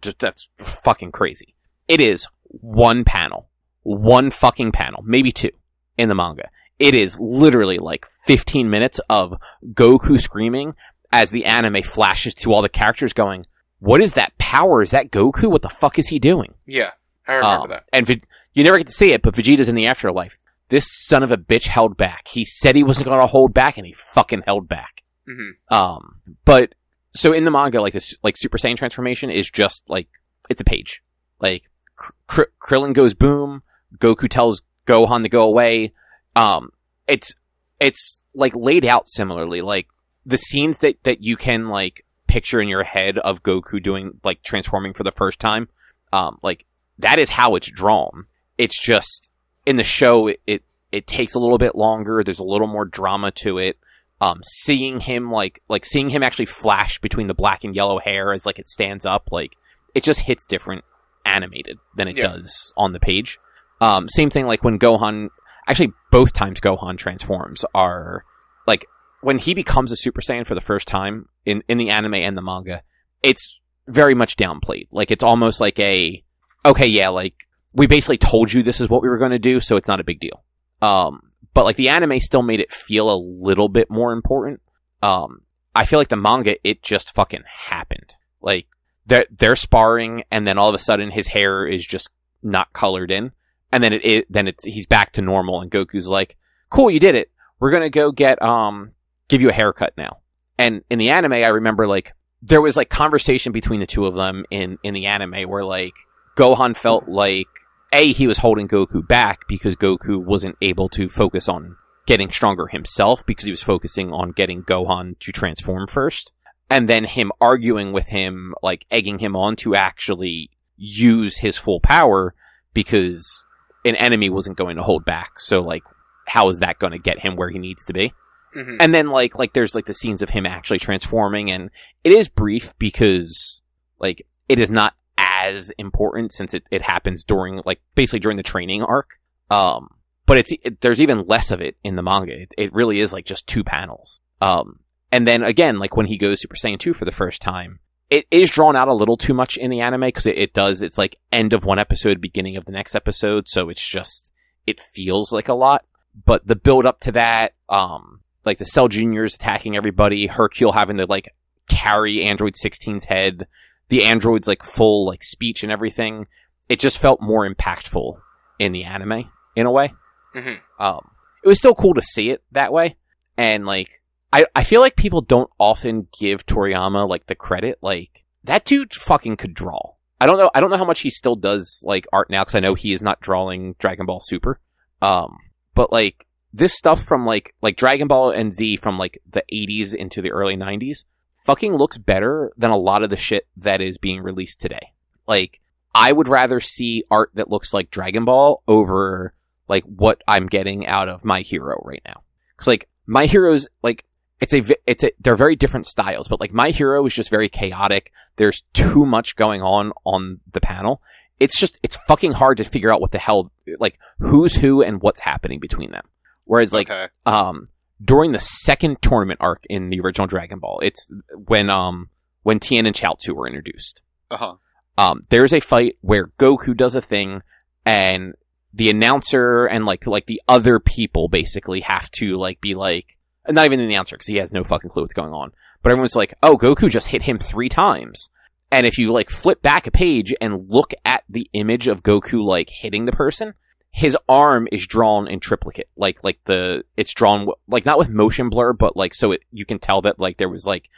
just that's fucking crazy. It is one panel, one fucking panel, maybe two in the manga. It is literally like 15 minutes of Goku screaming as the anime flashes to all the characters going, what is that power? Is that Goku? What the fuck is he doing? Yeah, I remember Um, that. And you never get to see it, but Vegeta's in the afterlife. This son of a bitch held back. He said he wasn't going to hold back, and he fucking held back. hmm Um, but so in the manga, like this, like Super Saiyan transformation is just like it's a page. Like Kr- Kr- Krillin goes boom, Goku tells Gohan to go away. Um, it's it's like laid out similarly. Like the scenes that that you can like picture in your head of Goku doing like transforming for the first time. Um, like that is how it's drawn. It's just in the show it, it it takes a little bit longer. There's a little more drama to it um, seeing him like like seeing him actually flash between the black and yellow hair as like it stands up, like it just hits different animated than it Yeah. does on the page. Um, same thing like when Gohan actually both times Gohan transforms are like when he becomes a Super Saiyan for the first time in in the anime and the manga, it's very much downplayed. Like it's almost like a okay, yeah, like we basically told you this is what we were going to do, so it's not a big deal. Um, but like the anime still made it feel a little bit more important. Um, I feel like the manga, it just fucking happened. Like they're they're sparring, and then all of a sudden his hair is just not colored in, and then it, it then it's he's back to normal, and Goku's like, "Cool, you did it. We're gonna go get um give you a haircut now." And in the anime, I remember like there was like conversation between the two of them in in the anime where like Gohan felt like a he was holding Goku back because Goku wasn't able to focus on getting stronger himself because he was focusing on getting Gohan to transform first. And then him arguing with him, like egging him on to actually use his full power because an enemy wasn't going to hold back. So like, how is that going to get him where he needs to be? hmm And then like like there's like the scenes of him actually transforming and it is brief because like it is not as important since it, it happens during like basically during the training arc. Um but it's it, there's even less of it in the manga. It, it really is like just two panels. Um and then again like when he goes Super Saiyan 2 for the first time, it is drawn out a little too much in the anime because it, it does it's like end of one episode, beginning of the next episode, so it's just it feels like a lot. But the build up to that, um, like the Cell Juniors attacking everybody, Hercule having to like carry Android 16's head, the android's like full like speech and everything. It just felt more impactful in the anime in a way. hmm Um, it was still cool to see it that way, and like I I feel like people don't often give Toriyama like the credit. Like that dude fucking could draw. I don't know. I don't know how much he still does like art now because I know he is not drawing Dragon Ball Super. Um, but like this stuff from like like Dragon Ball and Z from like the 80s into the early 90s fucking looks better than a lot of the shit that is being released today. Like I would rather see art that looks like Dragon Ball over like what I'm getting out of My Hero right now. Cuz like My Hero's like it's a it's a they're very different styles, but like My Hero is just very chaotic. There's too much going on on the panel. It's just it's fucking hard to figure out what the hell like who's who and what's happening between them. Whereas like okay. um during the second tournament arc in the original Dragon Ball, it's when um when Tien and Chaozu were introduced. Uh huh. Um there's a fight where Goku does a thing and the announcer and like like the other people basically have to like be like not even the announcer because he has no fucking clue what's going on. But everyone's like, "Oh, Goku just hit him 3 times." And if you like flip back a page and look at the image of Goku like hitting the person, his arm is drawn in triplicate. Like like the it's drawn like not with motion blur, but like so it you can tell that like there was like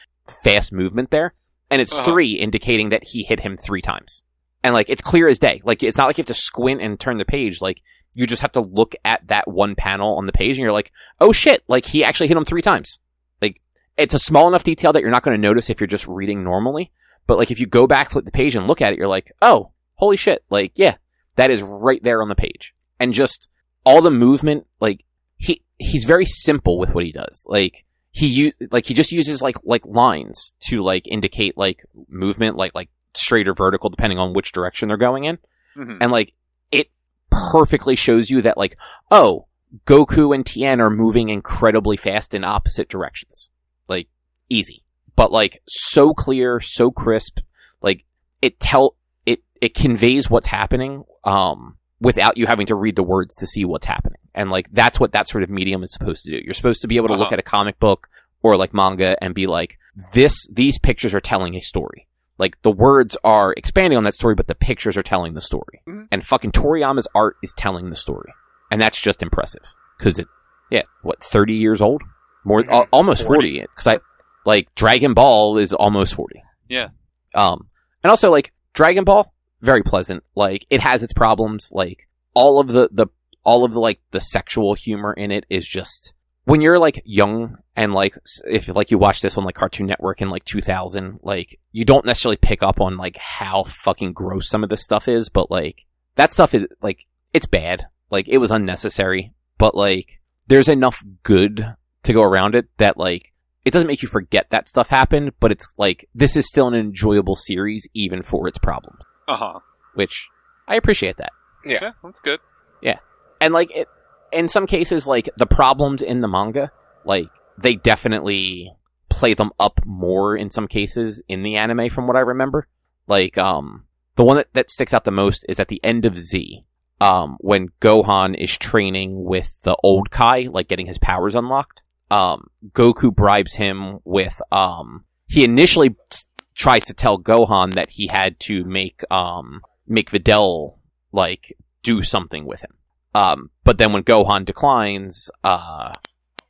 fast movement there, and it's Uh-huh. three indicating that he hit him three times. And like it's clear as day. Like it's not like you have to squint and turn the page. Like you just have to look at that one panel on the page, and you're like, oh shit! Like he actually hit him three times. Like it's a small enough detail that you're not going to notice if you're just reading normally. But like if you go back, flip the page and look at it, you're like, oh, holy shit. Like, yeah, that is right there on the page. And just all the movement, like he, he's very simple with what he does. Like he u- like he just uses like, like lines to like indicate like movement, like, like straight or vertical, depending on which direction they're going in. Mhm. And like it perfectly shows you that like, oh, Goku and Tien are moving incredibly fast in opposite directions. Like easy. But like so clear, so crisp, like it tell it it conveys what's happening um without you having to read the words to see what's happening. And like that's what that sort of medium is supposed to do. You're supposed to be able to look Uh-huh. at a comic book or like manga and be like this these pictures are telling a story. Like the words are expanding on that story, but the pictures are telling the story. Mhm. And fucking Toriyama's art is telling the story, and that's just impressive because it, yeah, what thirty years old, more Mhm. al- almost 40. forty. Because I like Dragon Ball is almost forty. Yeah. Um, and also like Dragon Ball, very pleasant. Like it has its problems. Like all of the the all of the like the sexual humor in it is just when you're like young and like if like you watch this on like Cartoon Network in like 2000, like you don't necessarily pick up on like how fucking gross some of this stuff is, but like that stuff is like it's bad. Like it was unnecessary, but like there's enough good to go around it that like it doesn't make you forget that stuff happened, but it's like this is still an enjoyable series even for its problems, Uh huh. which I appreciate that. Yeah, that's good. Yeah, and like it in some cases like the problems in the manga like they definitely play them up more in some cases in the anime from what i remember like um the one that, that sticks out the most is at the end of z um when gohan is training with the old kai like getting his powers unlocked um goku bribes him with um he initially s- tries to tell gohan that he had to make um make videl like do something with him um, but then when Gohan declines, uh,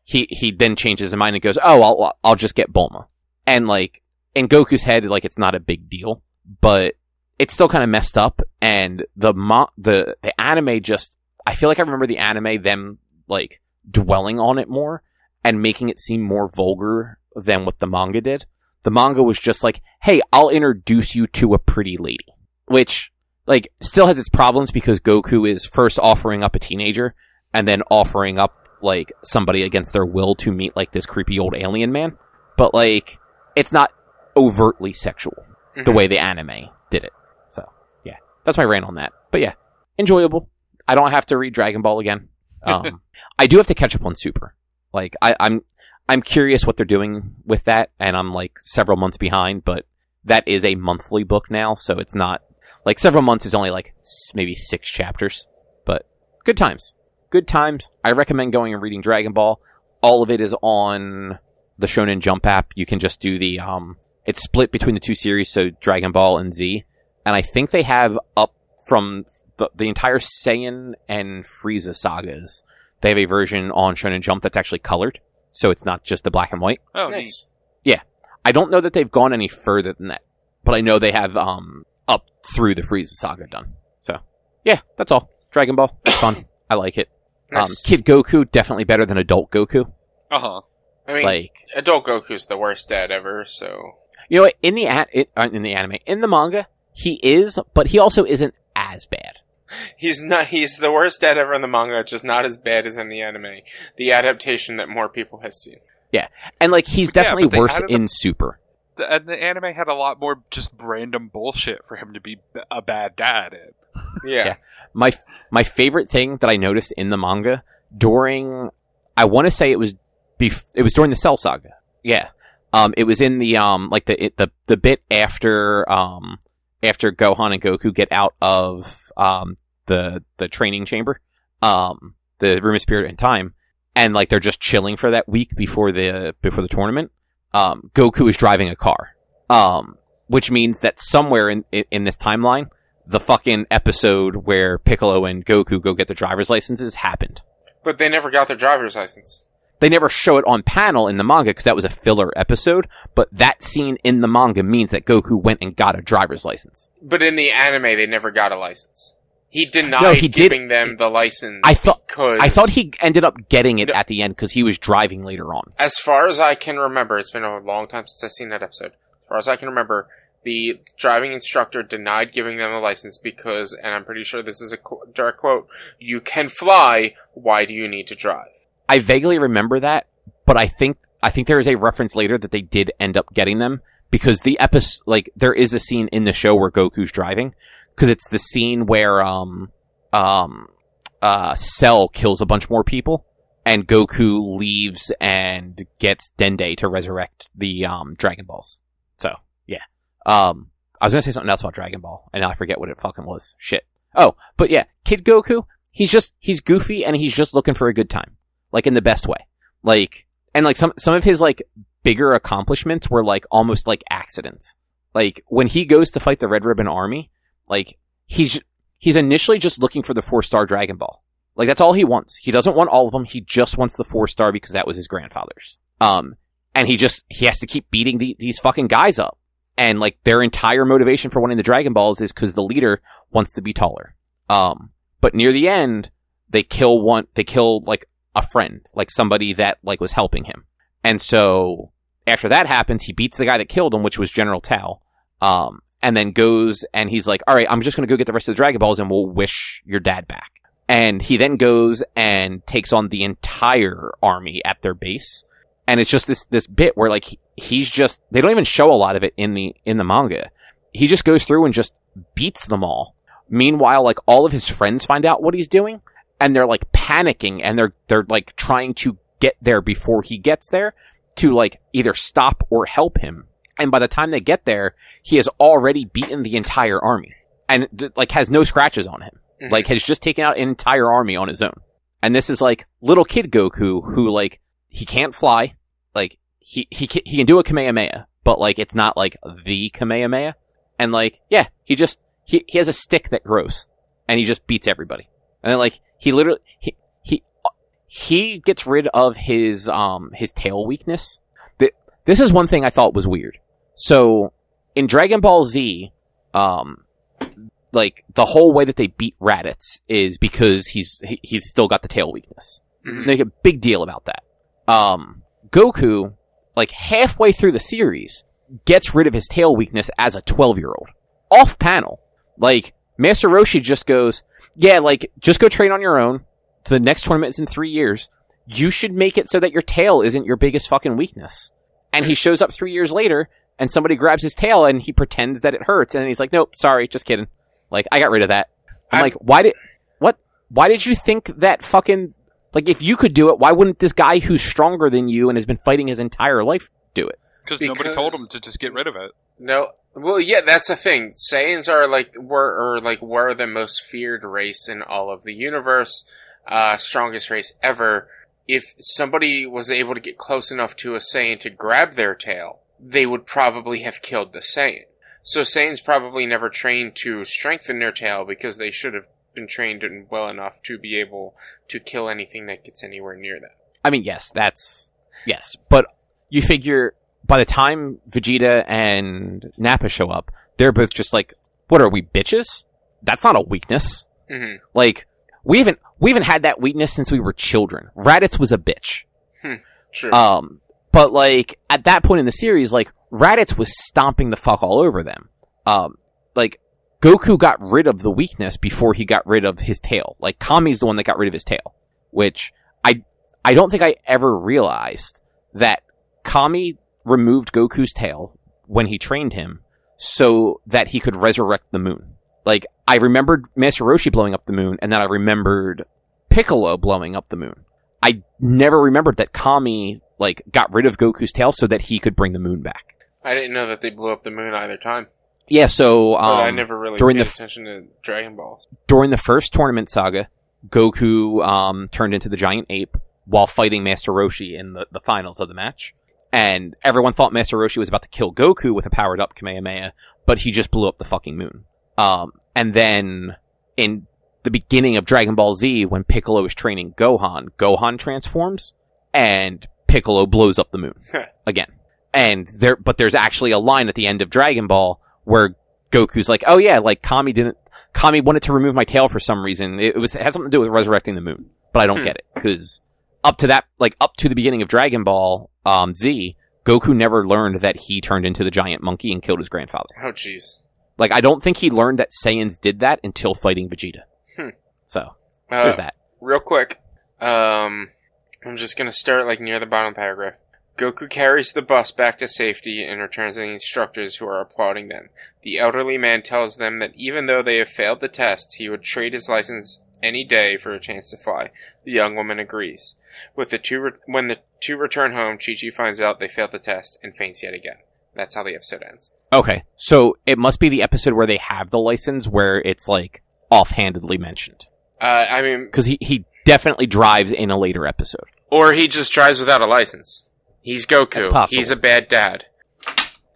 he he then changes his mind and goes, "Oh, I'll I'll just get Bulma." And like in Goku's head, like it's not a big deal, but it's still kind of messed up. And the mo- the the anime just, I feel like I remember the anime them like dwelling on it more and making it seem more vulgar than what the manga did. The manga was just like, "Hey, I'll introduce you to a pretty lady," which like still has its problems because Goku is first offering up a teenager and then offering up like somebody against their will to meet like this creepy old alien man. But like it's not overtly sexual the Mhm. way the anime did it. So yeah, that's my rant on that. But yeah, enjoyable. I don't have to read Dragon Ball again. Um, I do have to catch up on Super. Like I, I'm I'm curious what they're doing with that, and I'm like several months behind. But that is a monthly book now, so it's not like several months is only like maybe six chapters. But good times, good times. I recommend going and reading Dragon Ball. All of it is on the Shonen Jump app. You can just do the um. It's split between the two series, so Dragon Ball and Z, and I think they have up from the, the entire Saiyan and Frieza sagas. They have a version on Shonen Jump that's actually colored, so it's not just the black and white. Oh, neat. nice. I don't know that they've gone any further than that, but I know they have um up through the Frieza saga done. So yeah, that's all. Dragon Ball, it's fun. I like it. Um, Kid Goku definitely better than Adult Goku. Uh huh. I mean, Like adult Goku's the worst dad ever. So you know what? In the a- it, uh, in the anime, in the manga, he is, but he also isn't as bad. He's not. He's the worst dad ever in the manga, just not as bad as in the anime. The adaptation that more people has seen. Yeah, and like he's definitely but they worse added in Super. The, and the anime had a lot more just random bullshit for him to be a bad dad in. Yeah. Yeah. My my favorite thing that I noticed in the manga during I want to say it was bef- it was during the Cell Saga. Yeah. Um it was in the um like the it, the the bit after um after Gohan and Goku get out of um the the training chamber um the room of spirit and time and like they're just chilling for that week before the before the tournament um Goku is driving a car um which means that somewhere in in, in this timeline the fucking episode where Piccolo and Goku go get their driver's licenses happened. But they never got their driver's license. They never show it on panel in the manga because that was a filler episode, but that scene in the manga means that Goku went and got a driver's license. But in the anime, they never got a license. He denied No, he did- giving them the license. I thought because I thought he ended up getting it No. at the end because he was driving later on. as far as I can remember, it's been a long time since I've seen that episode. As far as I can remember, the driving instructor denied giving them a license because, and I'm pretty sure this is a direct quote, you can fly, why do you need to drive? I vaguely remember that, but I think I think there is a reference later that they did end up getting them because the episode, like, there is a scene in the show where Goku's driving because it's the scene where um um uh Cell kills a bunch more people and Goku leaves and gets Dende to resurrect the um Dragon Balls. So yeah, um I was gonna say something else about Dragon Ball and now I forget what it fucking was. Shit. Oh, but yeah, Kid Goku, he's just he's goofy and he's just looking for a good time like in the best way. Like, and like some, some of his like bigger accomplishments were like almost like accidents. Like when he goes to fight the Red Ribbon Army, like he's, he's initially just looking for the four star Dragon Ball. Like that's all he wants. He doesn't want all of them. He just wants the four star because that was his grandfather's. Um, and he just, he has to keep beating the, these fucking guys up. And like their entire motivation for wanting the Dragon Balls is because the leader wants to be taller. Um, but near the end, they kill one, they kill like a friend, like somebody that like was helping him. And so after that happens, he beats the guy that killed him, which was General Tao. Um, and then goes and he's like, all right, I'm just going to go get the rest of the Dragon Balls and we'll wish your dad back. And he then goes and takes on the entire army at their base. And it's just this, this bit where like he- he's just, they don't even show a lot of it in the, in the manga. He just goes through and just beats them all. Meanwhile, like all of his friends find out what he's doing and they're like panicking and they're they're like trying to get there before he gets there to like either stop or help him. And by the time they get there, he has already beaten the entire army and like has no scratches on him. Mhm. Like has just taken out an entire army on his own. And this is like little kid Goku who like he can't fly. Like he he ca- he can do a Kamehameha, but like it's not like the Kamehameha. And like yeah, he just he he has a stick that grows and he just beats everybody. And then like he literally he he he gets rid of his um his tail weakness. Th- This is one thing I thought was weird. So in Dragon Ball Z, um like the whole way that they beat Raditz is because he's he, he's still got the tail weakness. Mhm. They make a big deal about that. Um Goku like halfway through the series gets rid of his tail weakness as a 12-year-old. Off panel. Like Master Roshi just goes, yeah, like, just go train on your own. The next tournament is in three years. You should make it so that your tail isn't your biggest fucking weakness. And he shows up three years later, and somebody grabs his tail, and he pretends that it hurts, and he's like, nope, sorry, just kidding. Like, I got rid of that. I'm I'm- like, why did, what, why did you think that fucking, like, if you could do it, why wouldn't this guy who's stronger than you and has been fighting his entire life do it? Because nobody told them to just get rid of it. No, well, yeah, that's the thing. Saiyans are like were or like were the most feared race in all of the universe, uh, strongest race ever. If somebody was able to get close enough to a Saiyan to grab their tail, they would probably have killed the Saiyan. So Saiyans probably never trained to strengthen their tail because they should have been trained well enough to be able to kill anything that gets anywhere near them. I mean, yes, that's yes, but you figure by the time Vegeta and Nappa show up, they're both just like, "What are we bitches? That's not a weakness. hmm Like we haven't we haven't had that weakness since we were children. Raditz was a bitch. True. Um, but like at that point in the series, like Raditz was stomping the fuck all over them. Um, like Goku got rid of the weakness before he got rid of his tail. Like Kami's the one that got rid of his tail, which I I don't think I ever realized that Kami removed Goku's tail when he trained him so that he could resurrect the moon. Like I remembered Master Roshi blowing up the moon, and then I remembered Piccolo blowing up the moon. I never remembered that Kami like got rid of Goku's tail so that he could bring the moon back. I didn't know that they blew up the moon either time. Yeah, so um, I never really during paid the f- attention to Dragon Balls. during the first tournament saga, Goku um, turned into the giant ape while fighting Master Roshi in the, the finals of the match. And everyone thought Master Roshi was about to kill Goku with a powered up Kamehameha, but he just blew up the fucking moon. Um, and then in the beginning of Dragon Ball Z, when Piccolo is training Gohan, Gohan transforms and Piccolo blows up the moon again. And there, but there's actually a line at the end of Dragon Ball where Goku's like, oh yeah, like Kami didn't, Kami wanted to remove my tail for some reason. It, it was, it had something to do with resurrecting the moon, but I don't Hmm. get it because up to that, like up to the beginning of Dragon Ball, um, Z, Goku never learned that he turned into the giant monkey and killed his grandfather. Oh, jeez. Like, I don't think he learned that Saiyans did that until fighting Vegeta. Hmm. So, Uh, there's that. real quick. Um, I'm just gonna start like near the bottom paragraph. Goku carries the bus back to safety and returns to the instructors who are applauding them. The elderly man tells them that even though they have failed the test, he would trade his license any day for a chance to fly. The young woman agrees. With the two, re- when the two return home, Chi Chi finds out they failed the test and faints yet again. That's how the episode ends. Okay, so it must be the episode where they have the license where it's like offhandedly mentioned. Uh, I mean, Because he, he definitely drives in a later episode. or he just drives without a license. He's Goku. He's a bad dad.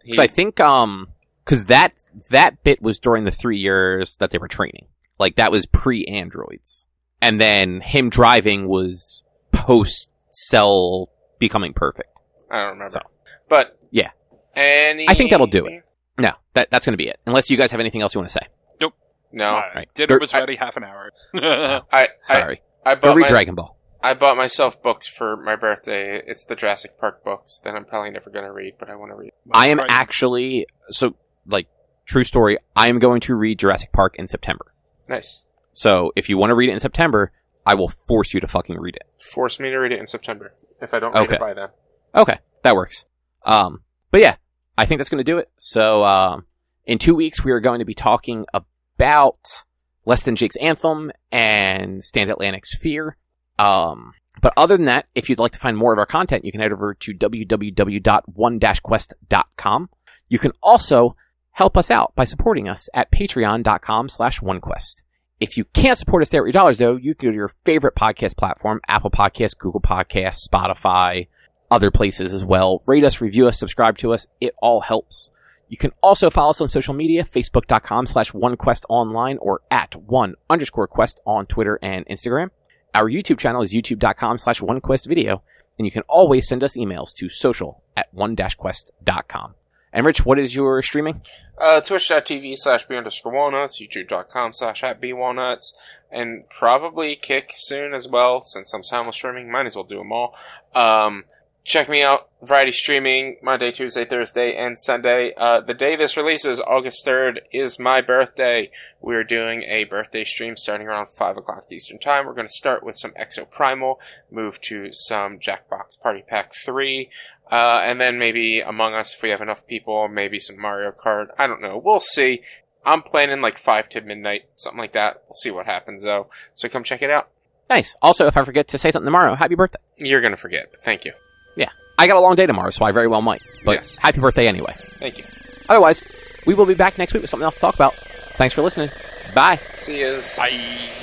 He- So I think, um, cause that, that bit was during the three years that they were training. Like that was pre-androids. And then him driving was post-cell becoming perfect. I don't remember. So. But Yeah. any I think that'll do it. No, that, that's gonna be it. Unless you guys have anything else you want to say. Nope. No, Uh, right. Dinner Go- was I- ready half an hour. I I, Sorry. I Go bought read my, Dragon Ball. I bought myself books for my birthday. It's the Jurassic Park books that I'm probably never going to read, but I want to read. I am Right. actually, so, like, true story, I am going to read Jurassic Park in September. Nice. So if you want to read it in September, I will force you to fucking read it. Force me to read it in September if I don't read Okay. it by then. Okay, that works. Um, but yeah, I think that's going to do it. So um, in two weeks, we are going to be talking about Less Than Jake's Anthem and Stand Atlantic's Fear. Um, but other than that, if you'd like to find more of our content, you can head over to www.one-quest.com. You can also help us out by supporting us at patreon.com slash onequest. If you can't support us there with your dollars, though, you can go to your favorite podcast platform, Apple Podcasts, Google Podcasts, Spotify, other places as well. Rate us, review us, subscribe to us. It all helps. You can also follow us on social media, facebook.com slash onequestonline or at one underscore quest on Twitter and Instagram. Our YouTube channel is youtube.com slash onequestvideo, and you can always send us emails to social at one-quest.com. And Rich, what is your streaming? Uh, Twitch.tv slash B underscore walnuts, YouTube.com slash at walnuts, and probably Kick soon as well, since I'm simul streaming. Might as well do them all. Um, check me out, Variety Streaming, Monday, Tuesday, Thursday, and Sunday. Uh, the day this releases, August 3rd, is my birthday. We're doing a birthday stream starting around 5 o'clock Eastern Time. We're going to start with some Exo Primal, move to some Jackbox Party Pack 3, uh, and then maybe Among Us if we have enough people, maybe some Mario Kart. I don't know. We'll see. I'm planning like 5 to midnight, something like that. We'll see what happens though. So come check it out. Nice. Also, if I forget to say something tomorrow, happy birthday. You're gonna forget, but thank you. Yeah. I got a long day tomorrow, so I very well might. But Yes. happy birthday anyway. Thank you. Otherwise, we will be back next week with something else to talk about. Thanks for listening. Bye. See you. Bye.